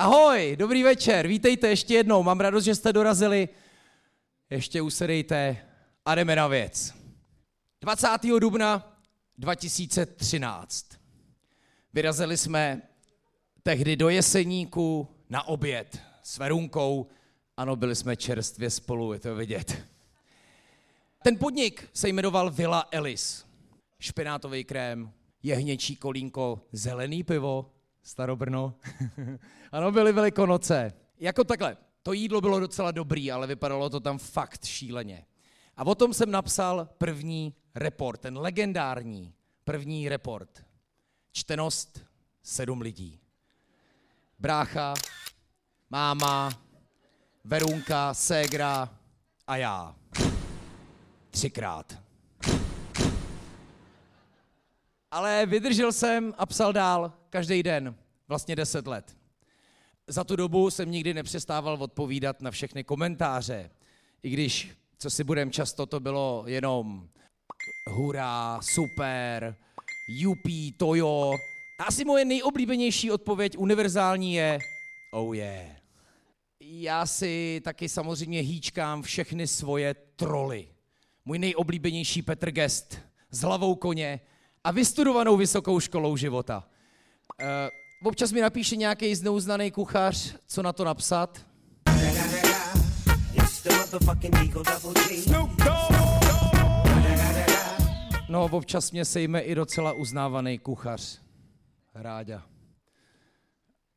Ahoj, dobrý večer, vítejte ještě jednou, mám radost, že jste dorazili. Ještě usedejte a jdeme na věc. 20. dubna 2013. Vyrazili jsme tehdy do Jeseníku na oběd s Verunkou. Ano, byli jsme čerstvě spolu, je to vidět. Ten podnik se jmenoval Villa Ellis. Špenátový krém, jehněčí kolínko, zelený pivo, Starobrno. ano, byly velikonoce. Jako takhle, to jídlo bylo docela dobrý, ale vypadalo to tam fakt šíleně. A o tom jsem napsal první report, ten legendární první report. Čtenost sedm lidí. Brácha, máma, Verunka, Ségra a já. Třikrát. Ale vydržel jsem a psal dál každý den, vlastně deset let. Za tu dobu jsem nikdy nepřestával odpovídat na všechny komentáře, i když, co si budem často, to bylo jenom hurá, super, jupí, tojo. Asi moje nejoblíbenější odpověď univerzální je oh yeah. Já si taky samozřejmě hýčkám všechny svoje troly. Můj nejoblíbenější Petr Gest s hlavou koně a vystudovanou vysokou školou života. Uh, občas mi napíše nějaký znouznaný kuchař, co na to napsat. No, občas mě sejme i docela uznávaný kuchař. Ráďa.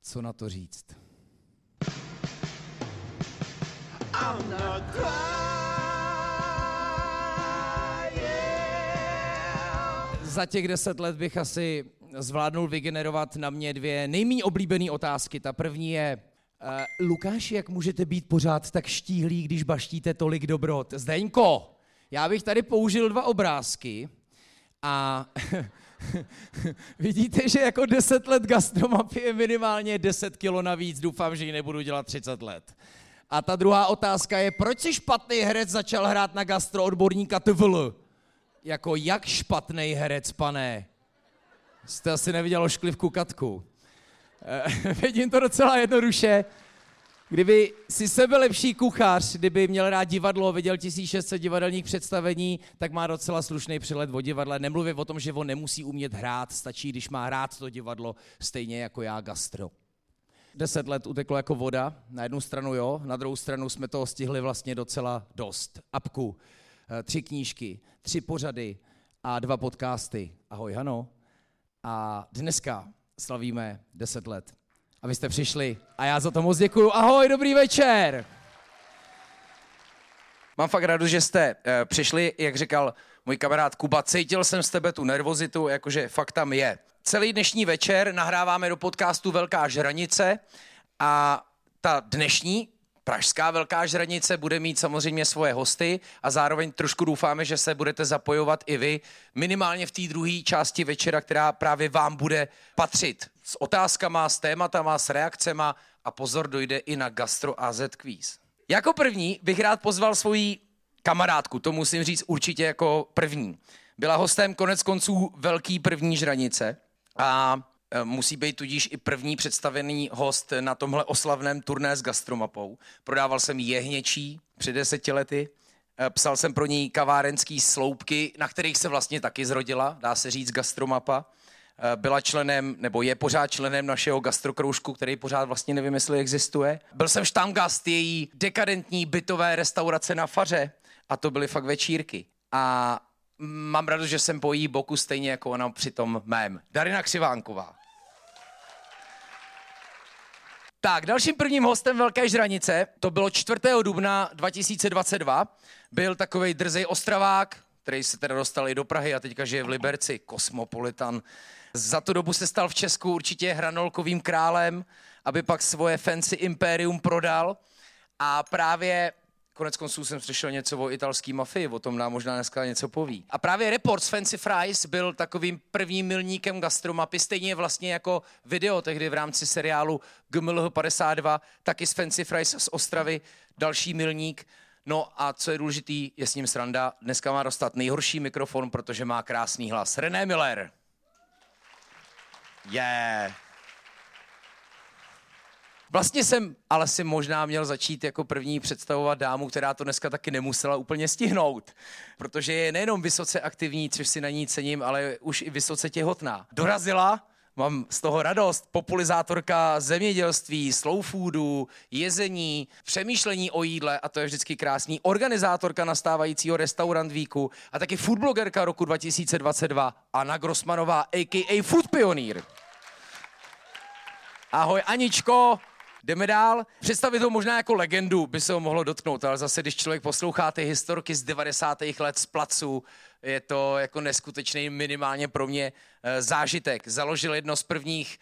Co na to říct? Za těch deset let bych asi zvládnul vygenerovat na mě dvě nejméně oblíbené otázky. Ta první je, uh, Lukáši, jak můžete být pořád tak štíhlý, když baštíte tolik dobrot? Zdeňko, já bych tady použil dva obrázky a vidíte, že jako deset let gastromapy je minimálně 10 kilo navíc, doufám, že ji nebudu dělat 30 let. A ta druhá otázka je, proč si špatný herec začal hrát na gastroodborníka TVL? Jako jak špatný herec, pane? Jste asi neviděl ošklivku Katku. E, vidím to docela jednoduše. Kdyby si sebe lepší kuchař, kdyby měl rád divadlo, viděl 1600 divadelních představení, tak má docela slušný přehled o divadle. Nemluvím o tom, že on nemusí umět hrát, stačí, když má rád to divadlo, stejně jako já gastro. Deset let uteklo jako voda, na jednu stranu jo, na druhou stranu jsme toho stihli vlastně docela dost. Apku, eh, tři knížky, tři pořady a dva podcasty. Ahoj, Hano. A dneska slavíme deset let. A vy jste přišli a já za to moc děkuju. Ahoj, dobrý večer. Mám fakt radost, že jste uh, přišli, jak říkal můj kamarád Kuba, cítil jsem z tebe tu nervozitu, jakože fakt tam je. Celý dnešní večer nahráváme do podcastu Velká žranice a ta dnešní Pražská velká žranice bude mít samozřejmě svoje hosty a zároveň trošku doufáme, že se budete zapojovat i vy, minimálně v té druhé části večera, která právě vám bude patřit. S otázkama, s tématama, s reakcema a pozor, dojde i na Gastro AZ Quiz. Jako první bych rád pozval svoji kamarádku, to musím říct určitě jako první. Byla hostem konec konců velký první žranice a musí být tudíž i první představený host na tomhle oslavném turné s gastromapou. Prodával jsem jehněčí před deseti lety, eh, psal jsem pro ní kavárenský sloupky, na kterých se vlastně taky zrodila, dá se říct, gastromapa. Eh, byla členem, nebo je pořád členem našeho gastrokroužku, který pořád vlastně nevím, jestli existuje. Byl jsem štamgast její dekadentní bytové restaurace na Faře a to byly fakt večírky. A mám radost, že jsem po jí boku stejně jako ona při tom mém. Darina Křivánková. Tak, dalším prvním hostem Velké žranice, to bylo 4. dubna 2022, byl takový drzej ostravák, který se teda dostal i do Prahy a teďka žije v Liberci, kosmopolitan. Za tu dobu se stal v Česku určitě hranolkovým králem, aby pak svoje fancy impérium prodal. A právě Konec konců jsem slyšel něco o italské mafii, o tom nám možná dneska něco poví. A právě report z Fancy Fries byl takovým prvním milníkem gastromapy, stejně vlastně jako video tehdy v rámci seriálu GMLH 52, taky z Fancy Fries z Ostravy, další milník. No a co je důležitý, je s ním sranda. Dneska má dostat nejhorší mikrofon, protože má krásný hlas. René Miller. Yeah. Vlastně jsem ale si možná měl začít jako první představovat dámu, která to dneska taky nemusela úplně stihnout, protože je nejenom vysoce aktivní, což si na ní cením, ale už i vysoce těhotná. Dorazila, mám z toho radost, populizátorka zemědělství, slow foodu, jezení, přemýšlení o jídle a to je vždycky krásný, organizátorka nastávajícího restaurant víku a taky foodblogerka roku 2022 Anna Grossmanová, a.k.a. Food Pioneer. Ahoj Aničko, Jdeme dál. Představit to možná jako legendu by se ho mohlo dotknout, ale zase, když člověk poslouchá ty historky z 90. let z placu, je to jako neskutečný minimálně pro mě eh, zážitek. Založil jedno z prvních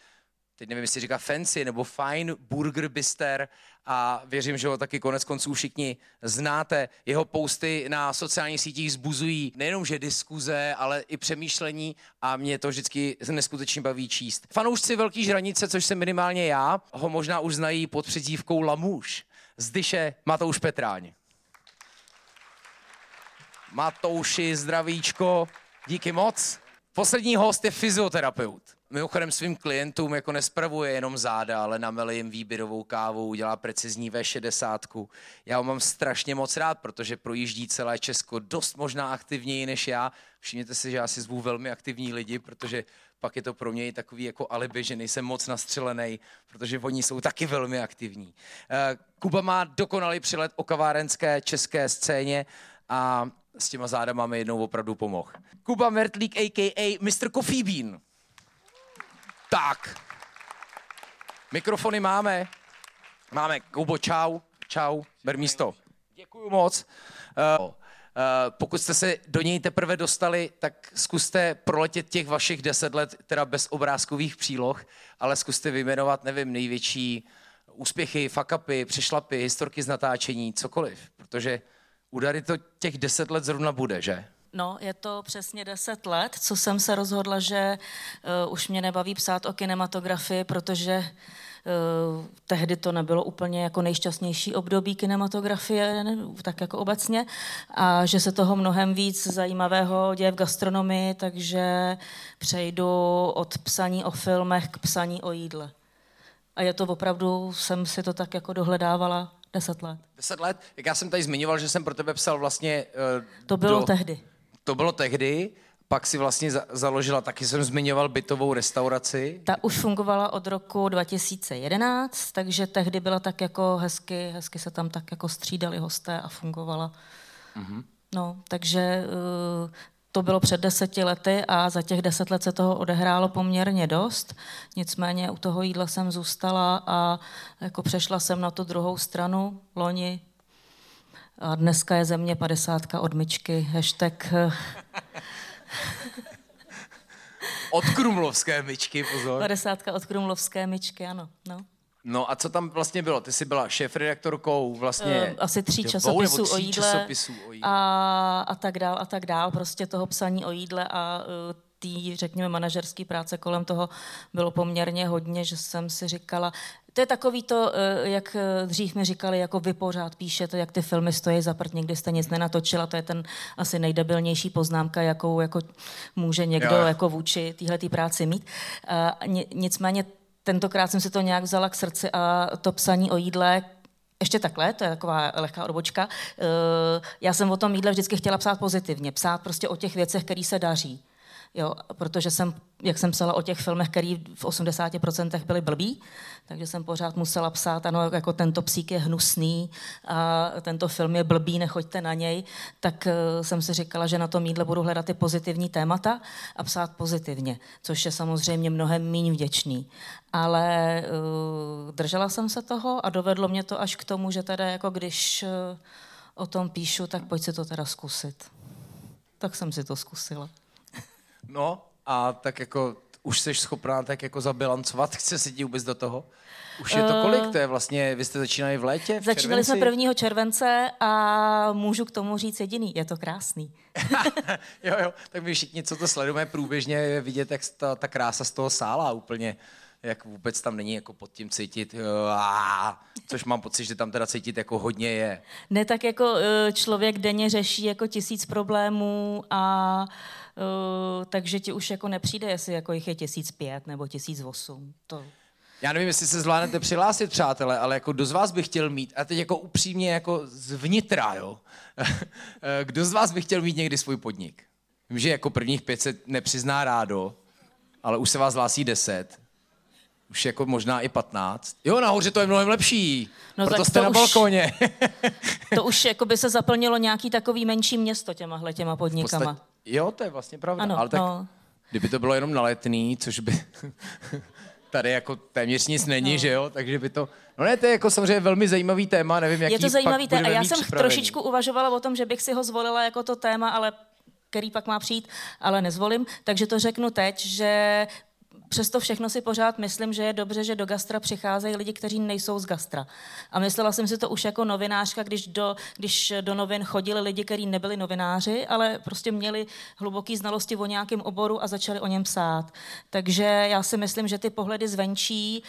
teď nevím, jestli říká fancy nebo fine burger bister a věřím, že ho taky konec konců všichni znáte. Jeho posty na sociálních sítích zbuzují nejenom že diskuze, ale i přemýšlení a mě to vždycky neskutečně baví číst. Fanoušci Velký žranice, což jsem minimálně já, ho možná už znají pod předzívkou Lamouš. Zdyše Matouš Petráň. Matouši, zdravíčko, díky moc. Poslední host je fyzioterapeut. Mimochodem svým klientům jako nespravuje jenom záda, ale namele jim výběrovou kávu, udělá precizní V60. Já ho mám strašně moc rád, protože projíždí celé Česko dost možná aktivněji než já. Všimněte si, že já si zvu velmi aktivní lidi, protože pak je to pro mě i takový jako alibi, že nejsem moc nastřelený, protože oni jsou taky velmi aktivní. Eh, Kuba má dokonalý přilet o kavárenské české scéně a s těma zádama mi jednou opravdu pomohl. Kuba Mertlík, a.k.a. Mr. Coffee Bean. Tak. Mikrofony máme. Máme. Kubo, čau. Čau. Ber místo. Děkuju moc. Uh, pokud jste se do něj teprve dostali, tak zkuste proletět těch vašich deset let, teda bez obrázkových příloh, ale zkuste vyjmenovat, nevím, největší úspěchy, fakapy, přešlapy, historky z natáčení, cokoliv. Protože udary to těch deset let zrovna bude, že? No, je to přesně deset let, co jsem se rozhodla, že uh, už mě nebaví psát o kinematografii, protože uh, tehdy to nebylo úplně jako nejšťastnější období kinematografie, ne, tak jako obecně, a že se toho mnohem víc zajímavého děje v gastronomii, takže přejdu od psaní o filmech k psaní o jídle. A je to opravdu, jsem si to tak jako dohledávala deset let. Deset let? Jak já jsem tady zmiňoval, že jsem pro tebe psal vlastně... Uh, to bylo do... tehdy to bylo tehdy, pak si vlastně za- založila, taky jsem zmiňoval bytovou restauraci. Ta už fungovala od roku 2011, takže tehdy byla tak jako hezky, hezky se tam tak jako střídali hosté a fungovala. Mm-hmm. No, takže uh, to bylo před deseti lety a za těch deset let se toho odehrálo poměrně dost. Nicméně u toho jídla jsem zůstala a jako přešla jsem na tu druhou stranu loni a dneska je země padesátka od myčky, hashtag... Eh, od krumlovské myčky, pozor. Padesátka od krumlovské myčky, ano. No. No a co tam vlastně bylo? Ty jsi byla šéf-redaktorkou vlastně... Uh, asi tří časopisů, tří o jídle, časopisů o jídle. A, a tak dál, a tak dál. Prostě toho psaní o jídle a tý, řekněme, manažerské práce kolem toho bylo poměrně hodně, že jsem si říkala, to je takový to, eh, jak eh, dřív mi říkali, jako vy pořád píšete, jak ty filmy stojí za prd, nikdy jste nic nenatočila, to je ten asi nejdebilnější poznámka, jakou jako může někdo jo. jako vůči téhle práci mít. Nicméně tentokrát jsem si to nějak vzala k srdci a to psaní o jídle, ještě takhle, to je taková lehká odbočka. Eh, já jsem o tom jídle vždycky chtěla psát pozitivně, psát prostě o těch věcech, které se daří. Jo, protože jsem, jak jsem psala o těch filmech, které v 80% byly blbý, takže jsem pořád musela psát, ano, jako tento psík je hnusný a tento film je blbý, nechoďte na něj, tak uh, jsem si říkala, že na tom jídle budu hledat ty pozitivní témata a psát pozitivně, což je samozřejmě mnohem méně vděčný. Ale uh, držela jsem se toho a dovedlo mě to až k tomu, že teda jako když uh, o tom píšu, tak pojď si to teda zkusit. Tak jsem si to zkusila. No a tak jako už jsi schopná tak jako zabilancovat, chce si ti vůbec do toho? Už je to eh, kolik? To je vlastně, vy jste začínali v létě? V Začínali červenci? jsme 1. července a můžu k tomu říct jediný, je to krásný. jo, jo, tak my všichni, co to sledujeme průběžně, vidět, jak ta, ta krása z toho sála úplně jak vůbec tam není jako pod tím cítit, což mám pocit, že tam teda cítit jako hodně je. Ne, tak jako eh, člověk denně řeší jako tisíc problémů a Uh, takže ti už jako nepřijde, jestli jako jich je tisíc pět nebo tisíc osm. To... Já nevím, jestli se zvládnete přihlásit, přátelé, ale jako kdo z vás by chtěl mít, a teď jako upřímně jako zvnitra, jo, kdo z vás by chtěl mít někdy svůj podnik? Vím, že jako prvních 500 nepřizná rádo, ale už se vás hlásí 10. Už jako možná i 15. Jo, nahoře to je mnohem lepší. No Proto jste na už, balkóně. to už jako by se zaplnilo nějaký takový menší město těmahle těma podnikama. Podstat, jo, to je vlastně pravda. Ano, ale tak, no. kdyby to bylo jenom na letný, což by tady jako téměř nic není, no. že jo, takže by to... No ne, to je jako samozřejmě velmi zajímavý téma, nevím, jaký Je to zajímavý téma a já jsem trošičku uvažovala o tom, že bych si ho zvolila jako to téma, ale který pak má přijít, ale nezvolím. Takže to řeknu teď, že přesto všechno si pořád myslím, že je dobře, že do gastra přicházejí lidi, kteří nejsou z gastra. A myslela jsem si to už jako novinářka, když do, když do novin chodili lidi, kteří nebyli novináři, ale prostě měli hluboké znalosti o nějakém oboru a začali o něm psát. Takže já si myslím, že ty pohledy zvenčí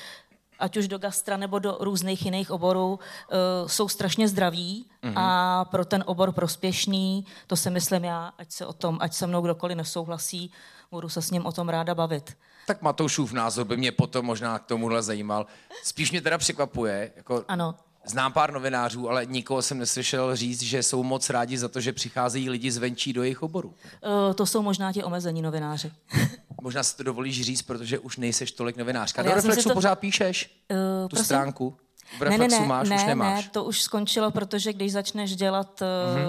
ať už do gastra nebo do různých jiných oborů, uh, jsou strašně zdraví mm-hmm. a pro ten obor prospěšný, to si myslím já, ať se o tom, ať se mnou kdokoliv nesouhlasí, budu se s ním o tom ráda bavit. Tak Matoušův názor by mě potom možná k tomuhle zajímal. Spíš mě teda překvapuje, jako ano. Znám pár novinářů, ale nikoho jsem neslyšel říct, že jsou moc rádi za to, že přicházejí lidi zvenčí do jejich oboru. Uh, to jsou možná ti omezení novináři. možná si to dovolíš říct, protože už nejseš tolik novinářka. Do Reflexu to... pořád píšeš uh, tu prosím? stránku? V reflexu ne, ne, máš, ne, už nemáš. Ne, to už skončilo, protože když začneš dělat mm-hmm.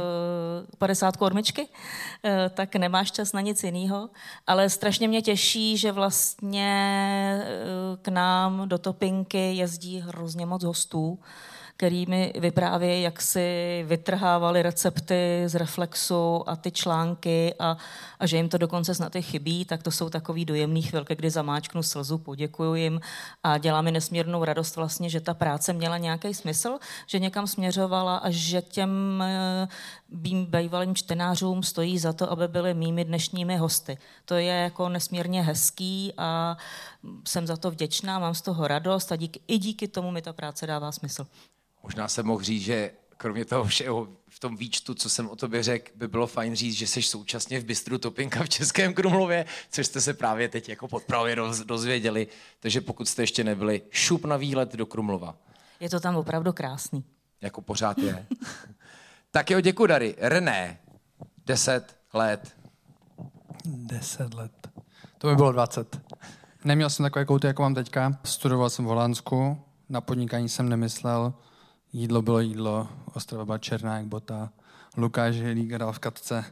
uh, 50 kormičky, uh, tak nemáš čas na nic jiného. Ale strašně mě těší, že vlastně uh, k nám do Topinky jezdí hrozně moc hostů který mi vyprávějí, jak si vytrhávali recepty z reflexu a ty články a, a že jim to dokonce snad i chybí, tak to jsou takový dojemný chvilky, kdy zamáčknu slzu, poděkuju jim a dělá mi nesmírnou radost vlastně, že ta práce měla nějaký smysl, že někam směřovala a že těm eh, bývalým čtenářům stojí za to, aby byly mými dnešními hosty. To je jako nesmírně hezký a jsem za to vděčná, mám z toho radost a díky, i díky tomu mi ta práce dává smysl. Možná jsem mohl říct, že kromě toho všeho v tom výčtu, co jsem o tobě řekl, by bylo fajn říct, že jsi současně v bistru Topinka v Českém Krumlově, což jste se právě teď jako podpravě dozvěděli. Takže pokud jste ještě nebyli, šup na výlet do Krumlova. Je to tam opravdu krásný. Jako pořád je. tak jo, děkuji, Dary. René, deset let. Deset let. To by bylo dvacet. Neměl jsem takové kouty, jako mám teďka. Studoval jsem v Holandsku. Na podnikání jsem nemyslel Jídlo bylo jídlo, Ostrava byla černá jak bota, Lukáš Helík hrál v katce.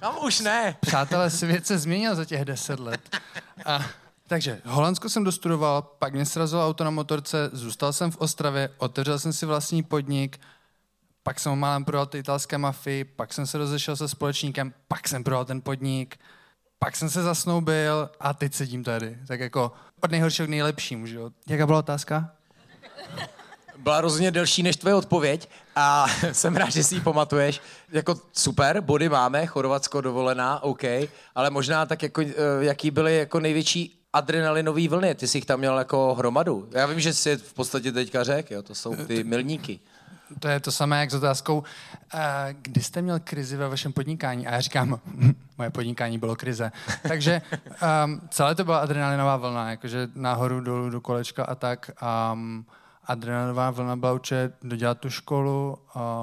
Kam už ne? Přátelé, svět se změnil za těch deset let. A, takže Holandsko jsem dostudoval, pak mě srazilo auto na motorce, zůstal jsem v Ostravě, otevřel jsem si vlastní podnik, pak jsem málem prodal ty italské mafii, pak jsem se rozešel se společníkem, pak jsem prodal ten podnik, pak jsem se zasnoubil a teď sedím tady. Tak jako od nejhoršího k nejlepšímu, že jo? Jaká byla otázka? Byla rozhodně delší než tvoje odpověď a jsem rád, že si ji pamatuješ. Jako super, body máme, Chorvatsko dovolená, OK, ale možná tak jako, eh, jaký byly jako největší adrenalinové vlny, ty jsi jich tam měl jako hromadu. Já vím, že jsi v podstatě teďka řekl, jo, to jsou ty milníky. To je to samé jak s otázkou, uh, kdy jste měl krizi ve vašem podnikání? A já říkám, moje podnikání bylo krize. Takže um, celé to byla adrenalinová vlna, jakože nahoru, dolů, do kolečka a tak. Um, adrenalinová vlna byla určitě dodělat tu školu.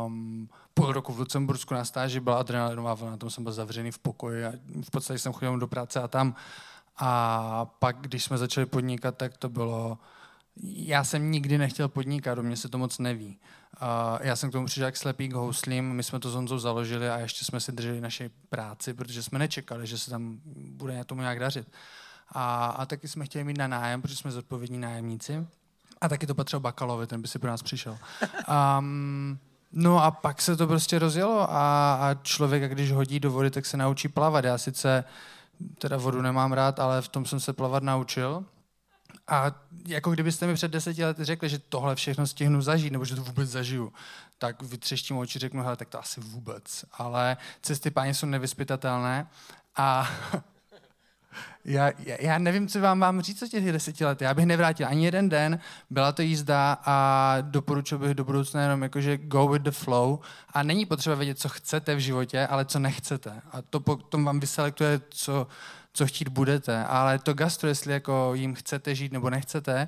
Um, půl roku v Lucembursku na stáži byla adrenalinová vlna, tam jsem byl zavřený v pokoji a v podstatě jsem chodil do práce a tam. A pak, když jsme začali podnikat, tak to bylo... Já jsem nikdy nechtěl podnikat, o mě se to moc neví. Uh, já jsem k tomu přišel jak slepý k houslím, my jsme to s Honzou založili a ještě jsme si drželi naši práci, protože jsme nečekali, že se tam bude tomu nějak dařit. A, a taky jsme chtěli mít na nájem, protože jsme zodpovědní nájemníci. A taky to patřilo Bakalovi, ten by si pro nás přišel. Um, no a pak se to prostě rozjelo a, a člověk, když hodí do vody, tak se naučí plavat. Já sice teda vodu nemám rád, ale v tom jsem se plavat naučil. A jako kdybyste mi před deseti lety řekli, že tohle všechno stihnu zažít, nebo že to vůbec zažiju, tak vytřeštím oči, řeknu, hele, tak to asi vůbec. Ale cesty páně jsou nevyspytatelné a já, já nevím, co vám mám říct o těch deseti let. Já bych nevrátil ani jeden den, byla to jízda a doporučil bych do budoucna jenom jakože go with the flow a není potřeba vědět, co chcete v životě, ale co nechcete. A to potom vám vyselektuje, co, co chtít budete, ale to gastro, jestli jako jim chcete žít nebo nechcete,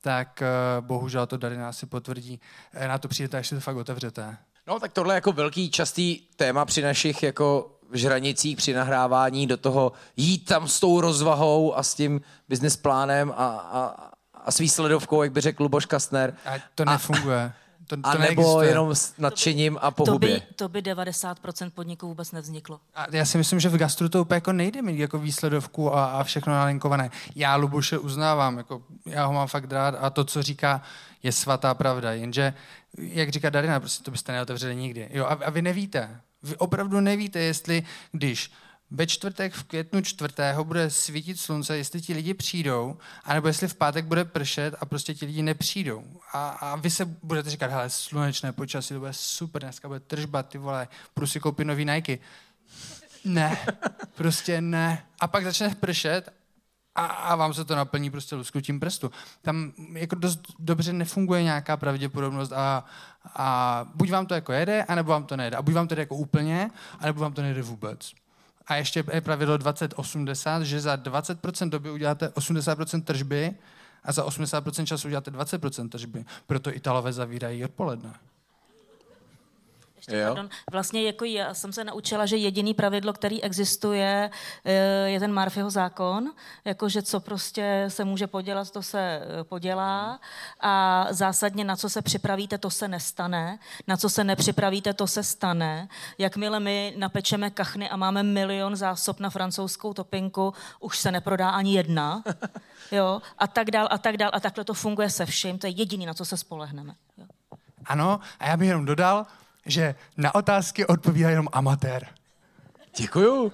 tak uh, bohužel to nás si potvrdí. Eh, na to přijdete, až si to fakt otevřete. No tak tohle je jako velký častý téma při našich jako žranicích, při nahrávání do toho jít tam s tou rozvahou a s tím business plánem a, a, a s výsledovkou, jak by řekl Luboš Kastner. A to nefunguje. A, to, to a nebo neexistuje. jenom s nadšením a po to by, to by 90% podniků vůbec nevzniklo. A já si myslím, že v gastru to úplně jako nejde mít jako výsledovku a, a všechno nalinkované. Já Luboše uznávám, jako já ho mám fakt rád a to, co říká, je svatá pravda. Jenže, jak říká Darina, prostě to byste neotevřeli nikdy. Jo, a, a vy nevíte. Vy opravdu nevíte, jestli když ve čtvrtek v květnu čtvrtého bude svítit slunce, jestli ti lidi přijdou, anebo jestli v pátek bude pršet a prostě ti lidi nepřijdou. A, a vy se budete říkat, hele, slunečné počasí, to bude super, dneska bude tržba, ty vole, půjdu si koupit nový Nike. Ne, prostě ne. A pak začne pršet a, a vám se to naplní prostě lusknutím prstu. Tam jako dost dobře nefunguje nějaká pravděpodobnost a, a buď vám to jako jede, anebo vám to nejde. A buď vám to jde jako úplně, anebo vám to nejde vůbec. A ještě je pravidlo 20-80, že za 20% doby uděláte 80% tržby a za 80% času uděláte 20% tržby. Proto Italové zavírají odpoledne. Ještě, pardon. Vlastně jako já jsem se naučila, že jediný pravidlo, který existuje, eh, je ten Murphyho zákon, jako že co prostě se může podělat, to se eh, podělá a zásadně na co se připravíte, to se nestane, na co se nepřipravíte, to se stane. Jakmile my napečeme kachny a máme milion zásob na francouzskou topinku, už se neprodá ani jedna, jo, a tak dál, a tak dál, a takhle to funguje se vším, to je jediný, na co se spolehneme. Jo. Ano, a já bych jenom dodal, že na otázky odpovídá jenom amatér. Děkuju.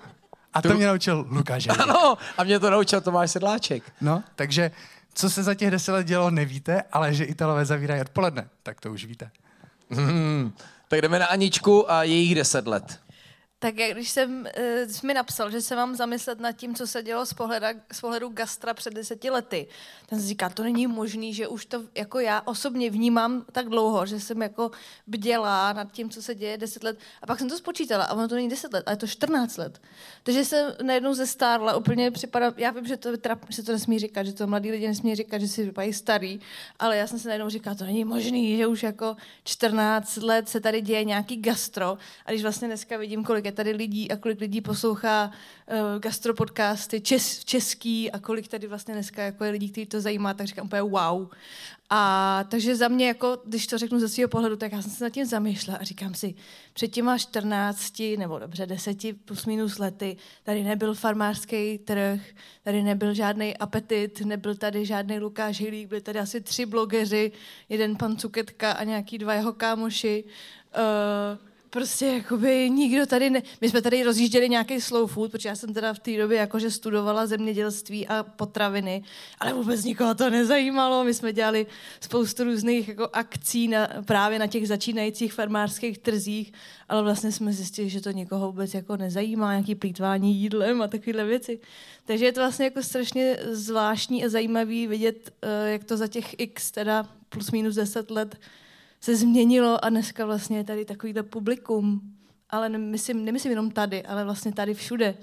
A to tu... mě naučil Lukáš. Ano, a mě to naučil Tomáš Sedláček. No, takže co se za těch deset let dělo, nevíte, ale že Italové zavírají odpoledne, tak to už víte. Hmm, tak jdeme na Aničku a jejich deset let. Tak jak když jsem uh, mi napsal, že se mám zamyslet nad tím, co se dělo z, pohleda, z pohledu gastra před deseti lety, ten si říká, to není možný, že už to jako já osobně vnímám tak dlouho, že jsem jako bděla nad tím, co se děje deset let. A pak jsem to spočítala a ono to není deset let, ale je to 14 let. Takže jsem najednou ze stárla úplně připadá, já vím, že to, trap, že to nesmí říkat, že to mladí lidi nesmí říkat, že si vypadají starý, ale já jsem se najednou říkala, to není možný, že už jako 14 let se tady děje nějaký gastro a když vlastně dneska vidím, kolik je tady lidí a kolik lidí poslouchá uh, gastropodcasty čes, český a kolik tady vlastně dneska jako je lidí, kteří to zajímá, tak říkám úplně wow. A takže za mě, jako, když to řeknu ze svého pohledu, tak já jsem se nad tím zamýšlela a říkám si, před těma 14, nebo dobře 10 plus minus lety, tady nebyl farmářský trh, tady nebyl žádný apetit, nebyl tady žádný Lukáš Hilík, byli tady asi tři blogeři, jeden pan Cuketka a nějaký dva jeho kámoši. Uh, prostě jakoby nikdo tady, ne... my jsme tady rozjížděli nějaký slow food, protože já jsem teda v té době jakože studovala zemědělství a potraviny, ale vůbec nikoho to nezajímalo. My jsme dělali spoustu různých jako akcí na, právě na těch začínajících farmářských trzích, ale vlastně jsme zjistili, že to nikoho vůbec jako nezajímá, nějaký plítvání jídlem a takovéhle věci. Takže je to vlastně jako strašně zvláštní a zajímavý vidět, eh, jak to za těch x, teda plus minus 10 let se změnilo a dneska vlastně je tady takovýhle publikum. Ale nemyslím, nemyslím jenom tady, ale vlastně tady všude.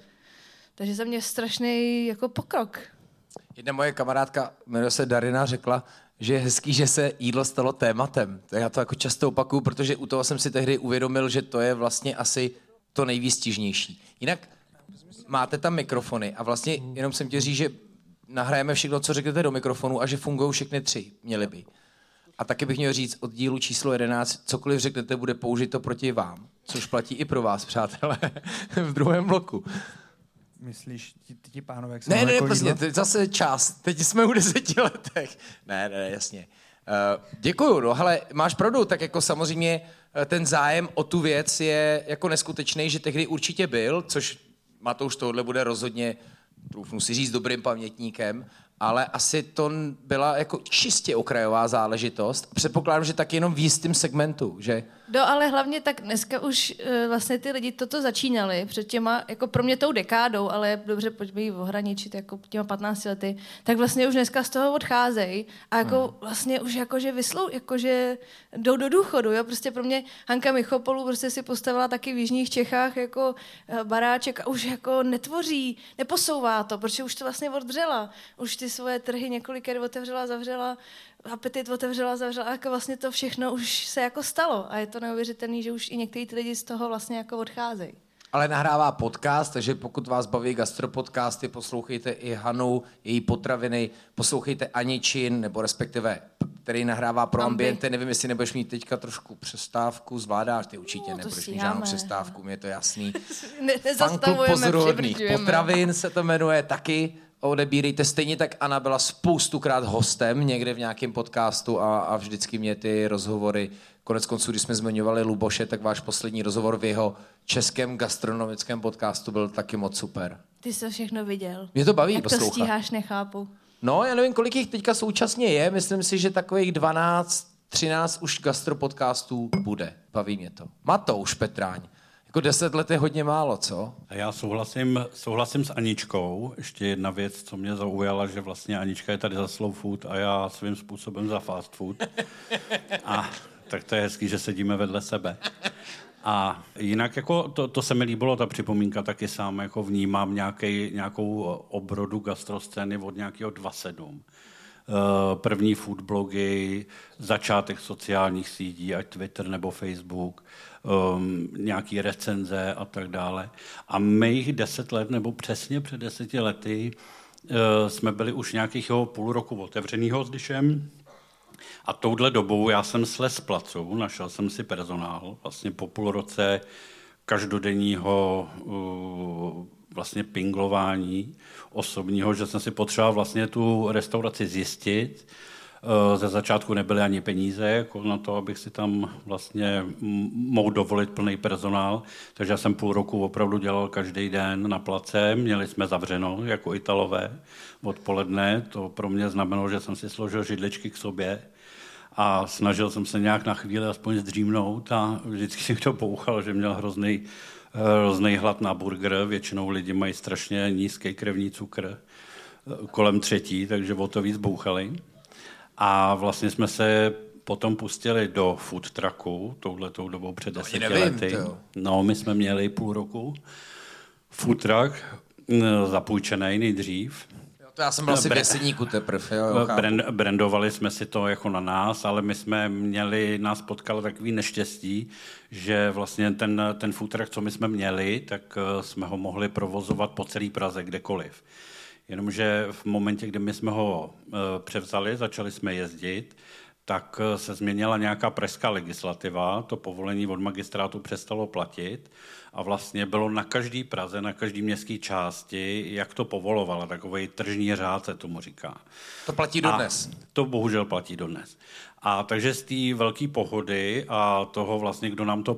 Takže za mě strašný jako pokrok. Jedna moje kamarádka, jmenuje se Darina, řekla, že je hezký, že se jídlo stalo tématem. Já to jako často opakuju, protože u toho jsem si tehdy uvědomil, že to je vlastně asi to nejvýstižnější. Jinak máte tam mikrofony a vlastně jenom jsem tě říct, že nahrajeme všechno, co řeknete do mikrofonu a že fungují všechny tři. Měly by. A taky bych měl říct od dílu číslo 11, cokoliv řeknete, bude použito proti vám. Což platí i pro vás, přátelé, v druhém bloku. Myslíš, ti, ti pánové, jak se Ne, ne, ne, prostě, teď zase čas. Teď jsme u deseti letech. Ne, ne, jasně. Uh, děkuju, no, ale máš pravdu, tak jako samozřejmě eh, ten zájem o tu věc je jako neskutečný, že tehdy určitě byl, což Matouš tohle bude rozhodně, troufnu si říct, dobrým pamětníkem, ale asi to byla jako čistě okrajová záležitost. Předpokládám, že tak jenom v jistém segmentu, že No ale hlavně tak dneska už uh, vlastně ty lidi toto začínali před těma, jako pro mě tou dekádou, ale dobře, pojďme ji ohraničit jako těma 15 lety, tak vlastně už dneska z toho odcházejí a jako hmm. vlastně už jakože vyslou, jakože jdou do důchodu, jo, prostě pro mě Hanka Michopolu prostě si postavila taky v Jižních Čechách jako uh, baráček a už jako netvoří, neposouvá to, protože už to vlastně odřela, už ty svoje trhy několikrát otevřela, zavřela, apetit otevřela, zavřela, jako vlastně to všechno už se jako stalo a je to neuvěřitelné, že už i někteří ty lidi z toho vlastně jako odcházejí. Ale nahrává podcast, takže pokud vás baví gastropodcasty, poslouchejte i Hanu, její potraviny, poslouchejte Aničin, nebo respektive, který nahrává pro Ambiente. Nevím, jestli nebudeš mít teďka trošku přestávku, zvládáš ty určitě, no, nebudeš mít žádnou přestávku, mi je to jasný. ne, Fanklub pozoruhodných potravin se to jmenuje taky odebírejte. Stejně tak Anna byla spoustukrát hostem někde v nějakém podcastu a, a vždycky mě ty rozhovory, konec konců, když jsme zmiňovali Luboše, tak váš poslední rozhovor v jeho českém gastronomickém podcastu byl taky moc super. Ty jsi to všechno viděl. Mě to baví Jak poslouchat. to stíháš, nechápu. No, já nevím, kolik jich teďka současně je. Myslím si, že takových 12, 13 už gastropodcastů bude. Baví mě to. Matouš Petráň. Jako deset let je hodně málo, co? Já souhlasím, souhlasím s Aničkou. Ještě jedna věc, co mě zaujala, že vlastně Anička je tady za slow food a já svým způsobem za fast food. A tak to je hezký, že sedíme vedle sebe. A jinak jako to, to se mi líbilo, ta připomínka taky sám jako vnímám nějaký, nějakou obrodu gastroscény od nějakého 2.7. Eh, první food blogy, začátek sociálních sítí, ať Twitter nebo Facebook, um, nějaký recenze a tak dále. A mých deset let, nebo přesně před deseti lety, uh, jsme byli už nějakých půl roku otevřenýho s Dyšem, a touhle dobou já jsem slez placu, našel jsem si personál, vlastně po půl roce každodenního uh, vlastně pinglování osobního, že jsem si potřeboval vlastně tu restauraci zjistit, ze začátku nebyly ani peníze jako na to, abych si tam vlastně mohl dovolit plný personál, takže já jsem půl roku opravdu dělal každý den na place, měli jsme zavřeno jako Italové odpoledne, to pro mě znamenalo, že jsem si složil židličky k sobě a snažil jsem se nějak na chvíli aspoň zdřímnout a vždycky si to pouchal, že měl hrozný, eh, hrozný hlad na burger, většinou lidi mají strašně nízký krevní cukr eh, kolem třetí, takže o to víc bouchali. A vlastně jsme se potom pustili do food trucku, touhletou dobou před deseti nevím, lety. To. No, my jsme měli půl roku food truck, zapůjčený nejdřív. Jo, to já jsem byl asi v jeseníku teprve. Jo, jo, brand, brandovali jsme si to jako na nás, ale my jsme měli, nás potkalo takový neštěstí, že vlastně ten, ten food truck, co my jsme měli, tak eh, jsme ho mohli provozovat po celé Praze, kdekoliv. Jenomže v momentě, kdy my jsme ho eh, převzali, začali jsme jezdit, tak eh, se změnila nějaká pražská legislativa, to povolení od magistrátu přestalo platit a vlastně bylo na každý Praze, na každý městské části, jak to povolovala, takový tržní řád se tomu říká. To platí dodnes. A to bohužel platí dodnes. A takže z té velké pohody a toho vlastně, kdo nám to,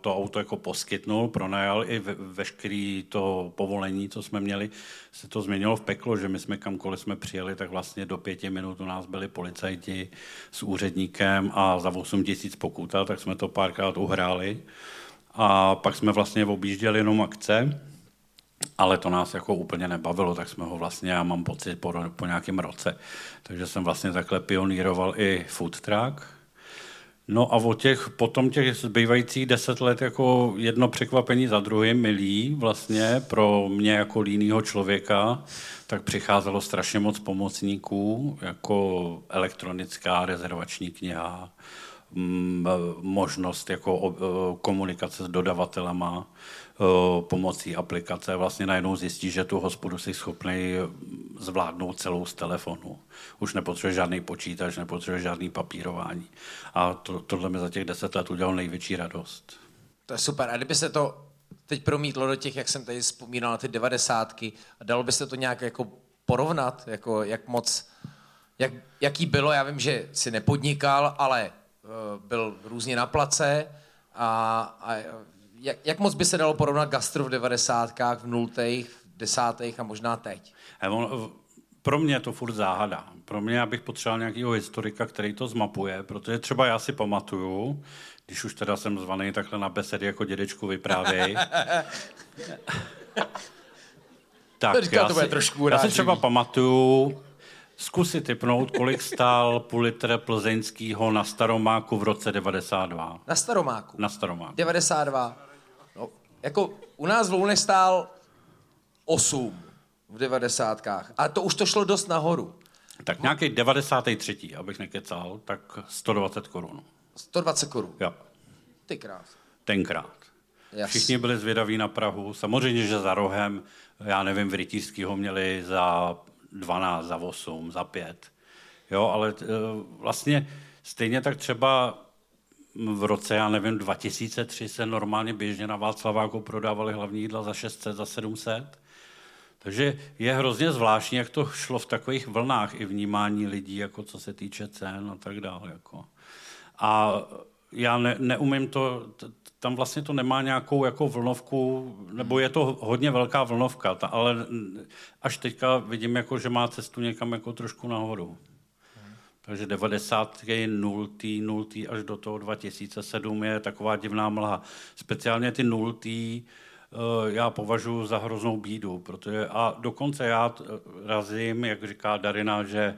to auto jako poskytnul, pronajal i ve, veškerý to povolení, co jsme měli, se to změnilo v peklo, že my jsme kamkoliv jsme přijeli, tak vlastně do pěti minut u nás byli policajti s úředníkem a za 8 tisíc pokuta, tak jsme to párkrát uhráli. A pak jsme vlastně objížděli jenom akce, ale to nás jako úplně nebavilo, tak jsme ho vlastně, já mám pocit, po, po nějakém roce. Takže jsem vlastně takhle pioníroval i food truck. No a o těch, potom těch zbývajících deset let jako jedno překvapení za druhým milý vlastně pro mě jako línýho člověka, tak přicházelo strašně moc pomocníků, jako elektronická rezervační kniha, možnost jako komunikace s dodavatelema, pomocí aplikace vlastně najednou zjistí, že tu hospodu si schopný zvládnout celou z telefonu. Už nepotřebuje žádný počítač, nepotřebuje žádný papírování. A to, tohle mi za těch deset let udělalo největší radost. To je super. A kdyby se to teď promítlo do těch, jak jsem tady vzpomínal, na ty devadesátky, dalo by se to nějak jako porovnat, jako jak moc, jak, jaký bylo, já vím, že si nepodnikal, ale uh, byl různě na place a, a jak, jak moc by se dalo porovnat gastro v devadesátkách, v nultých, v desátých a možná teď? On, pro mě je to furt záhada. Pro mě bych potřeboval nějakého historika, který to zmapuje, protože třeba já si pamatuju, když už teda jsem zvaný takhle na besedy jako dědečku vyprávěj. tak, to říká, já, to si, trošku já si třeba pamatuju, zkusit typnout, kolik stál půl litr plzeňského na Staromáku v roce 92. Na Staromáku? Na Staromáku. 92. Jako u nás v Lounech stál 8 v devadesátkách. A to už to šlo dost nahoru. Tak nějaký 93. abych nekecal, tak 120 korun. 120 korun? Jo. Ty krás. Tenkrát. Yes. Všichni byli zvědaví na Prahu. Samozřejmě, že za rohem, já nevím, v Rytířský ho měli za 12, za 8, za 5. Jo, ale e, vlastně stejně tak třeba v roce, já nevím, 2003 se normálně běžně na Václaváku prodávali hlavní jídla za 600, za 700. Takže je hrozně zvláštní, jak to šlo v takových vlnách i vnímání lidí, jako co se týče cen a tak dále. Jako. A já ne, neumím to, tam vlastně to nemá nějakou jako vlnovku, nebo je to hodně velká vlnovka, ta, ale až teďka vidím, jako, že má cestu někam jako trošku nahoru. Takže 90. 0. 0. až do toho 2007 je taková divná mlha. Speciálně ty 0. Eh, já považuji za hroznou bídu, protože a dokonce já razím, jak říká Darina, že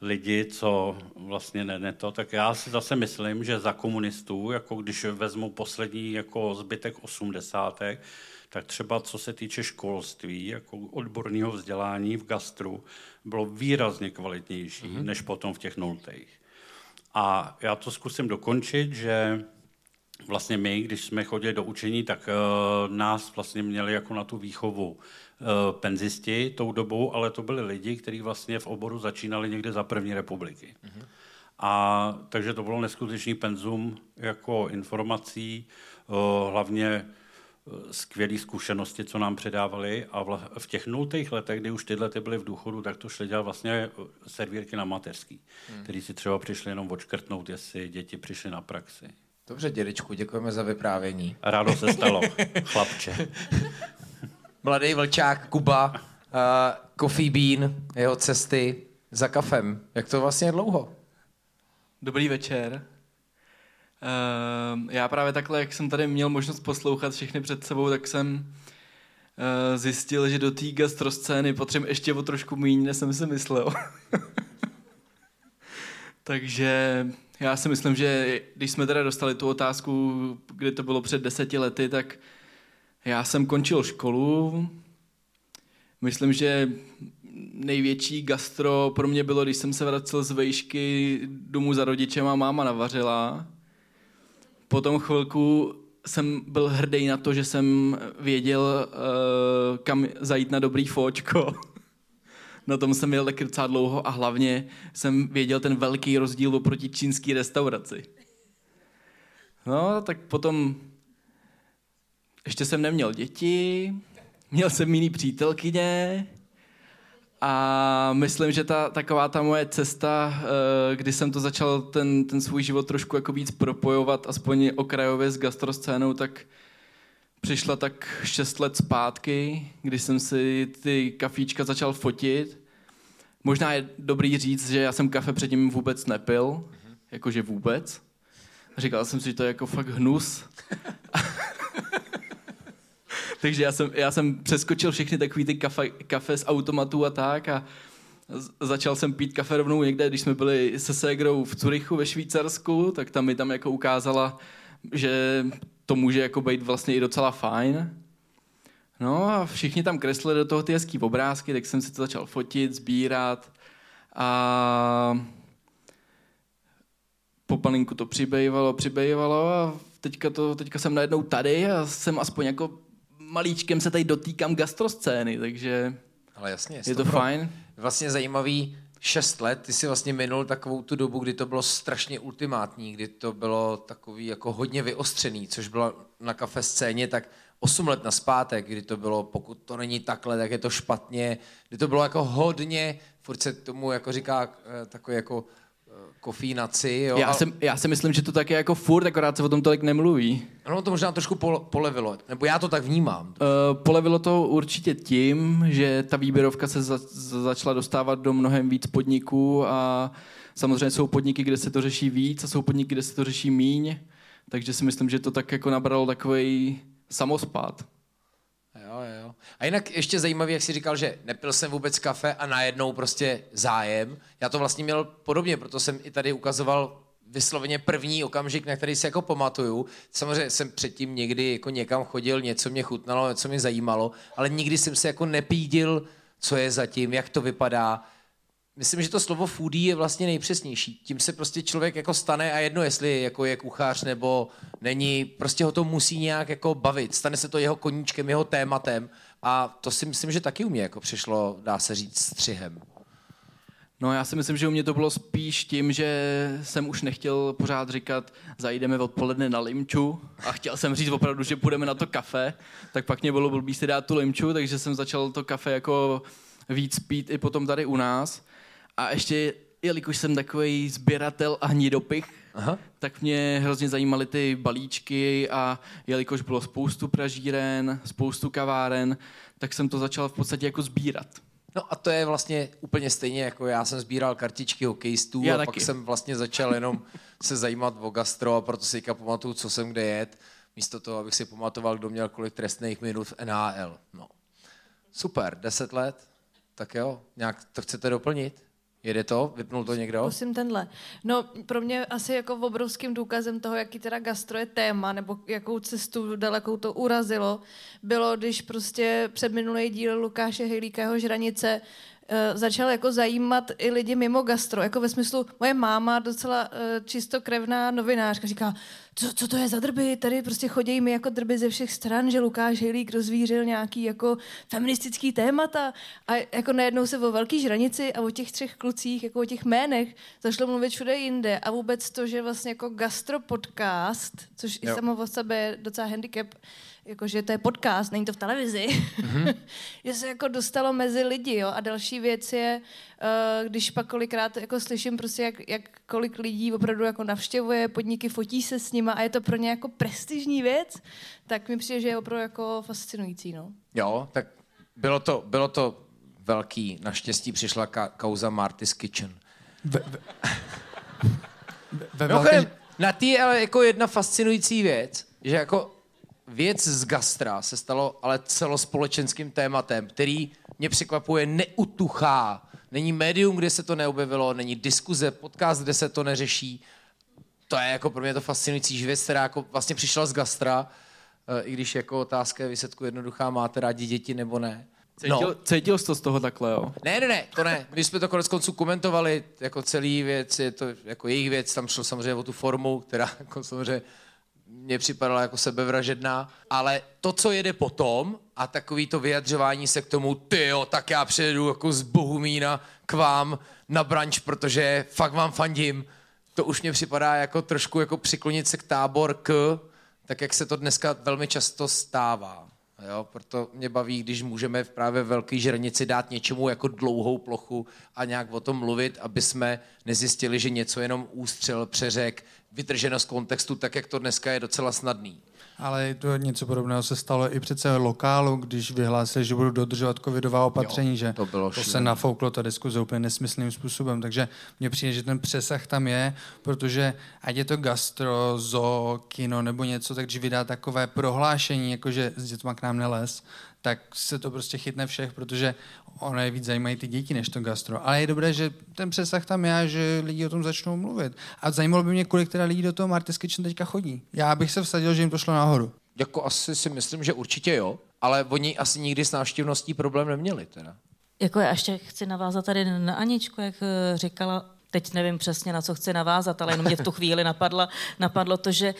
lidi, co vlastně ne, ne to, tak já si zase myslím, že za komunistů, jako když vezmu poslední jako zbytek osmdesátek, tak třeba co se týče školství, jako odborného vzdělání v gastru, bylo výrazně kvalitnější mm-hmm. než potom v těch nultých. A já to zkusím dokončit, že vlastně my, když jsme chodili do učení, tak uh, nás vlastně měli jako na tu výchovu uh, penzisti tou dobou, ale to byli lidi, kteří vlastně v oboru začínali někde za první republiky. Mm-hmm. A takže to bylo neskutečný penzum jako informací, uh, hlavně skvělé zkušenosti, co nám předávali a v těch nultých letech, kdy už tyhle ty byly v důchodu, tak to šli dělat vlastně servírky na mateřský, hmm. který si třeba přišli jenom odškrtnout, jestli děti přišly na praxi. Dobře, dědečku, děkujeme za vyprávění. Rádo se stalo, chlapče. Mladý vlčák Kuba, uh, Coffee Bean, jeho cesty za kafem. Jak to vlastně je dlouho? Dobrý večer. Uh, já právě takhle, jak jsem tady měl možnost poslouchat všechny před sebou, tak jsem uh, zjistil, že do té gastroscény potřebuji ještě o trošku méně, než jsem si myslel. Takže já si myslím, že když jsme teda dostali tu otázku, kdy to bylo před deseti lety, tak já jsem končil školu. Myslím, že největší gastro pro mě bylo, když jsem se vracel z vejšky domů za rodičem a máma navařila. Potom chvilku jsem byl hrdý na to, že jsem věděl, uh, kam zajít na dobrý fočko na tom jsem jel taky docela dlouho a hlavně jsem věděl ten velký rozdíl oproti čínské restauraci. No, tak potom ještě jsem neměl děti, měl jsem jiný přítelkyně a myslím, že ta taková ta moje cesta, eh, kdy jsem to začal ten, ten svůj život trošku jako víc propojovat, aspoň okrajově s gastroscénou, tak přišla tak 6 let zpátky, kdy jsem si ty kafíčka začal fotit. Možná je dobrý říct, že já jsem kafe předtím vůbec nepil, jakože vůbec. Říkal jsem si, že to je jako fakt hnus. Takže já jsem, já jsem přeskočil všechny takové ty kafe, kafe z automatů a tak a začal jsem pít kafe rovnou někde, když jsme byli se Segrou v Curychu ve Švýcarsku, tak tam mi tam jako ukázala, že to může jako být vlastně i docela fajn. No a všichni tam kreslili do toho ty hezký obrázky, tak jsem si to začal fotit, sbírat a po paninku to přibývalo, přibývalo a teďka, to, teďka jsem najednou tady a jsem aspoň jako malíčkem se tady dotýkám gastroscény, takže Ale jasně, je to fajn. Vlastně zajímavý, šest let, ty si vlastně minul takovou tu dobu, kdy to bylo strašně ultimátní, kdy to bylo takový jako hodně vyostřený, což bylo na kafe scéně, tak 8 let na zpátek, kdy to bylo, pokud to není takhle, tak je to špatně, kdy to bylo jako hodně, furt se tomu jako říká eh, takový jako kofínaci. Jo, já, si, já si myslím, že to tak je jako furt, akorát se o tom tolik nemluví. Ano, to možná trošku polevilo, nebo já to tak vnímám. Uh, polevilo to určitě tím, že ta výběrovka se za, začala dostávat do mnohem víc podniků a samozřejmě jsou podniky, kde se to řeší víc a jsou podniky, kde se to řeší míň, takže si myslím, že to tak jako nabralo takový samospát. Jo, jo. A jinak ještě zajímavý, jak jsi říkal, že nepil jsem vůbec kafe a najednou prostě zájem. Já to vlastně měl podobně, proto jsem i tady ukazoval vysloveně první okamžik, na který se jako pamatuju. Samozřejmě jsem předtím někdy jako někam chodil, něco mě chutnalo, něco mě zajímalo, ale nikdy jsem se jako nepídil, co je zatím, jak to vypadá myslím, že to slovo foodie je vlastně nejpřesnější. Tím se prostě člověk jako stane a jedno, jestli jako je kuchař nebo není, prostě ho to musí nějak jako bavit. Stane se to jeho koníčkem, jeho tématem a to si myslím, že taky u mě jako přišlo, dá se říct, střihem. No já si myslím, že u mě to bylo spíš tím, že jsem už nechtěl pořád říkat, zajdeme odpoledne na limču a chtěl jsem říct opravdu, že půjdeme na to kafe, tak pak mě bylo blbý si dát tu limču, takže jsem začal to kafe jako víc pít i potom tady u nás. A ještě, jelikož jsem takový sběratel a hnidopich, Aha. tak mě hrozně zajímaly ty balíčky a jelikož bylo spoustu pražíren, spoustu kaváren, tak jsem to začal v podstatě jako sbírat. No a to je vlastně úplně stejně, jako já jsem sbíral kartičky hokejistů já a taky. pak jsem vlastně začal jenom se zajímat o gastro a proto si pamatuju, co jsem kde jet, místo toho, abych si pamatoval, kdo měl kolik trestných minut v NHL. No. Super, deset let, tak jo, nějak to chcete doplnit? Jede to? Vypnul to někdo? Musím tenhle. No, pro mě asi jako obrovským důkazem toho, jaký teda gastro je téma, nebo jakou cestu dalekou to urazilo, bylo, když prostě před minulý díl Lukáše Hejlíka žranice uh, začal jako zajímat i lidi mimo gastro. Jako ve smyslu, moje máma, docela uh, čistokrevná novinářka, říká, co, co to je za drby, tady prostě chodí mi jako drby ze všech stran, že Lukáš Hejlík rozvířil nějaký jako feministický témata a jako najednou se o velký žranici a o těch třech klucích, jako o těch jménech zašlo mluvit všude jinde a vůbec to, že vlastně jako gastro podcast, což jo. i samo o sebe je docela handicap, jakože to je podcast, není to v televizi, mm-hmm. že se jako dostalo mezi lidi, jo, a další věc je, uh, když pak kolikrát jako slyším prostě, jak, jak kolik lidí opravdu jako navštěvuje podniky, fotí se s nima a je to pro ně jako prestižní věc, tak mi přijde, že je opravdu jako fascinující, no. Jo, tak bylo to, bylo to velký, naštěstí přišla ka- kauza Marty's Kitchen. Ve, ve, ve velké... Na té ale jako jedna fascinující věc, že jako věc z gastra se stalo ale celospolečenským tématem, který mě překvapuje neutuchá. Není médium, kde se to neobjevilo, není diskuze, podcast, kde se to neřeší. To je jako pro mě to fascinující věc, která jako vlastně přišla z gastra, eh, i když jako otázka je výsledku jednoduchá, máte rádi děti nebo ne. Cítil, no. cítil jsi to z toho takhle, jo? Ne, ne, ne, to ne. My jsme to konec konců komentovali, jako celý věc, je to jako jejich věc, tam šlo samozřejmě o tu formu, která jako samozřejmě mě připadala jako sebevražedná, ale to, co jede potom a takový to vyjadřování se k tomu, ty jo, tak já přijedu jako z Bohumína k vám na branč, protože fakt vám fandím, to už mě připadá jako trošku jako přiklonit se k tábor k, tak jak se to dneska velmi často stává. Jo, proto mě baví, když můžeme v právě velké žranici dát něčemu jako dlouhou plochu a nějak o tom mluvit, aby jsme nezjistili, že něco jenom ústřel, přeřek, vytrženo z kontextu, tak jak to dneska je docela snadný. Ale to něco podobného se stalo i přece lokálu, když vyhlásil, že budou dodržovat covidová opatření, jo, že to, bylo to se nafouklo ta diskuze úplně nesmyslným způsobem. Takže mně přijde, že ten přesah tam je, protože ať je to gastro, zo, kino nebo něco, tak když vydá takové prohlášení, jako že s dětma k nám neles, tak se to prostě chytne všech, protože ono je víc zajímají ty děti než to gastro. Ale je dobré, že ten přesah tam je, že lidi o tom začnou mluvit. A zajímalo by mě, kolik teda lidí do toho Marty's Kitchen teďka chodí. Já bych se vsadil, že jim to šlo nahoru. Jako asi si myslím, že určitě jo, ale oni asi nikdy s návštěvností problém neměli teda. Jako já ještě chci navázat tady na Aničku, jak eh, říkala, teď nevím přesně, na co chci navázat, ale jenom mě v tu chvíli napadlo, napadlo to, že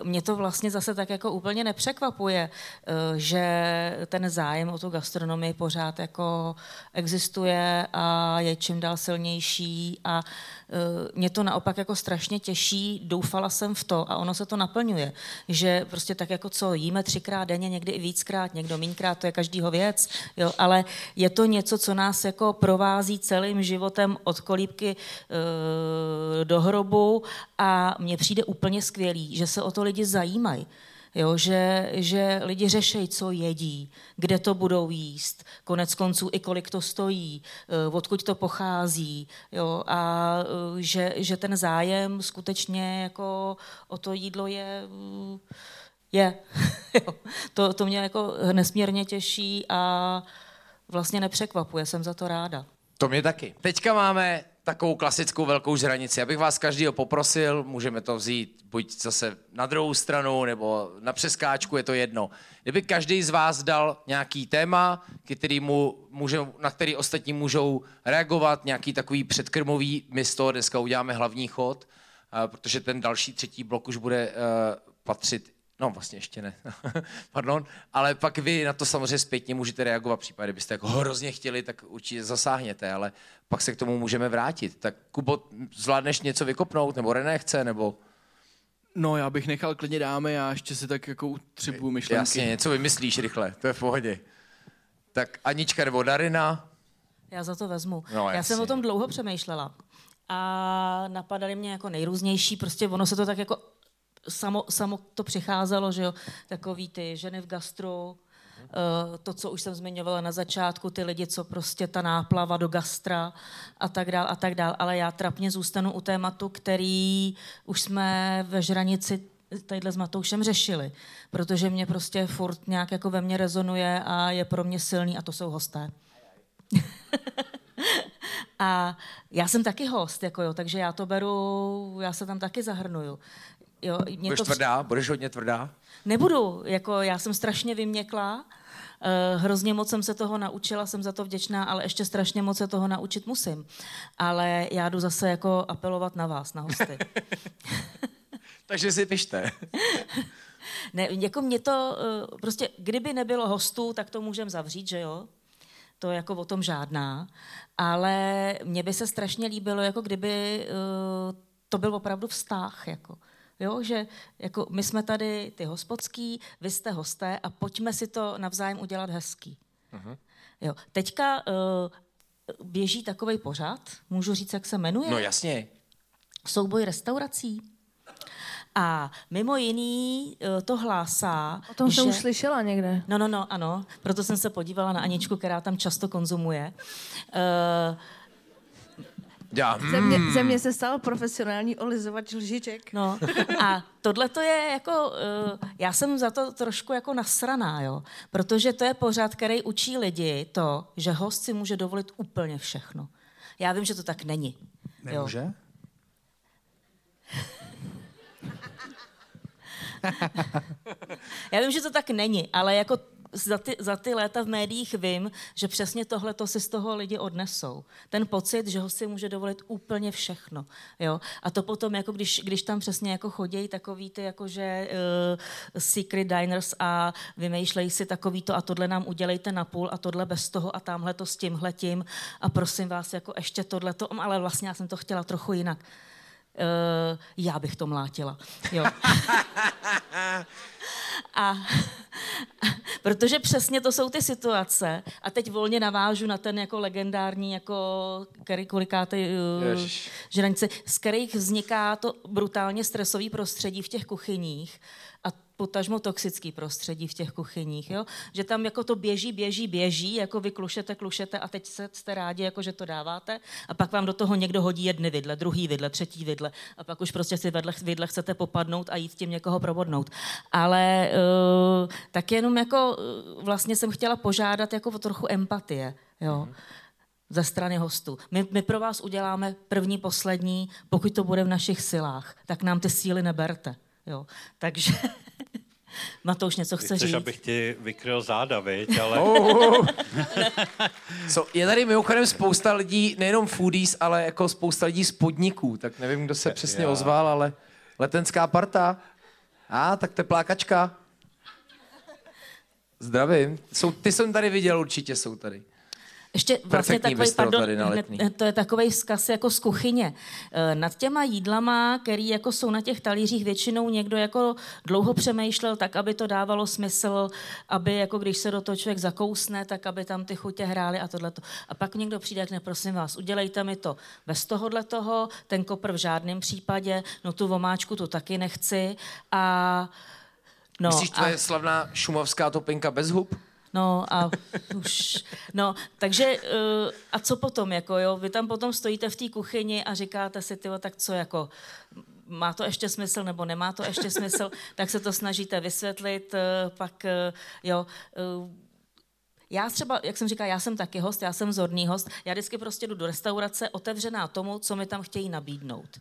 uh, mě to vlastně zase tak jako úplně nepřekvapuje, uh, že ten zájem o tu gastronomii pořád jako existuje a je čím dál silnější a mě to naopak jako strašně těší, doufala jsem v to a ono se to naplňuje, že prostě tak jako co jíme třikrát denně, někdy i víckrát, někdo mínkrát, to je každýho věc, jo, ale je to něco, co nás jako provází celým životem od kolíbky e, do hrobu a mně přijde úplně skvělý, že se o to lidi zajímají. Jo, že, že lidi řeší, co jedí, kde to budou jíst, konec konců i kolik to stojí, eh, odkud to pochází. Jo, a eh, že, že ten zájem skutečně jako o to jídlo je, mm, je. to, to mě jako nesmírně těší a vlastně nepřekvapuje, jsem za to ráda. To mě taky. Teďka máme takovou klasickou velkou žranici. Abych vás každýho poprosil, můžeme to vzít buď zase na druhou stranu, nebo na přeskáčku, je to jedno. Kdyby každý z vás dal nějaký téma, kterýmu může, na který ostatní můžou reagovat, nějaký takový předkrmový, my z toho dneska uděláme hlavní chod, protože ten další třetí blok už bude uh, patřit No, vlastně ještě ne. Pardon. Ale pak vy na to samozřejmě zpětně můžete reagovat. V případě, kdybyste jako hrozně chtěli, tak určitě zasáhněte, ale pak se k tomu můžeme vrátit. Tak Kubo, zvládneš něco vykopnout, nebo René chce, nebo... No, já bych nechal klidně dáme, já ještě si tak jako utřibuju myšlenky. Jasně, něco vymyslíš rychle, to je v pohodě. Tak Anička nebo Darina? Já za to vezmu. No, já jsem o tom dlouho přemýšlela a napadaly mě jako nejrůznější, prostě ono se to tak jako samo, samo to přicházelo, že jo, takový ty ženy v gastru, Uh, to, co už jsem zmiňovala na začátku, ty lidi, co prostě ta náplava do gastra a tak dál a tak dál. Ale já trapně zůstanu u tématu, který už jsme ve Žranici tadyhle s Matoušem řešili, protože mě prostě furt nějak jako ve mně rezonuje a je pro mě silný a to jsou hosté. a já jsem taky host, jako jo, takže já to beru, já se tam taky zahrnuju. Jo, mě budeš to... tvrdá? Budeš hodně tvrdá? Nebudu, jako já jsem strašně vyměklá, Uh, hrozně moc jsem se toho naučila, jsem za to vděčná, ale ještě strašně moc se toho naučit musím. Ale já jdu zase jako apelovat na vás, na hosty. Takže si pište. ne, jako mě to, uh, prostě kdyby nebylo hostů, tak to můžeme zavřít, že jo? To je jako o tom žádná. Ale mně by se strašně líbilo, jako kdyby uh, to byl opravdu vztah, jako Jo, že jako my jsme tady ty hospodský, vy jste hosté a pojďme si to navzájem udělat hezký. Uh-huh. Jo. Teďka uh, běží takový pořad, můžu říct, jak se jmenuje? No jasně. Souboj restaurací. A mimo jiný uh, to hlásá, O tom že... jsem už slyšela někde. No, no, no, ano. Proto jsem se podívala na Aničku, která tam často konzumuje. Uh, já, hmm. ze, mě, ze mě se stal profesionální olizovač lžiček. No a tohle to je jako, uh, já jsem za to trošku jako nasraná, jo, protože to je pořád, který učí lidi to, že host si může dovolit úplně všechno. Já vím, že to tak není. Nemůže? Jo. Já vím, že to tak není, ale jako za ty, za ty léta v médiích vím, že přesně tohle to si z toho lidi odnesou. Ten pocit, že ho si může dovolit úplně všechno. Jo? A to potom, jako když, když tam přesně jako chodějí takový ty jakože uh, secret diners a vymýšlejí si takový to a tohle nám udělejte na půl a tohle bez toho a tamhle to s tímhletím a prosím vás, jako ještě tohle to, ale vlastně já jsem to chtěla trochu jinak. Uh, já bych to mlátila. Jo. a protože přesně to jsou ty situace, a teď volně navážu na ten jako legendární, jako který kolikáte uh, žraňce, z kterých vzniká to brutálně stresový prostředí v těch kuchyních, potažmo toxický prostředí v těch kuchyních, jo? že tam jako to běží, běží, běží, jako vy klušete, klušete a teď se, jste rádi, jako že to dáváte a pak vám do toho někdo hodí jedny vidle, druhý vidle, třetí vidle a pak už prostě si vedle, vidle chcete popadnout a jít tím někoho probodnout. Ale uh, tak jenom jako uh, vlastně jsem chtěla požádat jako o trochu empatie, jo. Mm-hmm ze strany hostů. My, my pro vás uděláme první, poslední, pokud to bude v našich silách, tak nám ty síly neberte. Jo. Takže Matouš něco chce Chceš, říct? abych ti vykryl záda, viď? Ale... Oh. so, je tady mimochodem spousta lidí, nejenom foodies, ale jako spousta lidí z podniků, tak nevím, kdo se přesně Já. ozval, ale letenská parta. A, ah, tak teplákačka. Zdravím. Jsou, ty jsem tady viděl, určitě jsou tady. Ještě vlastně takový, pardon, to je takový vzkaz jako z kuchyně. E, nad těma jídlama, který jako jsou na těch talířích, většinou někdo jako dlouho přemýšlel tak, aby to dávalo smysl, aby jako když se do toho člověk zakousne, tak aby tam ty chutě hrály a tohleto. A pak někdo přijde, jak prosím vás, udělejte mi to bez tohohle toho, ten kopr v žádném případě, no tu vomáčku tu taky nechci a No, Myslíš, to a... je slavná šumovská topinka bez hub? No a už, no, takže uh, a co potom, jako jo, vy tam potom stojíte v té kuchyni a říkáte si, tyjo, tak co, jako, má to ještě smysl nebo nemá to ještě smysl, tak se to snažíte vysvětlit, uh, pak, uh, jo, uh, já třeba, jak jsem říkala, já jsem taky host, já jsem zorný host, já vždycky prostě jdu do restaurace otevřená tomu, co mi tam chtějí nabídnout.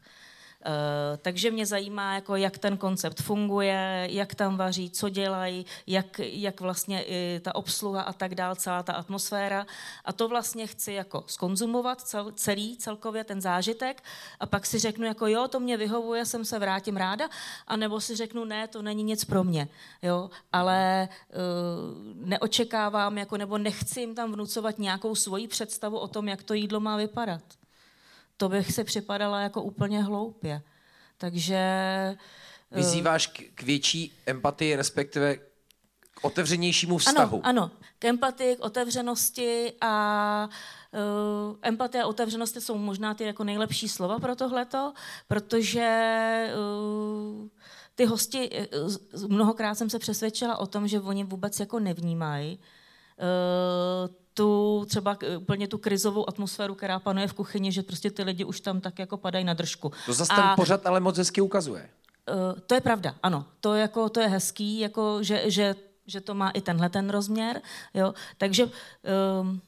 Eh, takže mě zajímá, jako jak ten koncept funguje, jak tam vaří, co dělají, jak, jak vlastně i ta obsluha a tak dál, celá ta atmosféra. A to vlastně chci jako skonzumovat cel, celý celkově ten zážitek a pak si řeknu jako jo, to mě vyhovuje, jsem se vrátím ráda, anebo si řeknu ne, to není nic pro mě. Jo? Ale uh, neočekávám jako, nebo nechci jim tam vnucovat nějakou svoji představu o tom, jak to jídlo má vypadat to bych se připadala jako úplně hloupě. Takže... Eh, Vyzýváš k větší empatii, respektive k otevřenějšímu vztahu. Ano, ano. k empatii, k otevřenosti a uh, empatie a otevřenost jsou možná ty jako nejlepší slova pro tohleto, protože uh, ty hosti, mnohokrát jsem se přesvědčila o tom, že oni vůbec jako nevnímají uh, tu třeba úplně tu krizovou atmosféru, která panuje v kuchyni, že prostě ty lidi už tam tak jako padají na držku. To zase ten pořad ale moc hezky ukazuje. Uh, to je pravda, ano. To, jako, to je hezký, jako, že, že, že to má i tenhle ten rozměr. Jo? Takže um,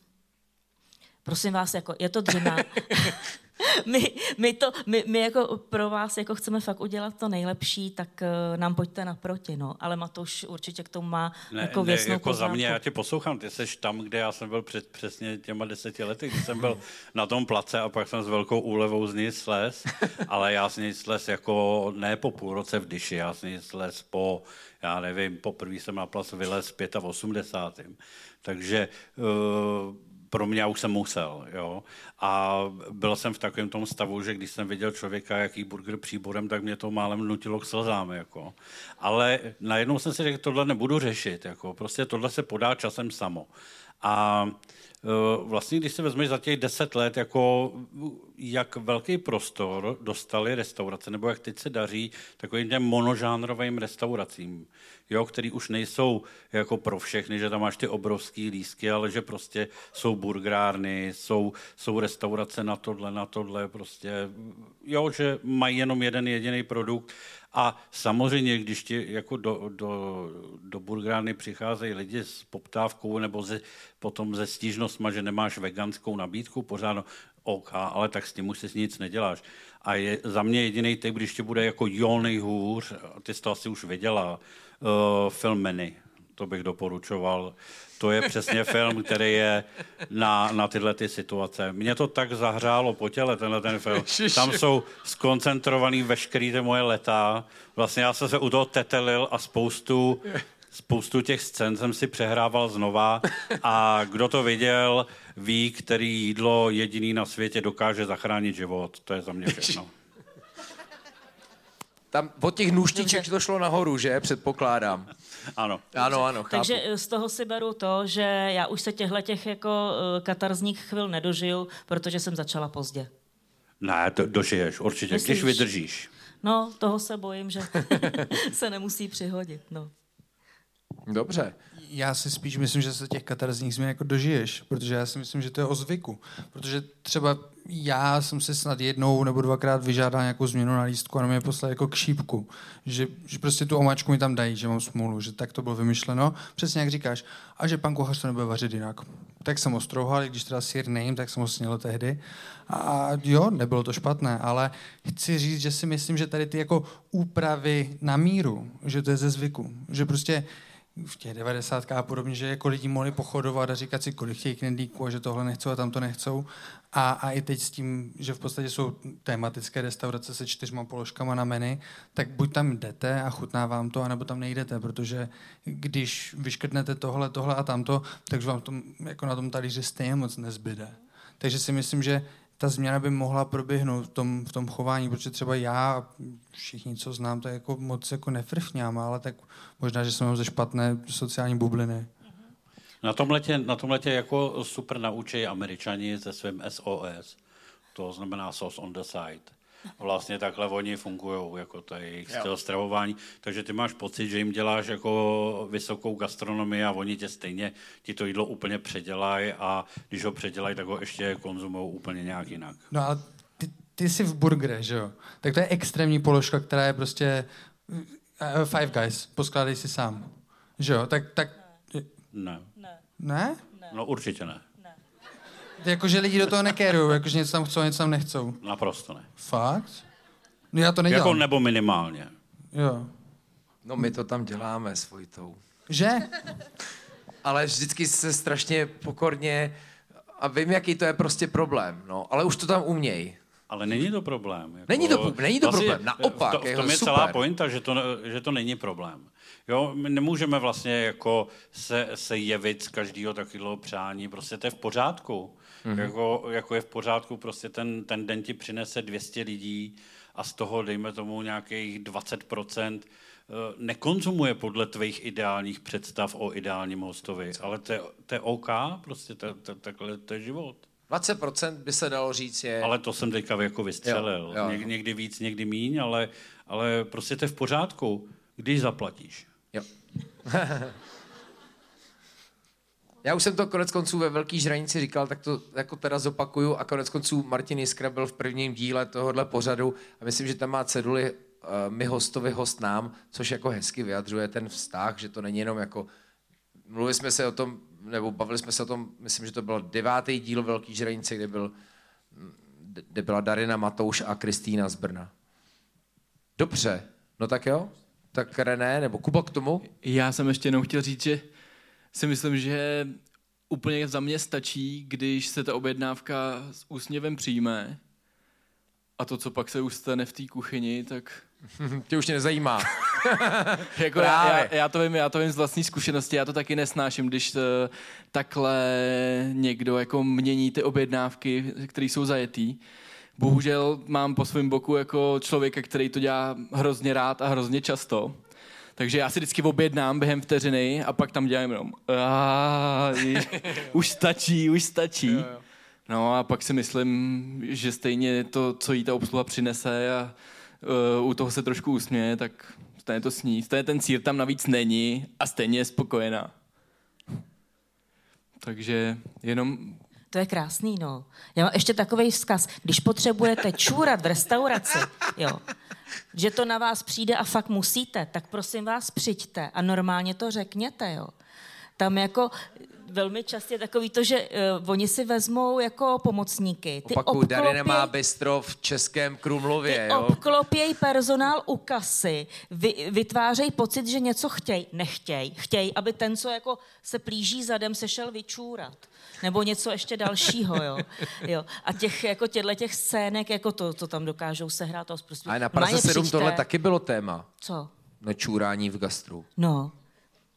prosím vás, jako, je to dřina. my, my, to, my, my jako pro vás jako chceme fakt udělat to nejlepší, tak uh, nám pojďte naproti, no. Ale Matoš určitě k tomu má ne, jako věcnou ne, jako za mě, já tě poslouchám, ty jsi tam, kde já jsem byl před přesně těma deseti lety, když jsem byl na tom place a pak jsem s velkou úlevou z ní slez, ale já z ní slez jako ne po půl roce v dyši, já z ní slez po, já nevím, poprvé jsem na plac vylez v 85. Takže uh, pro mě už jsem musel, jo. A byl jsem v takovém tom stavu, že když jsem viděl člověka, jaký burger příborem, tak mě to málem nutilo k slzám, jako. Ale najednou jsem si řekl, tohle nebudu řešit, jako. Prostě tohle se podá časem samo. A e, vlastně, když si vezmeš za těch deset let, jako jak velký prostor dostali restaurace, nebo jak teď se daří takovým těm monožánrovým restauracím jo, který už nejsou jako pro všechny, že tam máš ty obrovský lísky, ale že prostě jsou burgerárny, jsou, jsou restaurace na tohle, na tohle, prostě, jo, že mají jenom jeden jediný produkt a samozřejmě, když ti jako do, do, do burgerárny přicházejí lidi s poptávkou nebo ze, potom ze stížnostma, že nemáš veganskou nabídku, pořád no, OK, ale tak s tím už si nic neděláš. A je za mě jediný typ, když ti bude jako jo nejhůř, ty jsi to asi už věděla, uh, film Many. To bych doporučoval. To je přesně film, který je na, na tyhle ty situace. Mě to tak zahřálo po těle, tenhle ten film. Tam jsou skoncentrovaný veškerý ty moje leta. Vlastně já jsem se u toho tetelil a spoustu spoustu těch scén jsem si přehrával znova a kdo to viděl, ví, který jídlo jediný na světě dokáže zachránit život. To je za mě všechno. Tam od těch nůžtiček to šlo nahoru, že? Předpokládám. Ano. Ano, ano, chápu. Takže z toho si beru to, že já už se těchto těch jako eh, katarzních chvil nedožiju, protože jsem začala pozdě. Ne, to dožiješ, určitě, Myslíš? když vydržíš. No, toho se bojím, že se nemusí přihodit, no. Dobře. Já si spíš myslím, že se těch katarzních změn jako dožiješ, protože já si myslím, že to je o zvyku. Protože třeba já jsem si snad jednou nebo dvakrát vyžádal nějakou změnu na lístku a mě poslal jako k šípku. Že, že prostě tu omáčku mi tam dají, že mám smůlu, že tak to bylo vymyšleno. Přesně jak říkáš. A že pan kuchař to nebude vařit jinak. Tak jsem ho strouhal, když teda sír nejím, tak jsem ho sněl tehdy. A jo, nebylo to špatné, ale chci říct, že si myslím, že tady ty jako úpravy na míru, že to je ze zvyku. Že prostě v těch 90. a podobně, že jako lidi mohli pochodovat a říkat si, kolik chtějí knedlíků a že tohle nechcou a tam to nechcou. A, a i teď s tím, že v podstatě jsou tematické restaurace se čtyřma položkama na menu, tak buď tam jdete a chutná vám to, anebo tam nejdete, protože když vyškrtnete tohle, tohle a tamto, takže vám to jako na tom talíři stejně moc nezbyde. Takže si myslím, že ta změna by mohla proběhnout v tom, v tom chování, protože třeba já, všichni, co znám, je jako moc jako nefrfňám, ale tak možná, že jsem ze špatné sociální bubliny. Na tom letě, na tom letě jako super naučí američani se svým SOS. To znamená sauce on the side. Vlastně takhle oni fungují, jako to je jejich styl stravování. Takže ty máš pocit, že jim děláš jako vysokou gastronomii a oni tě stejně ti to jídlo úplně předělají a když ho předělají, tak ho ještě konzumují úplně nějak jinak. No ale ty, ty jsi v burgere, že jo? Tak to je extrémní položka, která je prostě uh, Five Guys, poskládej si sám. Že jo? Tak, tak... Ne. Ne? No určitě ne. Jakože lidi do toho nekérují, jakože něco tam chcou, něco tam nechcou. Naprosto ne. Fakt? No já to nedělám. Jako nebo minimálně. Jo. No my to tam děláme s Vojtou. Že? Ale vždycky se strašně pokorně a vím, jaký to je prostě problém, no, ale už to tam uměj. Ale není to problém. Jako, není to, není to vlastně, problém, naopak. To, v tom je super. celá pointa, že to, že to není problém. Jo, my nemůžeme vlastně jako se, se jevit z každého takového přání, prostě to je v pořádku. Mm-hmm. Jako, jako je v pořádku, prostě ten, ten den ti přinese 200 lidí a z toho, dejme tomu, nějakých 20% eh, nekonzumuje podle tvých ideálních představ o ideálním hostovi, ale to je, to je OK, prostě to, to, takhle to je život. 20% by se dalo říct je... Ale to jsem teďka jako vystřelil. Jo, jo. Něk, někdy víc, někdy míň, ale, ale prostě to je v pořádku, když zaplatíš. Jo. Já už jsem to konec konců ve Velký žranici říkal, tak to jako teda zopakuju a konec konců Martin Jiskra byl v prvním díle tohohle pořadu a myslím, že tam má ceduly uh, my hostovi, host nám, což jako hezky vyjadřuje ten vztah, že to není jenom jako, mluvili jsme se o tom, nebo bavili jsme se o tom, myslím, že to byl devátý díl Velký žranice, kde, byl, kde byla Darina Matouš a Kristýna z Brna. Dobře, no tak jo, tak René, nebo Kuba k tomu? Já jsem ještě jenom chtěl říct, že si myslím, že úplně za mě stačí, když se ta objednávka s úsměvem přijme a to, co pak se už stane v té kuchyni, tak... Tě už tě nezajímá. jako já, já, já, to vím, já to vím z vlastní zkušenosti, já to taky nesnáším, když uh, takhle někdo jako mění ty objednávky, které jsou zajetý. Bohužel mám po svém boku jako člověka, který to dělá hrozně rád a hrozně často. Takže já si vždycky objednám během vteřiny a pak tam dělám jenom už stačí, už stačí. No a pak si myslím, že stejně to, co jí ta obsluha přinese a uh, u toho se trošku usměje, tak stejně to sní. Stejně ten sír tam navíc není a stejně je spokojená. Takže jenom to je krásný, no. Já mám ještě takový vzkaz. Když potřebujete čůrat v restauraci, jo, že to na vás přijde a fakt musíte, tak prosím vás přijďte a normálně to řekněte, jo. Tam jako velmi častě takový to, že uh, oni si vezmou jako pomocníky. Ty Opakuju, obklopěj, Dary nemá bistro v Českém Krumlově. Ty jo? obklopějí personál u kasy, vy, vytvářejí pocit, že něco chtějí. Nechtějí. Chtějí, aby ten, co jako se plíží zadem, se šel vyčůrat. Nebo něco ještě dalšího, jo. jo. A těch, jako těchto těch scének, jako to, to tam dokážou sehrát. To prostě. Ale na Praze 7 tohle taky bylo téma. Co? Nečůrání v gastru. No.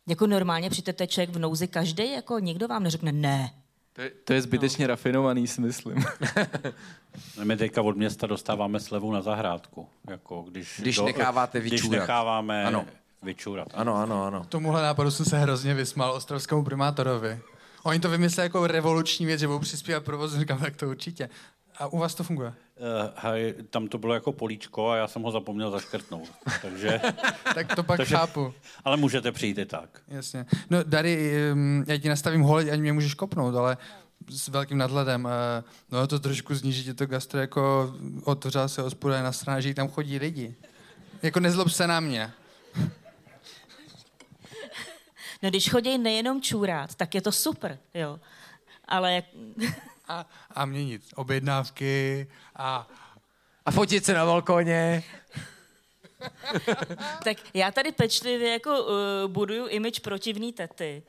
Jako normálně přijďte člověk v nouzi každý, jako nikdo vám neřekne ne. To je, to je zbytečně no. rafinovaný, si myslím. My teďka od města dostáváme slevu na zahrádku. Jako když, když do, necháváte vyčůrat. Když necháváme ano. vyčůrat. Ano, ano, ano. Tomuhle nápadu jsem se hrozně vysmal ostrovskému primátorovi. Oni to vymysleli jako revoluční věc, že budou přispívat provozu, říkám, tak to určitě. A u vás to funguje? Uh, hej, tam to bylo jako políčko a já jsem ho zapomněl zaškrtnout. Takže, tak to pak takže, chápu. Ale můžete přijít i tak. Jasně. No, Dary, já ti nastavím holeď, ani mě můžeš kopnout, ale s velkým nadhledem. Eh, no to trošku zníží že to gastro, jako otevřela se hospoda na straně, že tam chodí lidi. Jako nezlob se na mě. No když chodí nejenom čůrát, tak je to super, jo. Ale a, a měnit objednávky a... A fotit se na balkoně. tak já tady pečlivě jako uh, buduju image protivný tety.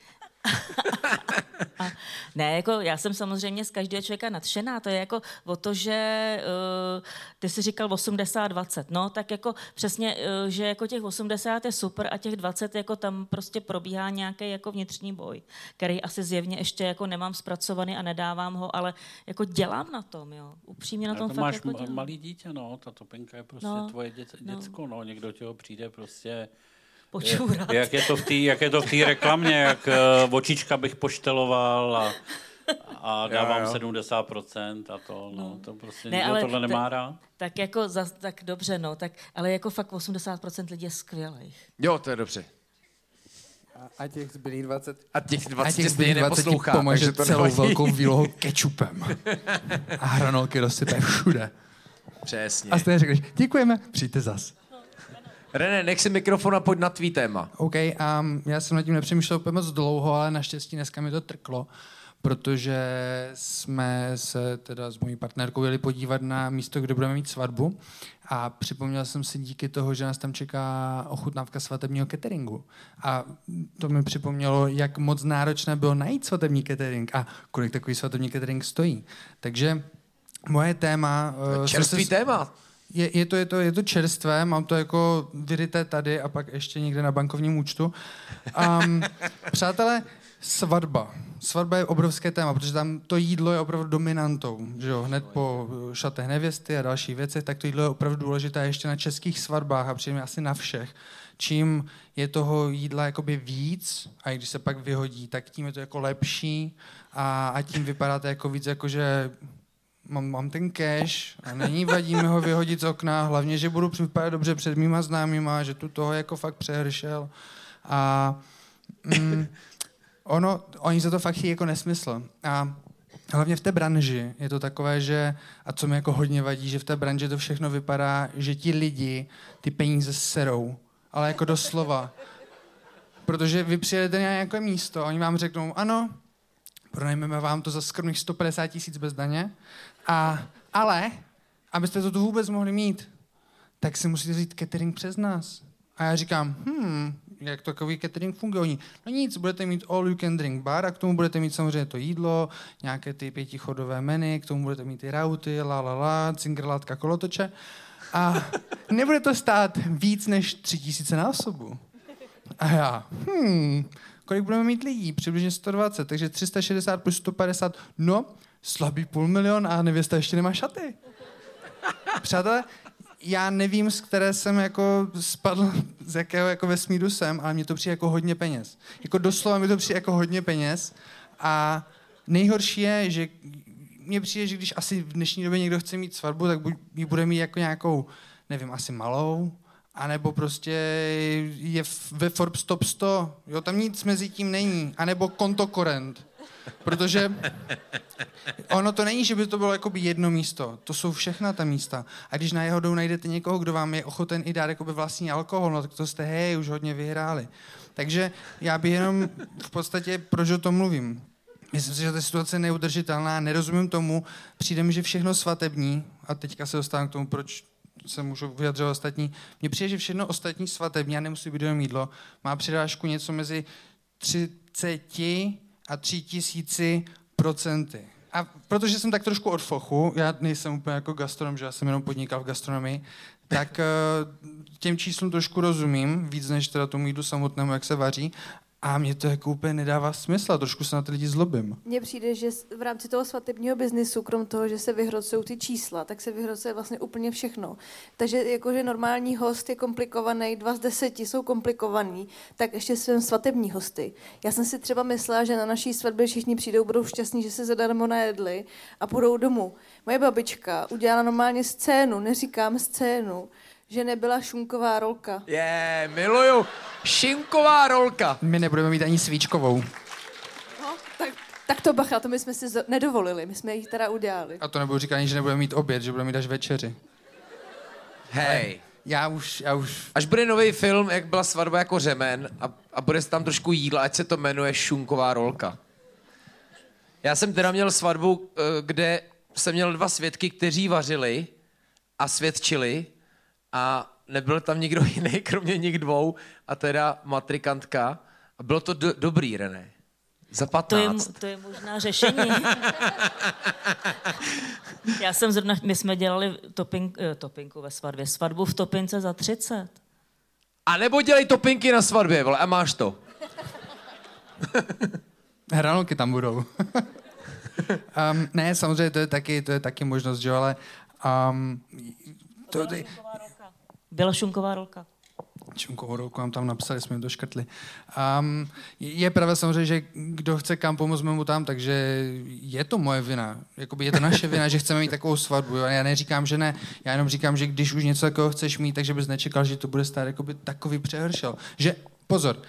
A, ne, jako já jsem samozřejmě z každého člověka nadšená. To je jako o to, že uh, ty jsi říkal 80-20. No, tak jako přesně, uh, že jako těch 80 je super a těch 20 jako tam prostě probíhá nějaký jako vnitřní boj, který asi zjevně ještě jako nemám zpracovaný a nedávám ho, ale jako dělám na tom, jo. Upřímně na tom to fakt máš jako dělám. malý dítě, no. Ta topinka je prostě no, tvoje dě, no. děcko, no. Někdo ti ho přijde prostě počůrat. Jak je to v té, jak je to v té reklamě, jak uh, očička bych pošteloval a, a dávám jo, jo. 70% a to, no, no. to prostě ne, ale tohle nemá rád. Tak jako, za, tak dobře, no, tak, ale jako fakt 80% lidí je skvělých. Jo, to je dobře. A těch zbylých 20... A těch 20, a těch zbylých 20 pomůže to celou nevadí. velkou výlohou kečupem. A hranolky rozsype všude. Přesně. A jste řekli, děkujeme, přijďte zas. René, nech si mikrofon a pojď na tvý téma. OK, um, já jsem nad tím nepřemýšlel úplně moc dlouho, ale naštěstí dneska mi to trklo, protože jsme se teda s mojí partnerkou jeli podívat na místo, kde budeme mít svatbu a připomněl jsem si díky toho, že nás tam čeká ochutnávka svatebního cateringu. A to mi připomnělo, jak moc náročné bylo najít svatební catering a kolik takový svatební catering stojí. Takže moje téma... Uh, čerstvý se... téma. Je, je, to, je, to, je to čerstvé, mám to jako vyryté tady a pak ještě někde na bankovním účtu. Um, přátelé, svatba. Svatba je obrovské téma, protože tam to jídlo je opravdu dominantou. Že jo? Hned po šatech nevěsty a další věci, tak to jídlo je opravdu důležité ještě na českých svatbách a přijeme asi na všech. Čím je toho jídla jakoby víc a když se pak vyhodí, tak tím je to jako lepší a, a tím vypadáte jako víc jako, že mám, mám ten cash a není vadí mi ho vyhodit z okna, hlavně, že budu vypadat dobře před mýma známýma, že tu toho jako fakt přehršel. A mm, ono, oni za to fakt jako nesmysl. A hlavně v té branži je to takové, že, a co mi jako hodně vadí, že v té branži to všechno vypadá, že ti lidi ty peníze serou, ale jako doslova. Protože vy přijedete na nějaké místo oni vám řeknou, ano, pronajmeme vám to za skromných 150 tisíc bez daně, a, ale, abyste to tu vůbec mohli mít, tak si musíte vzít catering přes nás. A já říkám, hm, jak takový catering funguje. Oni, no nic, budete mít all you can drink bar a k tomu budete mít samozřejmě to jídlo, nějaké ty pětichodové menu, k tomu budete mít ty rauty, la la la, cingrlátka, kolotoče. A nebude to stát víc než tři tisíce na osobu. A já, hm, kolik budeme mít lidí? Přibližně 120, takže 360 plus 150, no, slabý půl milion a nevěsta ještě nemá šaty. Přátelé, já nevím, z které jsem jako spadl, z jakého jako vesmíru jsem, ale mně to přijde jako hodně peněz. Jako doslova mi to přijde jako hodně peněz a nejhorší je, že mně přijde, že když asi v dnešní době někdo chce mít svatbu, tak buď ji bude mít jako nějakou, nevím, asi malou, anebo prostě je ve Forbes Top 100, jo, tam nic mezi tím není, anebo kontokorent. Protože ono to není, že by to bylo jakoby jedno místo. To jsou všechna ta místa. A když na jeho najdete někoho, kdo vám je ochoten i dát jakoby vlastní alkohol, no tak to jste, hej, už hodně vyhráli. Takže já bych jenom v podstatě, proč o tom mluvím? Myslím si, že ta situace je neudržitelná, nerozumím tomu, přijde mi, že všechno svatební, a teďka se dostávám k tomu, proč se můžu vyjadřovat ostatní. Mně přijde, že všechno ostatní svatební, a nemusí být jenom jídlo, má přidášku něco mezi 30 a tři tisíci procenty. A protože jsem tak trošku od fochu, já nejsem úplně jako gastronom, že já jsem jenom podnikal v gastronomii, tak eh, těm číslům trošku rozumím, víc než teda tomu jídlu samotnému, jak se vaří. A mě to jako úplně nedává smysl a trošku se na ty lidi zlobím. Mně přijde, že v rámci toho svatebního biznisu, krom toho, že se vyhrocují ty čísla, tak se vyhrocuje vlastně úplně všechno. Takže jakože normální host je komplikovaný, dva z deseti jsou komplikovaný, tak ještě jsem svatební hosty. Já jsem si třeba myslela, že na naší svatbě všichni přijdou, budou šťastní, že se zadarmo najedli a půjdou domů. Moje babička udělala normálně scénu, neříkám scénu, že nebyla šunková rolka. Je, yeah, miluju. Šinková rolka. My nebudeme mít ani svíčkovou. No, tak, tak to bacha, to my jsme si nedovolili, my jsme ji teda udělali. A to nebudu říkat ani, že nebudeme mít oběd, že budeme mít až večeři. Hej. Já už, já už... Až bude nový film, jak byla svatba jako řemen a, a bude tam trošku jídla, ať se to jmenuje Šunková rolka. Já jsem teda měl svatbu, eh, kde jsem měl dva svědky, kteří vařili a svědčili a nebyl tam nikdo jiný, kromě nich dvou, a teda matrikantka. A bylo to do, dobrý, René. Za 15. To je, to je možná řešení. Já jsem zrovna, my jsme dělali topink, eh, topinku ve svatbě, svatbu v topince za 30. A nebo dělej topinky na svatbě, vole, a máš to. Hranolky tam budou. um, ne, samozřejmě to je taky, to je taky možnost, že ale um, to, Byla šunková rolka. Šunkovou rolku nám tam napsali, jsme to škrtli. Um, je pravda samozřejmě, že kdo chce kam pomoct, mu tam, takže je to moje vina. Jakoby je to naše vina, že chceme mít takovou svatbu. Já neříkám, že ne. Já jenom říkám, že když už něco takového chceš mít, takže bys nečekal, že to bude stát jakoby takový přehršel. Že, pozor,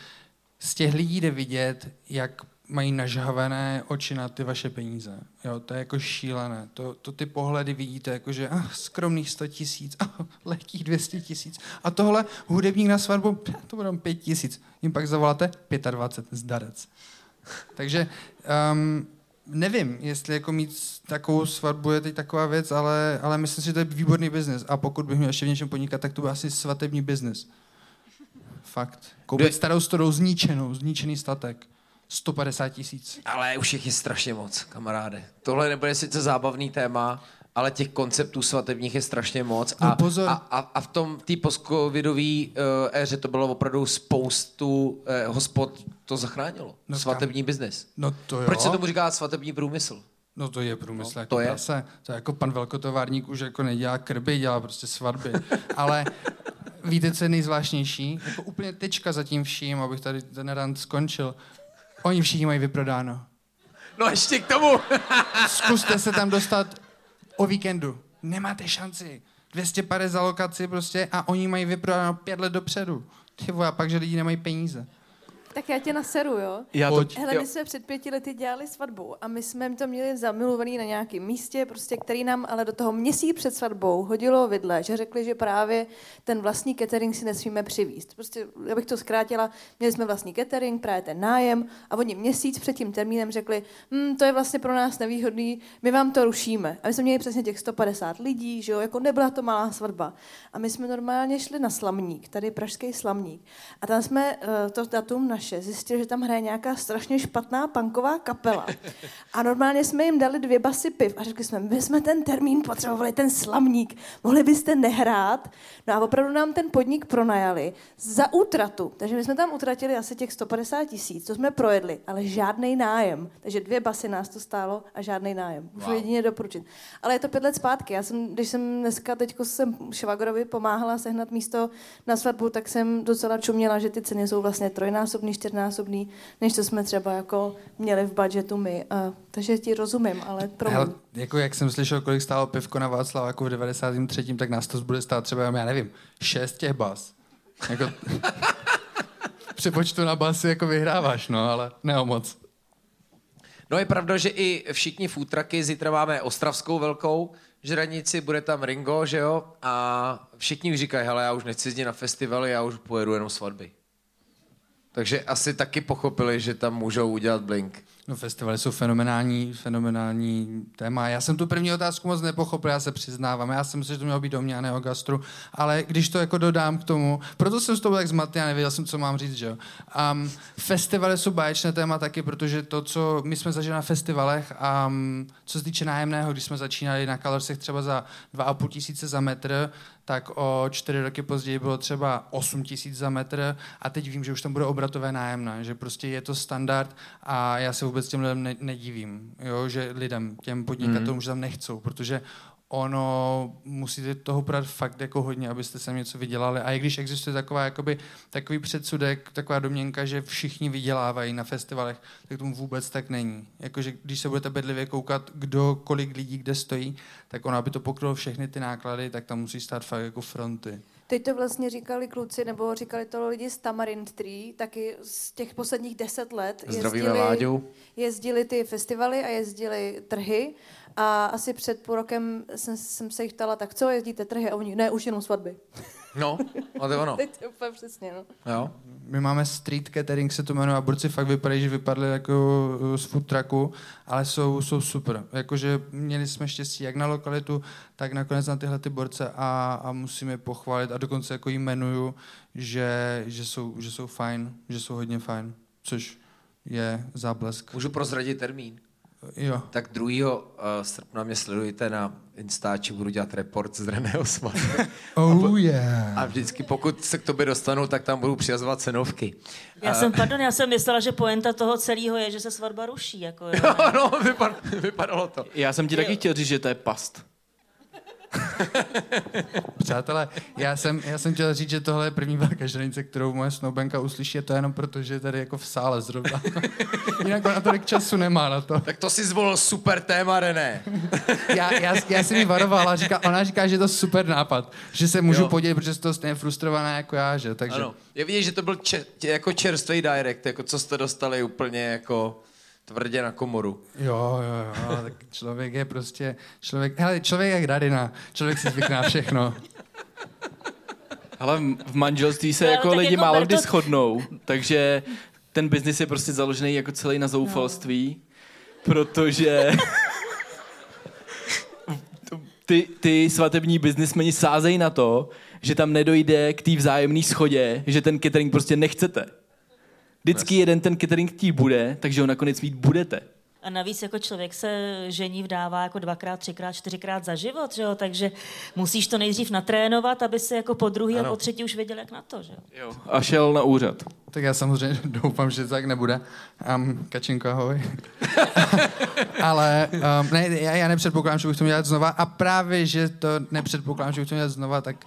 z těch lidí jde vidět, jak mají nažhavené oči na ty vaše peníze. Jo, to je jako šílené. To, to ty pohledy vidíte, jako že ah, skromných 100 tisíc, ah, lehkých 200 tisíc. A tohle hudebník na svatbu, to budou 5 tisíc. Jim pak zavoláte 25 zdarec. Takže um, nevím, jestli jako mít takovou svatbu je teď taková věc, ale, ale myslím si, že to je výborný biznis. A pokud bych měl ještě v něčem podnikat, tak to byl asi svatební biznis. Fakt. Koupit starou starou zničenou, zničený statek. 150 tisíc. Ale už jich je strašně moc, kamaráde. Tohle nebude sice zábavný téma, ale těch konceptů svatebních je strašně moc. A, no pozor. a, a, a v tom té postcovidové uh, éře to bylo opravdu spoustu uh, hospod to zachránilo. No, svatební biznis. No to jo. Proč se tomu říká svatební průmysl? No to je průmysl, no, jako to je. Prase. To je jako pan velkotovárník už jako nedělá krby, dělá prostě svatby. ale víte, co je nejzvláštnější? Jako úplně tečka za tím vším, abych tady ten rant skončil. Oni všichni mají vyprodáno. No ještě k tomu. Zkuste se tam dostat o víkendu. Nemáte šanci. 250 za lokaci prostě a oni mají vyprodáno pět let dopředu. Ty a pak, že lidi nemají peníze. Tak já tě naseru, jo? Já to, Hele, jo. my jsme před pěti lety dělali svatbu a my jsme to měli zamilovaný na nějakém místě, prostě, který nám ale do toho měsíc před svatbou hodilo vidle, že řekli, že právě ten vlastní catering si nesmíme přivíst. Prostě, já bych to zkrátila, měli jsme vlastní catering, právě ten nájem a oni měsíc před tím termínem řekli, hm, to je vlastně pro nás nevýhodný, my vám to rušíme. A my jsme měli přesně těch 150 lidí, že jo, jako nebyla to malá svatba. A my jsme normálně šli na slamník, tady pražský slamník. A tam jsme uh, to datum naš naše zjistil, že tam hraje nějaká strašně špatná punková kapela. A normálně jsme jim dali dvě basy piv a řekli jsme, my jsme ten termín potřebovali, ten slamník, mohli byste nehrát? No a opravdu nám ten podnik pronajali za útratu. Takže my jsme tam utratili asi těch 150 tisíc, to jsme projedli, ale žádný nájem. Takže dvě basy nás to stálo a žádný nájem. Můžu wow. jedině doporučit. Ale je to pět let zpátky. Já jsem, když jsem dneska teď jsem švagrovi pomáhala sehnat místo na svatbu, tak jsem docela čuměla, že ty ceny jsou vlastně trojnásobný, čtyřnásobný, než to jsme třeba jako měli v budgetu my. A, takže ti rozumím, ale pro Hele, jako jak jsem slyšel, kolik stálo pivko na jako v 93. tak nás to bude stát třeba, já nevím, šest těch bas. Jako, přepočtu na basy jako vyhráváš, no, ale ne o moc. No je pravda, že i všichni futraky, zítra máme Ostravskou velkou žranici, bude tam Ringo, že jo? A všichni říkají, hele, já už nechci jezdit na festivaly, já už pojedu jenom svatby. Takže asi taky pochopili, že tam můžou udělat Blink. No festivaly jsou fenomenální, fenomenální téma. Já jsem tu první otázku moc nepochopil, já se přiznávám. Já jsem myslel, že to mělo být do mě a ne o gastru. Ale když to jako dodám k tomu, proto jsem z toho tak zmatný a nevěděl jsem, co mám říct, že jo. Um, festivaly jsou báječné téma taky, protože to, co my jsme zažili na festivalech, um, co se týče nájemného, když jsme začínali na Colorsech třeba za 2,5 tisíce za metr, tak o čtyři roky později bylo třeba 8 tisíc za metr a teď vím, že už tam bude obratové nájemné, že prostě je to standard a já se vůbec těm lidem ne- nedivím, jo, že lidem, těm podnikatelům, mm. že tam nechcou, protože ono musíte toho brát fakt jako hodně, abyste se něco vydělali. A i když existuje taková, jakoby, takový předsudek, taková domněnka, že všichni vydělávají na festivalech, tak tomu vůbec tak není. Jakože když se budete bedlivě koukat, kdo, kolik lidí kde stojí, tak ono, aby to pokrylo všechny ty náklady, tak tam musí stát fakt jako fronty. Teď to vlastně říkali kluci, nebo říkali to lidi z Tamarind Tree, taky z těch posledních deset let jezdili, jezdili ty festivaly a jezdili trhy a asi před půl rokem jsem, jsem se jich ptala, tak co, jezdíte trhy? A oni, ne, už jenom svatby. No, a to je ono. Teď to úplně přesně, no. Jo. My máme street catering, se to jmenuje, a borci fakt vypadají, že vypadli jako uh, z food trucku, ale jsou, jsou super. Jakože měli jsme štěstí jak na lokalitu, tak nakonec na tyhle ty borce a, a musíme je pochválit a dokonce jako jmenuju, že, že, jsou, že jsou fajn, že jsou hodně fajn, což je záblesk. Můžu prozradit termín? Jo. Tak 2. Uh, srpna mě sledujte na Instači, budu dělat report z Reného svatby. Oh a, yeah. A vždycky, pokud se k tobě dostanu, tak tam budu přihazovat cenovky. Já jsem, pardon, já jsem myslela, že poenta toho celého je, že se svatba ruší. Jako, jo. no, vypad, vypadalo to. Já jsem ti taky chtěl říct, že to je past. Přátelé, já jsem, já jsem chtěl říct, že tohle je první velká žranice, kterou moje snoubenka uslyší a to je jenom proto, že je tady jako v sále zrovna. Jinak ona tolik času nemá na to. Tak to si zvolil super téma, René. Já, já, já jsem mi varovala, říká, ona říká, že je to super nápad, že se můžu Jo. podělit, protože jsi to stejně frustrovaná jako já, že? Takže Ano. Je vidět, že to byl če, tě, jako čerstvý direct, jako co jste dostali úplně jako tvrdě na komoru. Jo, jo, jo, tak člověk je prostě, člověk, hele, člověk je jak radina, člověk si zvykne na všechno. Ale v manželství se No, jako lidi jako málo kdy to- shodnou, takže ten biznis je prostě založený jako celý na zoufalství, protože ty, ty svatební biznismeni sázejí na to, že tam nedojde k té vzájemné schodě, že ten catering prostě nechcete. Vždycky jeden ten catering chtít bude, takže ho nakonec mít budete. A navíc jako člověk se žení vdává jako dvakrát, třikrát, čtyřikrát za život, že jo? takže musíš to nejdřív natrénovat, aby si jako po druhý Ano. a po třetí už věděl, jak na to. Že? jo? Jo. A šel na úřad. Tak já samozřejmě doufám, že to tak nebude. Um, Kačinko, ahoj. Ale um, ne, já, já nepředpokládám, že bych to měl dělat znova a právě, že to nepředpokládám, že bych to měl dělat znova, tak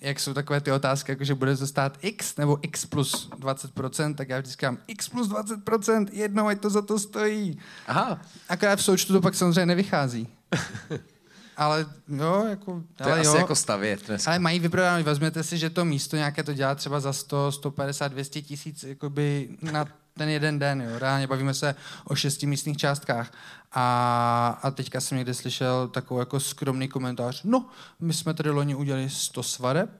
jak jsou takové ty otázky, jako že bude to stát x nebo x plus 20%, tak já vždycky říkám x plus 20%, jednou, ať to za to stojí. Aha, Akorát v součtu to pak samozřejmě nevychází. Ale jo, jako... to je ale asi jo. jako stavět dneska. Ale mají vyprodáno, vezměte si, že to místo nějaké to dělá třeba za 100, 150, 200 tisíc jakoby na ten jeden den, jo. Reálně bavíme se o šesti místních částkách. A, a teďka jsem někde slyšel takový jako skromný komentář. No, my jsme tady loni udělali 100 svadeb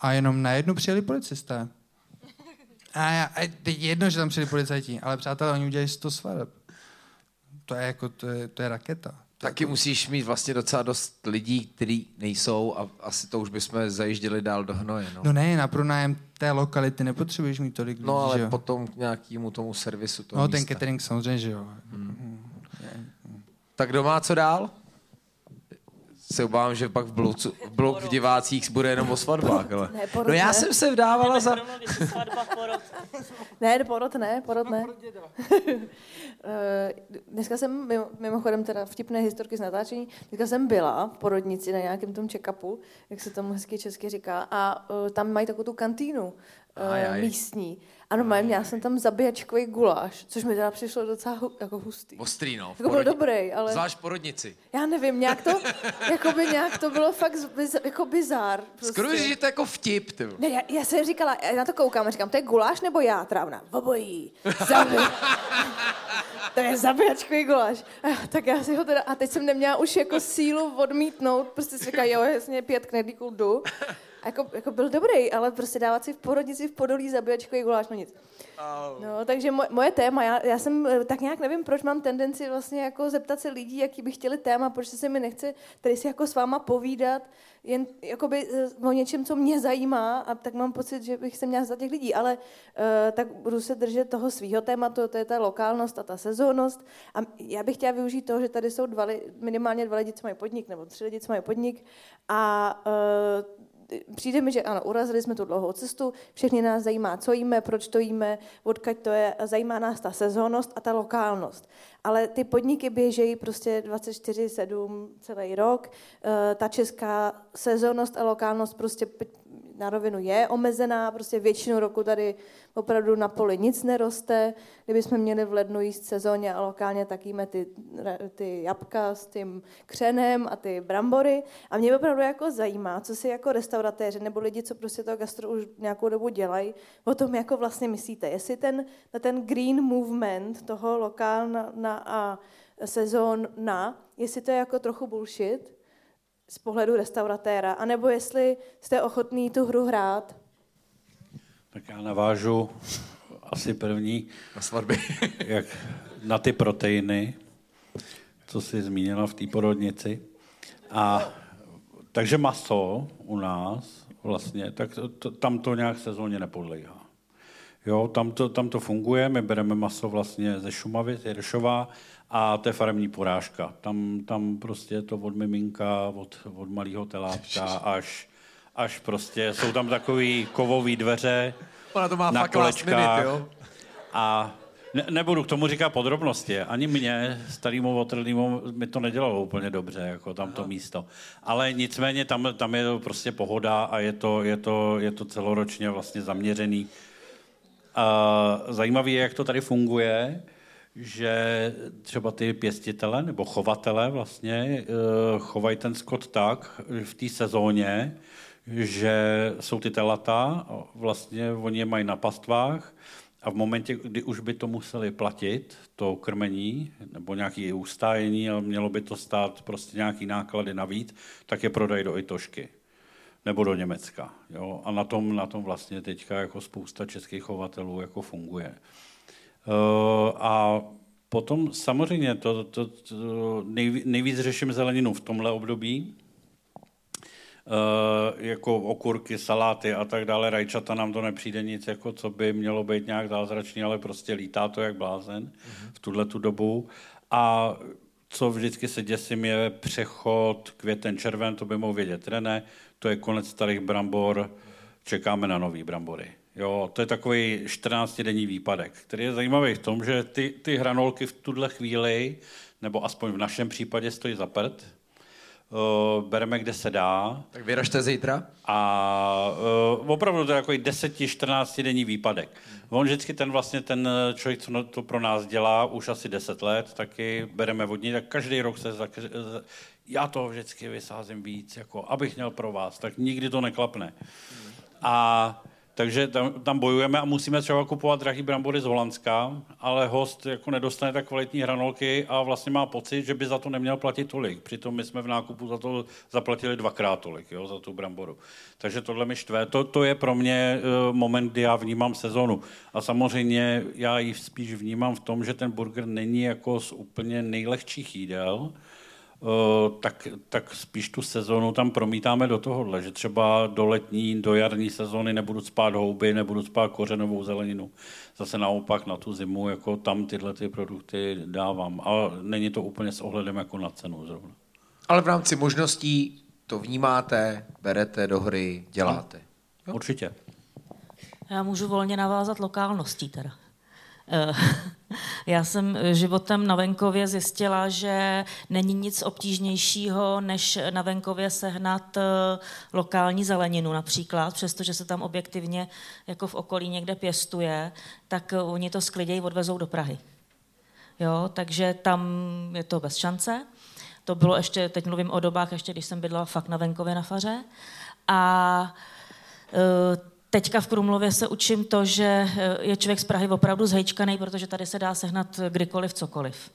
a jenom na jednu přijeli policisté. A, já, a teď jedno, že tam přijeli policajti, ale přátelé, oni udělali 100 svadeb. To je jako, to je, to je raketa. Taky musíš mít vlastně docela dost lidí, kteří nejsou a asi to už bychom zajížděli dál do hnoje. No, No ne, na pronájem té lokality nepotřebuješ mít tolik lidí, no ale že jo? potom k nějakému tomu servisu toho No, místa. ten catering samozřejmě, že jo. Tak kdo má co dál? Se obávám, že pak v, bloku, v blok v divácích bude jenom o svatbách, ale... Ne, porod No já ne. jsem se vdávala za... Svatba, porod. Ne, porod ne, porod ne. Eh, Dneska jsem, mimo- mimochodem teda vtipné historky z natáčení, dneska jsem byla v porodnici na nějakém tom check-upu, jak se tomu hezky česky říká, a eh, tam mají takovou tu kantýnu eh, Aj, aj. Ano, mají, měla jsem tam zabíjačkový guláš, což mi teda přišlo docela hu, jako hustý. Ostrý, no. Jako byl dobrý, ale Zvlášť porodnici. já nevím, nějak to, jakoby nějak to bylo fakt biz, jako bizár. Prostě. Skoro, že je to jako vtip, ty. Ne, já, já jsem říkala, já na to koukám a říkám, to je guláš nebo já trávna? Obojí. Zabi. to je zabíjačkový guláš. Eh, Tak já si ho teda, a teď jsem neměla už jako sílu odmítnout, prostě si říkala, jo, jasně, pět knedlíků jdu. Jako, jako, byl dobrý, ale prostě dávat si v porodnici v Podolí zabíjačkový guláš, no nic. No, takže moje, moje téma, já, já jsem eh, tak nějak nevím, proč mám tendenci vlastně jako zeptat se lidí, jaký by chtěli téma, proč se mi nechce tady si jako s váma povídat, jen jakoby eh, o něčem, co mě zajímá a tak mám pocit, že bych se měla za těch lidí, ale uh, tak budu se držet toho svého tématu, to je ta lokálnost a ta sezónnost. A já bych chtěla využít toho, že tady jsou dva, minimálně dva lidi, co mají podnik, nebo tři lidi, co mají podnik. A uh, přijde mi, že ano, urazili jsme tu dlouhou cestu, všechny nás zajímá, co jíme, proč to jíme, odkaď to je, zajímá nás ta sezónnost a ta lokálnost. Ale ty podniky běžejí prostě 24-7 celý rok, Eh, ta česká sezónnost a lokálnost prostě na rovinu je omezená, prostě většinu roku tady opravdu na poli nic neroste. Kdybychom měli v lednu jíst sezóně a lokálně, tak jíme ty, ty jabka s tím křenem a ty brambory. A mě opravdu jako zajímá, co si jako restauratéři nebo lidi, co prostě to gastro už nějakou dobu dělají, o tom jako vlastně myslíte. Jestli ten, ten green movement toho lokálna na, a sezónna, jestli to je jako trochu bullshit, z pohledu restauratéra, anebo jestli jste ochotný tu hru hrát. Tak já navážu asi první. Na svatby. jak na ty proteiny, co jsi zmínila v té porodnici. A takže maso u nás vlastně, tak to, tam to nějak sezóně nepodlejhá. Jo, tam to, tam to funguje, my bereme maso vlastně ze Šumavy, z Jiršova a to je faremní porážka. Tam, tam prostě je to od miminka, od, od malého telátka až, až prostě, jsou tam takový kovový dveře Ona to má na fakt minute, jo? A ne, nebudu k tomu říkat podrobnosti. Ani mě, starýmu otrlýmu, mi to nedělalo úplně dobře, jako tam to místo. Ale nicméně tam, tam je to prostě pohoda a je to, je to, je to celoročně vlastně zaměřený. A zajímavé je, jak to tady funguje, že třeba ty pěstitele nebo chovatele vlastně eh, chovají ten skot tak v té sezóně, že jsou ty telata, vlastně oni je mají na pastvách a v momentě, kdy už by to museli platit, to krmení nebo nějaké ustájení, ale mělo by to stát prostě nějaký náklady navíc, tak je prodají do Itošky nebo do Německa. Jo? A na tom, na tom vlastně teďka jako spousta českých chovatelů jako funguje. Uh, a potom samozřejmě to, to, to nejvíc řeším zeleninu v tomhle období, Uh, jako okurky, saláty a tak dále, rajčata nám to nepřijde nic, jako co by mělo být nějak zázračný, ale prostě lítá to jak blázen uh-huh. v tuhle tu dobu. A co vždycky se děsím, je přechod květen červen, to by mohl vědět René, to je konec starých brambor, čekáme na nový brambory. Jo, to je takový 14-denní výpadek, který je zajímavý v tom, že ty, ty hranolky v tuhle chvíli, nebo aspoň v našem případě stojí za prd, uh, bereme, kde se dá. Tak vyražte zítra. A uh, opravdu to je takový 10-14 denní výpadek. On vždycky ten vlastně ten člověk, co to pro nás dělá, už asi 10 let, taky bereme vodní, tak každý rok se za, já to vždycky vysázím víc, jako abych měl pro vás, tak nikdy to neklapne. A takže tam, tam bojujeme a musíme třeba kupovat drahý brambory z Holandska, ale host jako nedostane tak kvalitní hranolky a vlastně má pocit, že by za to neměl platit tolik. Přitom my jsme v nákupu za to zaplatili dvakrát tolik, jo, za tu bramboru. Takže tohle mi štve. To, to je pro mě uh, moment, kdy já vnímám sezonu. A samozřejmě já ji spíš vnímám v tom, že ten burger není jako z úplně nejlehčích jídel, Eh, tak, tak spíš tu sezonu tam promítáme do tohohle, že třeba do letní, do jarní sezony nebudu spát houby, nebudu spát kořenovou zeleninu. Zase naopak na tu zimu, jako tam tyhle ty produkty dávám. A není to úplně s ohledem jako na cenu zrovna. Ale v rámci možností to vnímáte, berete do hry, děláte. Jo? Určitě. Já můžu volně navázat lokálností teda. Eh, já jsem životem na venkově zjistila, že není nic obtížnějšího, než na venkově sehnat eh, lokální zeleninu například, přestože se tam objektivně jako v okolí někde pěstuje, tak oni to sklidějí, odvezou do Prahy. Jo, takže tam je to bez šance. To bylo ještě, teď mluvím o dobách, ještě když jsem bydlela fakt na venkově na faře. A eh, Teďka v Krumlově se učím to, že eh, je člověk z Prahy opravdu zhejčkaný, protože tady se dá sehnat kdykoliv cokoliv.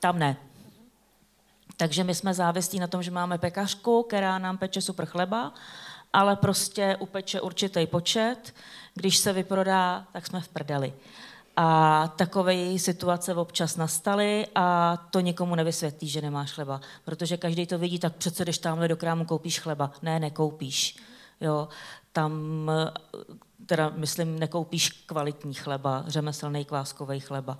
Tam ne. Takže my jsme závislí na tom, že máme pekařku, která nám peče super chleba, ale prostě upeče určitý počet. Když se vyprodá, tak jsme v prdeli. A takové situace občas nastaly a to nikomu nevysvětlí, že nemáš chleba. Protože každý to vidí, tak přece když tamhle do krámu koupíš chleba. Ne, nekoupíš. Jo tam teda myslím, nekoupíš kvalitní chleba, řemeslný kváskový chleba.